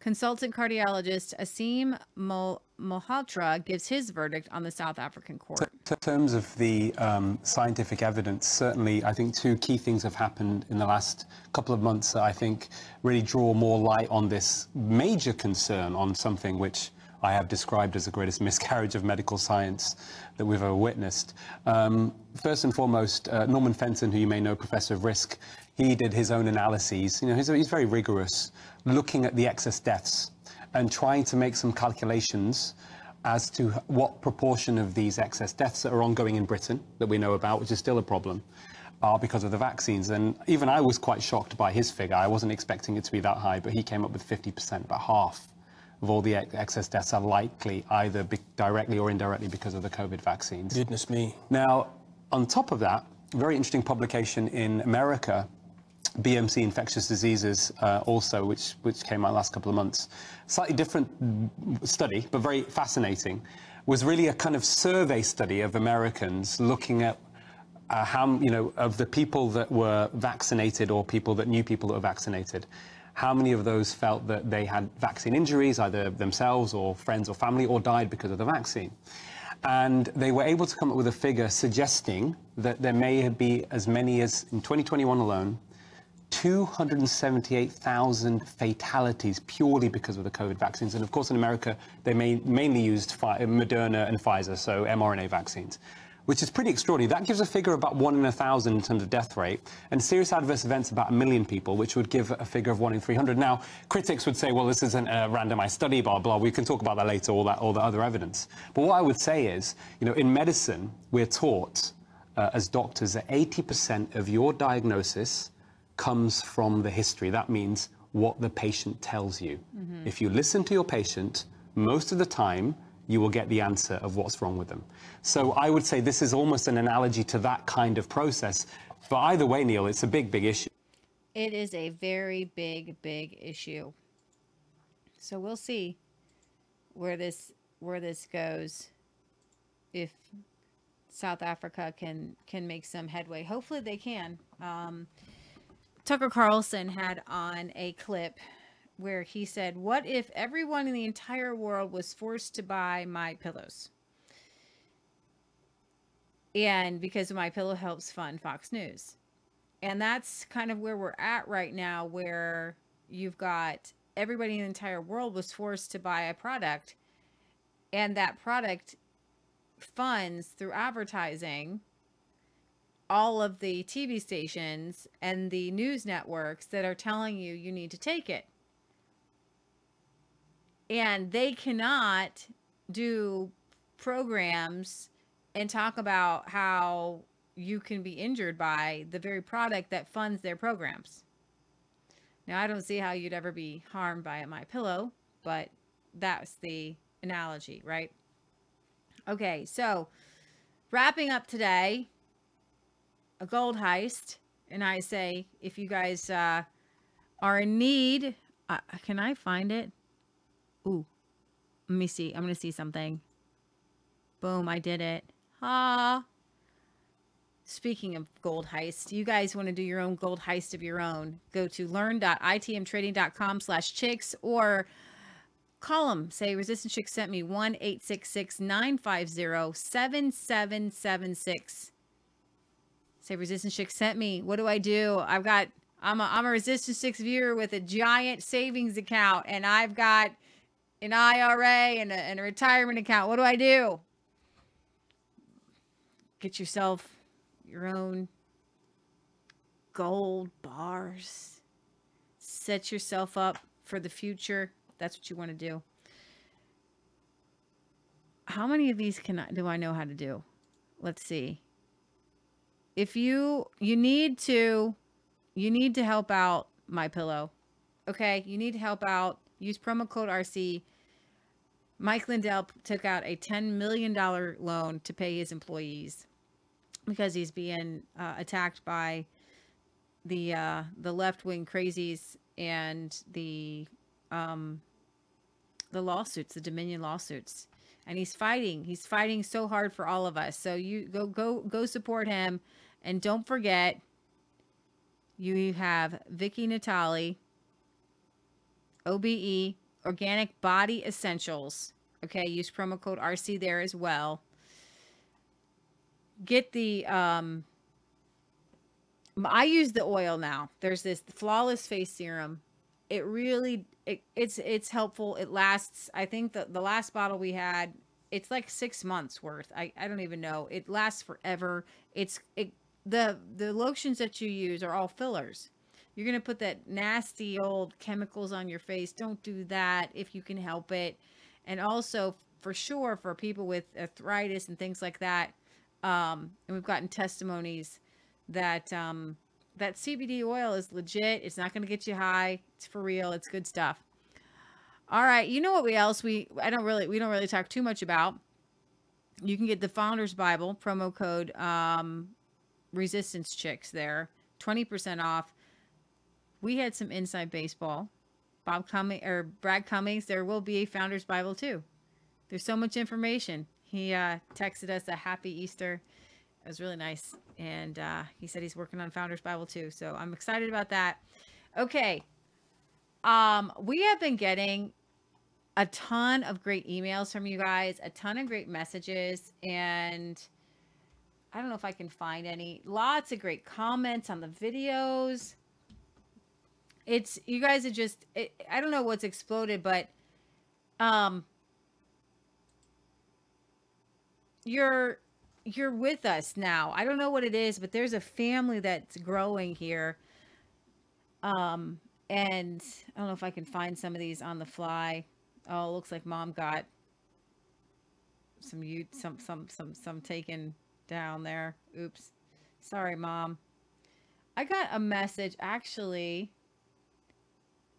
consultant cardiologist Aseem Mo- Malhotra gives his verdict on the South African court. In terms of the um, scientific evidence, certainly I think two key things have happened in the last couple of months that I think really draw more light on this major concern on something which I have described as the greatest miscarriage of medical science that we've ever witnessed. Um, first and foremost, uh, Norman Fenton, who you may know, professor of risk, he did his own analyses. You know, he's, he's very rigorous, looking at the excess deaths and trying to make some calculations as to what proportion of these excess deaths that are ongoing in Britain that we know about, which is still a problem, are because of the vaccines. And even I was quite shocked by his figure. I wasn't expecting it to be that high, but he came up with 50%, about half of all the ex- excess deaths are likely either directly or indirectly because of the COVID vaccines. Goodness me. Now, on top of that, a very interesting publication in America, BMC Infectious Diseases, uh, also, which, which came out last couple of months. Slightly different study, but very fascinating, was really a kind of survey study of Americans looking at uh, how, you know, of the people that were vaccinated or people that knew people that were vaccinated, how many of those felt that they had vaccine injuries, either themselves or friends or family, or died because of the vaccine. And they were able to come up with a figure suggesting that there may be as many as, in 2021 alone, 278,000 fatalities purely because of the COVID vaccines. And of course, in America, they mainly used Moderna and Pfizer, so mRNA vaccines, which is pretty extraordinary. That gives a figure about one in a thousand in terms of death rate, and serious adverse events about a million people, which would give a figure of one in 300. Now, critics would say, well, this isn't a randomized study, blah, blah. We can talk about that later, all that, all the other evidence. But what I would say is, you know, in medicine, we're taught uh, as doctors that 80% of your diagnosis comes from the history. That means what the patient tells you. Mhm. If you listen to your patient, most of the time, you will get the answer of what's wrong with them. So I would say this is almost an analogy to that kind of process. But either way, Neil, it's a big, big issue. It is a very big, big issue. So we'll see where this where this goes. If South Africa can can make some headway, hopefully they can. Um, Tucker Carlson had on a clip where he said, "What if everyone in the entire world was forced to buy my pillows?" And because my pillow helps fund Fox News. And that's kind of where we're at right now where you've got everybody in the entire world was forced to buy a product and that product funds through advertising all of the TV stations and the news networks that are telling you you need to take it. And they cannot do programs and talk about how you can be injured by the very product that funds their programs. Now, I don't see how you'd ever be harmed by a my pillow, but that's the analogy, right? Okay, so wrapping up today, a gold heist, and I say if you guys uh, are in need, uh, can I find it? Ooh, let me see. I'm gonna see something. Boom! I did it. Ah. Speaking of gold heist, you guys want to do your own gold heist of your own? Go to learn.itmtrading.com slash chicks or call them. Say Resistance Chicks sent me 1 866 950 7776. Say Resistance Chicks sent me. What do I do? I've got I'm a, I'm a Resistance Chicks viewer with a giant savings account and I've got an IRA and a, and a retirement account. What do I do? Get yourself your own gold bars. Set yourself up for the future. That's what you want to do. How many of these can I, do I know how to do? Let's see. If you you need to you need to help out my pillow. Okay? You need to help out. Use promo code RC. Mike Lindell took out a $10 million loan to pay his employees because he's being uh, attacked by the uh, the left wing crazies and the um, the lawsuits, the Dominion lawsuits, and he's fighting. He's fighting so hard for all of us. So you go go go support him, and don't forget. You have Vicky Natali, OBE Organic Body Essentials. Okay, use promo code RC there as well. Get the um I use the oil now. There's this flawless face serum. It really it, it's it's helpful. It lasts. I think the the last bottle we had, it's like six months worth. I I don't even know. It lasts forever. It's it the the lotions that you use are all fillers. You're gonna put that nasty old chemicals on your face. Don't do that if you can help it. And also for sure for people with arthritis and things like that. Um, and we've gotten testimonies that um, that CBD oil is legit. It's not going to get you high. It's for real. It's good stuff. All right, you know what we else we I don't really we don't really talk too much about. You can get the Founders Bible promo code um, Resistance Chicks there, twenty percent off. We had some inside baseball. Bob Cummings or Brad Cummings. There will be a Founders Bible too. There's so much information. He uh, texted us a happy Easter. It was really nice. And uh, he said he's working on Founders Bible too. So I'm excited about that. Okay. Um, we have been getting a ton of great emails from you guys, a ton of great messages, and I don't know if I can find any. Lots of great comments on the videos. It's you guys are just it, I don't know what's exploded, but um you're you're with us now. I don't know what it is, but there's a family that's growing here. Um, and I don't know if I can find some of these on the fly. Oh, looks like mom got some you some some some some taken down there. Oops. Sorry, mom. I got a message actually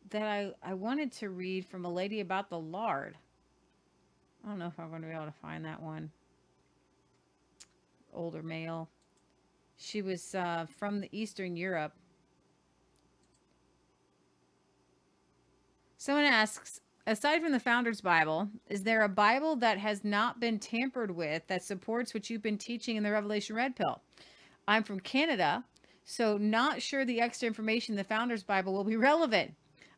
that I I wanted to read from a lady about the lard. I don't know if I'm going to be able to find that one older male. She was uh, from the Eastern Europe. Someone asks, aside from the Founder's Bible, is there a Bible that has not been tampered with that supports what you've been teaching in the Revelation Red Pill? I'm from Canada, so not sure the extra information in the Founder's Bible will be relevant.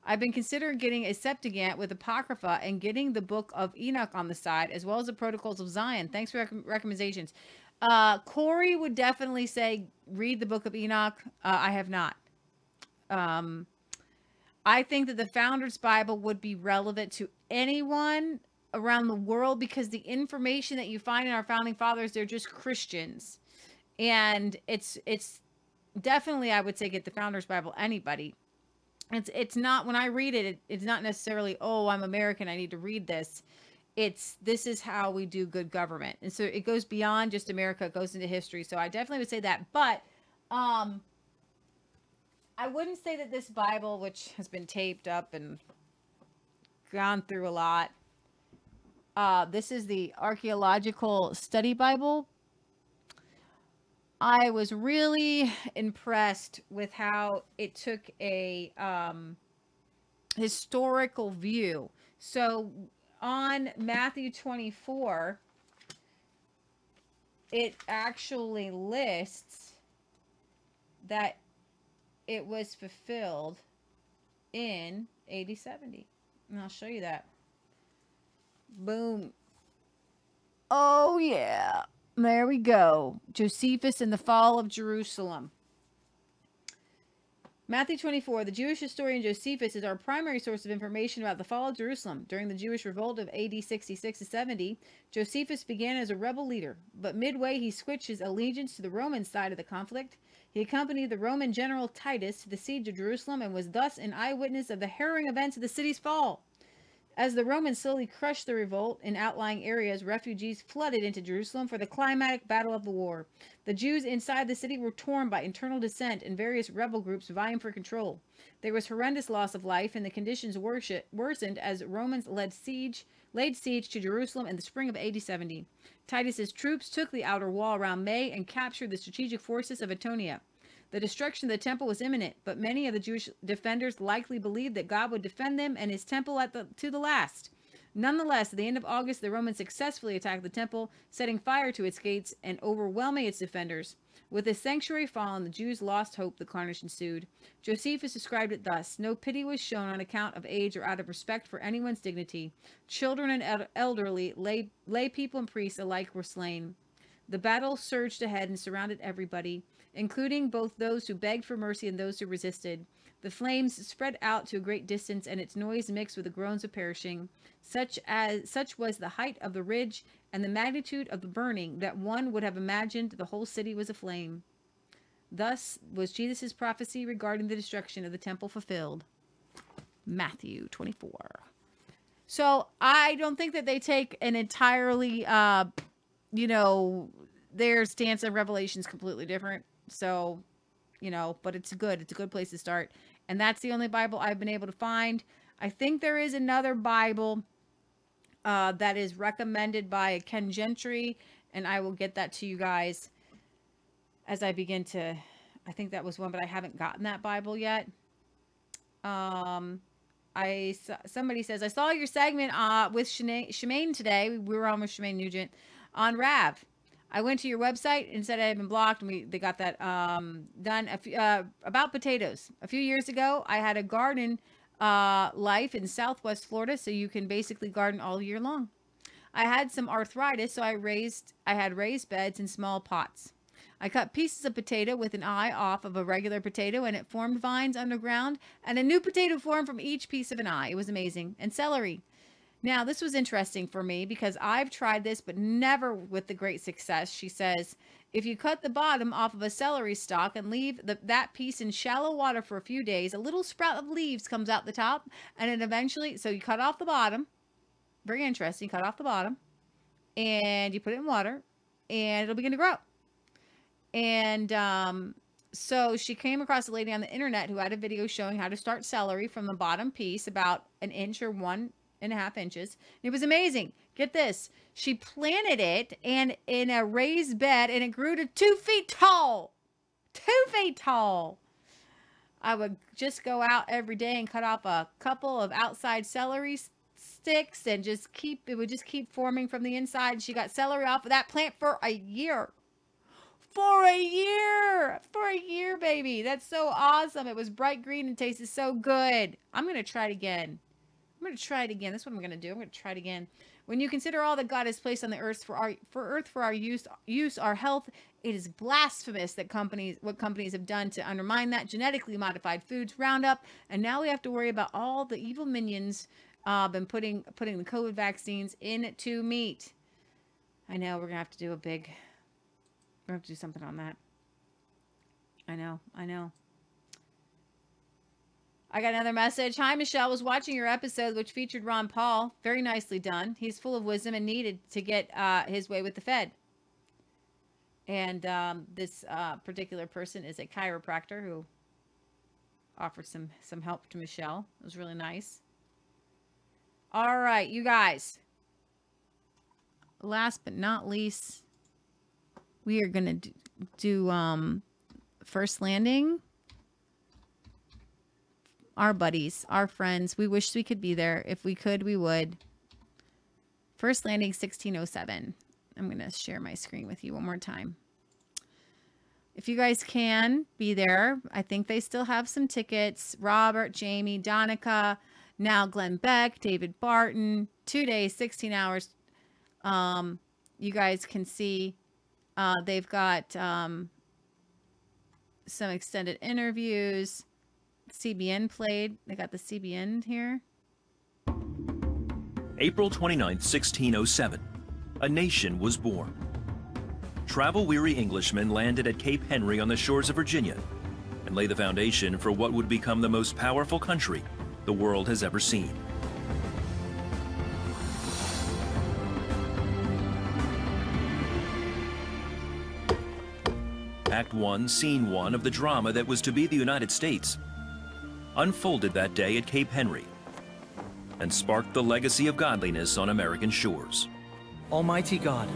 I've been considering getting a Septuagint with Apocrypha and getting the Book of Enoch on the side, as well as the Protocols of Zion. Thanks for rec- recommendations. Uh, Corey would definitely say read the Book of Enoch. Uh, I have not. Um, I think that the Founders Bible would be relevant to anyone around the world because the information that you find in our founding fathers, they're just Christians, and it's it's definitely I would say get the Founders Bible. Anybody, it's it's not when I read it, it it's not necessarily oh I'm American I need to read this. It's this is how we do good government. And so it goes beyond just america it goes into history. So i definitely would say that. But um i wouldn't say that this bible which has been taped up and gone through a lot uh this is the archaeological study bible. I was really impressed with how it took a um historical view. So on Matthew 24, it actually lists that it was fulfilled in AD 70. And I'll show you that. Boom. Oh, yeah. There we go. Josephus and the fall of Jerusalem. Matthew 24, the Jewish historian Josephus is our primary source of information about the fall of Jerusalem. During the Jewish revolt of AD 66 to 70, Josephus began as a rebel leader, but midway he switched his allegiance to the Roman side of the conflict. He accompanied the Roman general Titus to the siege of Jerusalem and was thus an eyewitness of the harrowing events of the city's fall. As the Romans slowly crushed the revolt in outlying areas, refugees flooded into Jerusalem for the climatic battle of the war. The Jews inside the city were torn by internal dissent and various rebel groups vying for control. There was horrendous loss of life, and the conditions worsened as Romans led siege, laid siege to Jerusalem in the spring of AD 70. Titus's troops took the outer wall around May and captured the strategic fortress of Antonia. The destruction of the temple was imminent, but many of the Jewish defenders likely believed that God would defend them and his temple at the, to the last. Nonetheless, at the end of August, the Romans successfully attacked the temple, setting fire to its gates and overwhelming its defenders. With the sanctuary fallen, the Jews lost hope. The carnage ensued. Josephus described it thus No pity was shown on account of age or out of respect for anyone's dignity. Children and elderly, lay, lay people and priests alike were slain. The battle surged ahead and surrounded everybody including both those who begged for mercy and those who resisted. The flames spread out to a great distance, and its noise mixed with the groans of perishing. Such as such was the height of the ridge and the magnitude of the burning that one would have imagined the whole city was aflame. Thus was Jesus' prophecy regarding the destruction of the temple fulfilled. Matthew 24. So I don't think that they take an entirely, uh, you know, their stance on Revelation is completely different. So, you know, but it's good. It's a good place to start. And that's the only Bible I've been able to find. I think there is another Bible uh, that is recommended by Ken Gentry, and I will get that to you guys as I begin to. I think that was one, but I haven't gotten that Bible yet. Um, I somebody says I saw your segment uh, with Shemane today. We were on with Shemane Nugent on Rav. I went to your website and said I had been blocked, and we they got that um, done. uh, about potatoes. A few years ago, I had a garden uh, life in Southwest Florida, so you can basically garden all year long. I had some arthritis, so I raised I had raised beds in small pots. I cut pieces of potato with an eye off of a regular potato, and it formed vines underground, and a new potato formed from each piece of an eye. It was amazing. And celery. Now, this was interesting for me because I've tried this, but never with the great success. She says, if you cut the bottom off of a celery stalk and leave the, that piece in shallow water for a few days, a little sprout of leaves comes out the top, and it eventually, so you cut off the bottom. Very interesting. Cut off the bottom, and you put it in water, and it'll begin to grow. And um, so she came across a lady on the internet who had a video showing how to start celery from the bottom piece, about an inch or one and a half inches. It was amazing. Get this. She planted it and in a raised bed and it grew to two feet tall. Two feet tall. I would just go out every day and cut off a couple of outside celery sticks and just keep it would just keep forming from the inside. She got celery off of that plant for a year. For a year. For a year, baby. That's so awesome. It was bright green and tasted so good. I'm going to try it again. I'm going to try it again. That's what I'm going to do. I'm going to try it again. When you consider all that God has placed on the earth for our for earth for our use use our health, it is blasphemous that companies what companies have done to undermine that genetically modified foods Roundup, and now we have to worry about all the evil minions uh, been putting putting the COVID vaccines into meat. I know we're gonna have to do a big. We're gonna have to do something on that. I know. I know. I got another message. Hi, Michelle. Was watching your episode, which featured Ron Paul. Very nicely done. He's full of wisdom and needed to get uh, his way with the Fed. And um, this uh, particular person is a chiropractor who offered some some help to Michelle. It was really nice. All right, you guys. Last but not least, we are gonna do, do um, first landing our buddies, our friends. We wish we could be there. If we could, we would. First landing 1607. I'm going to share my screen with you one more time. If you guys can be there, I think they still have some tickets. Robert, Jamie, Donica, now Glenn Beck, David Barton, two days, 16 hours. Um, you guys can see uh, they've got um, some extended interviews CBN played. They got the CBN here. April 29, 1607. A nation was born. Travel weary Englishmen landed at Cape Henry on the shores of Virginia and lay the foundation for what would become the most powerful country the world has ever seen. Act 1, Scene 1 of the drama that was to be the United States unfolded that day at Cape Henry and sparked the legacy of godliness on American shores. Almighty God,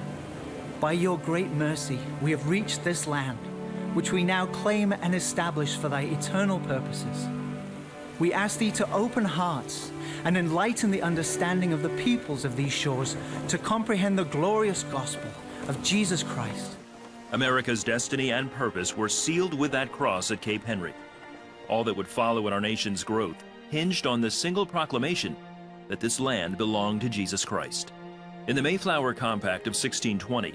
by your great mercy, we have reached this land, which we now claim and establish for thy eternal purposes. We ask thee to open hearts and enlighten the understanding of the peoples of these shores to comprehend the glorious gospel of Jesus Christ. America's destiny and purpose were sealed with that cross at Cape Henry. All that would follow in our nation's growth hinged on the single proclamation that this land belonged to Jesus Christ. In the Mayflower Compact of 1620,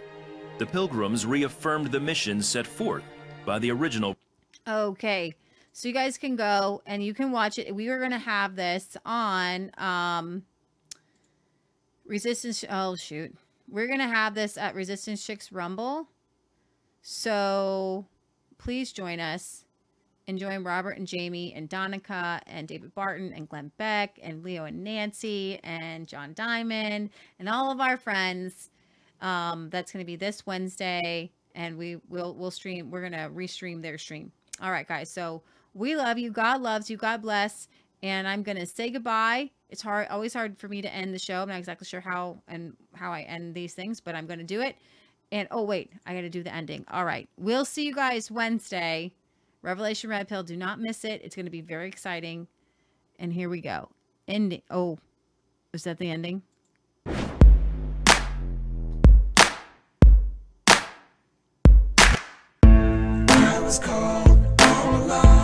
the Pilgrims reaffirmed the mission set forth by the original Okay. So you guys can go and you can watch it. We are going to have this on um Resistance oh shoot. We're going to have this at Resistance Chicks Rumble. So please join us and join Robert and Jamie and Donica and David Barton and Glenn Beck and Leo and Nancy and John Diamond and all of our friends. Um, that's going to be this Wednesday, and we will we'll stream. We're gonna restream their stream. All right, guys. So we love you. God loves you. God bless. And I'm gonna say goodbye. It's hard, always hard for me to end the show. I'm not exactly sure how and how I end these things, but I'm gonna do it. And oh wait, I gotta do the ending. All right, we'll see you guys Wednesday. Revelation Red Pill. Do not miss it. It's going to be very exciting. And here we go. Ending. Oh, is that the ending? I was all alone.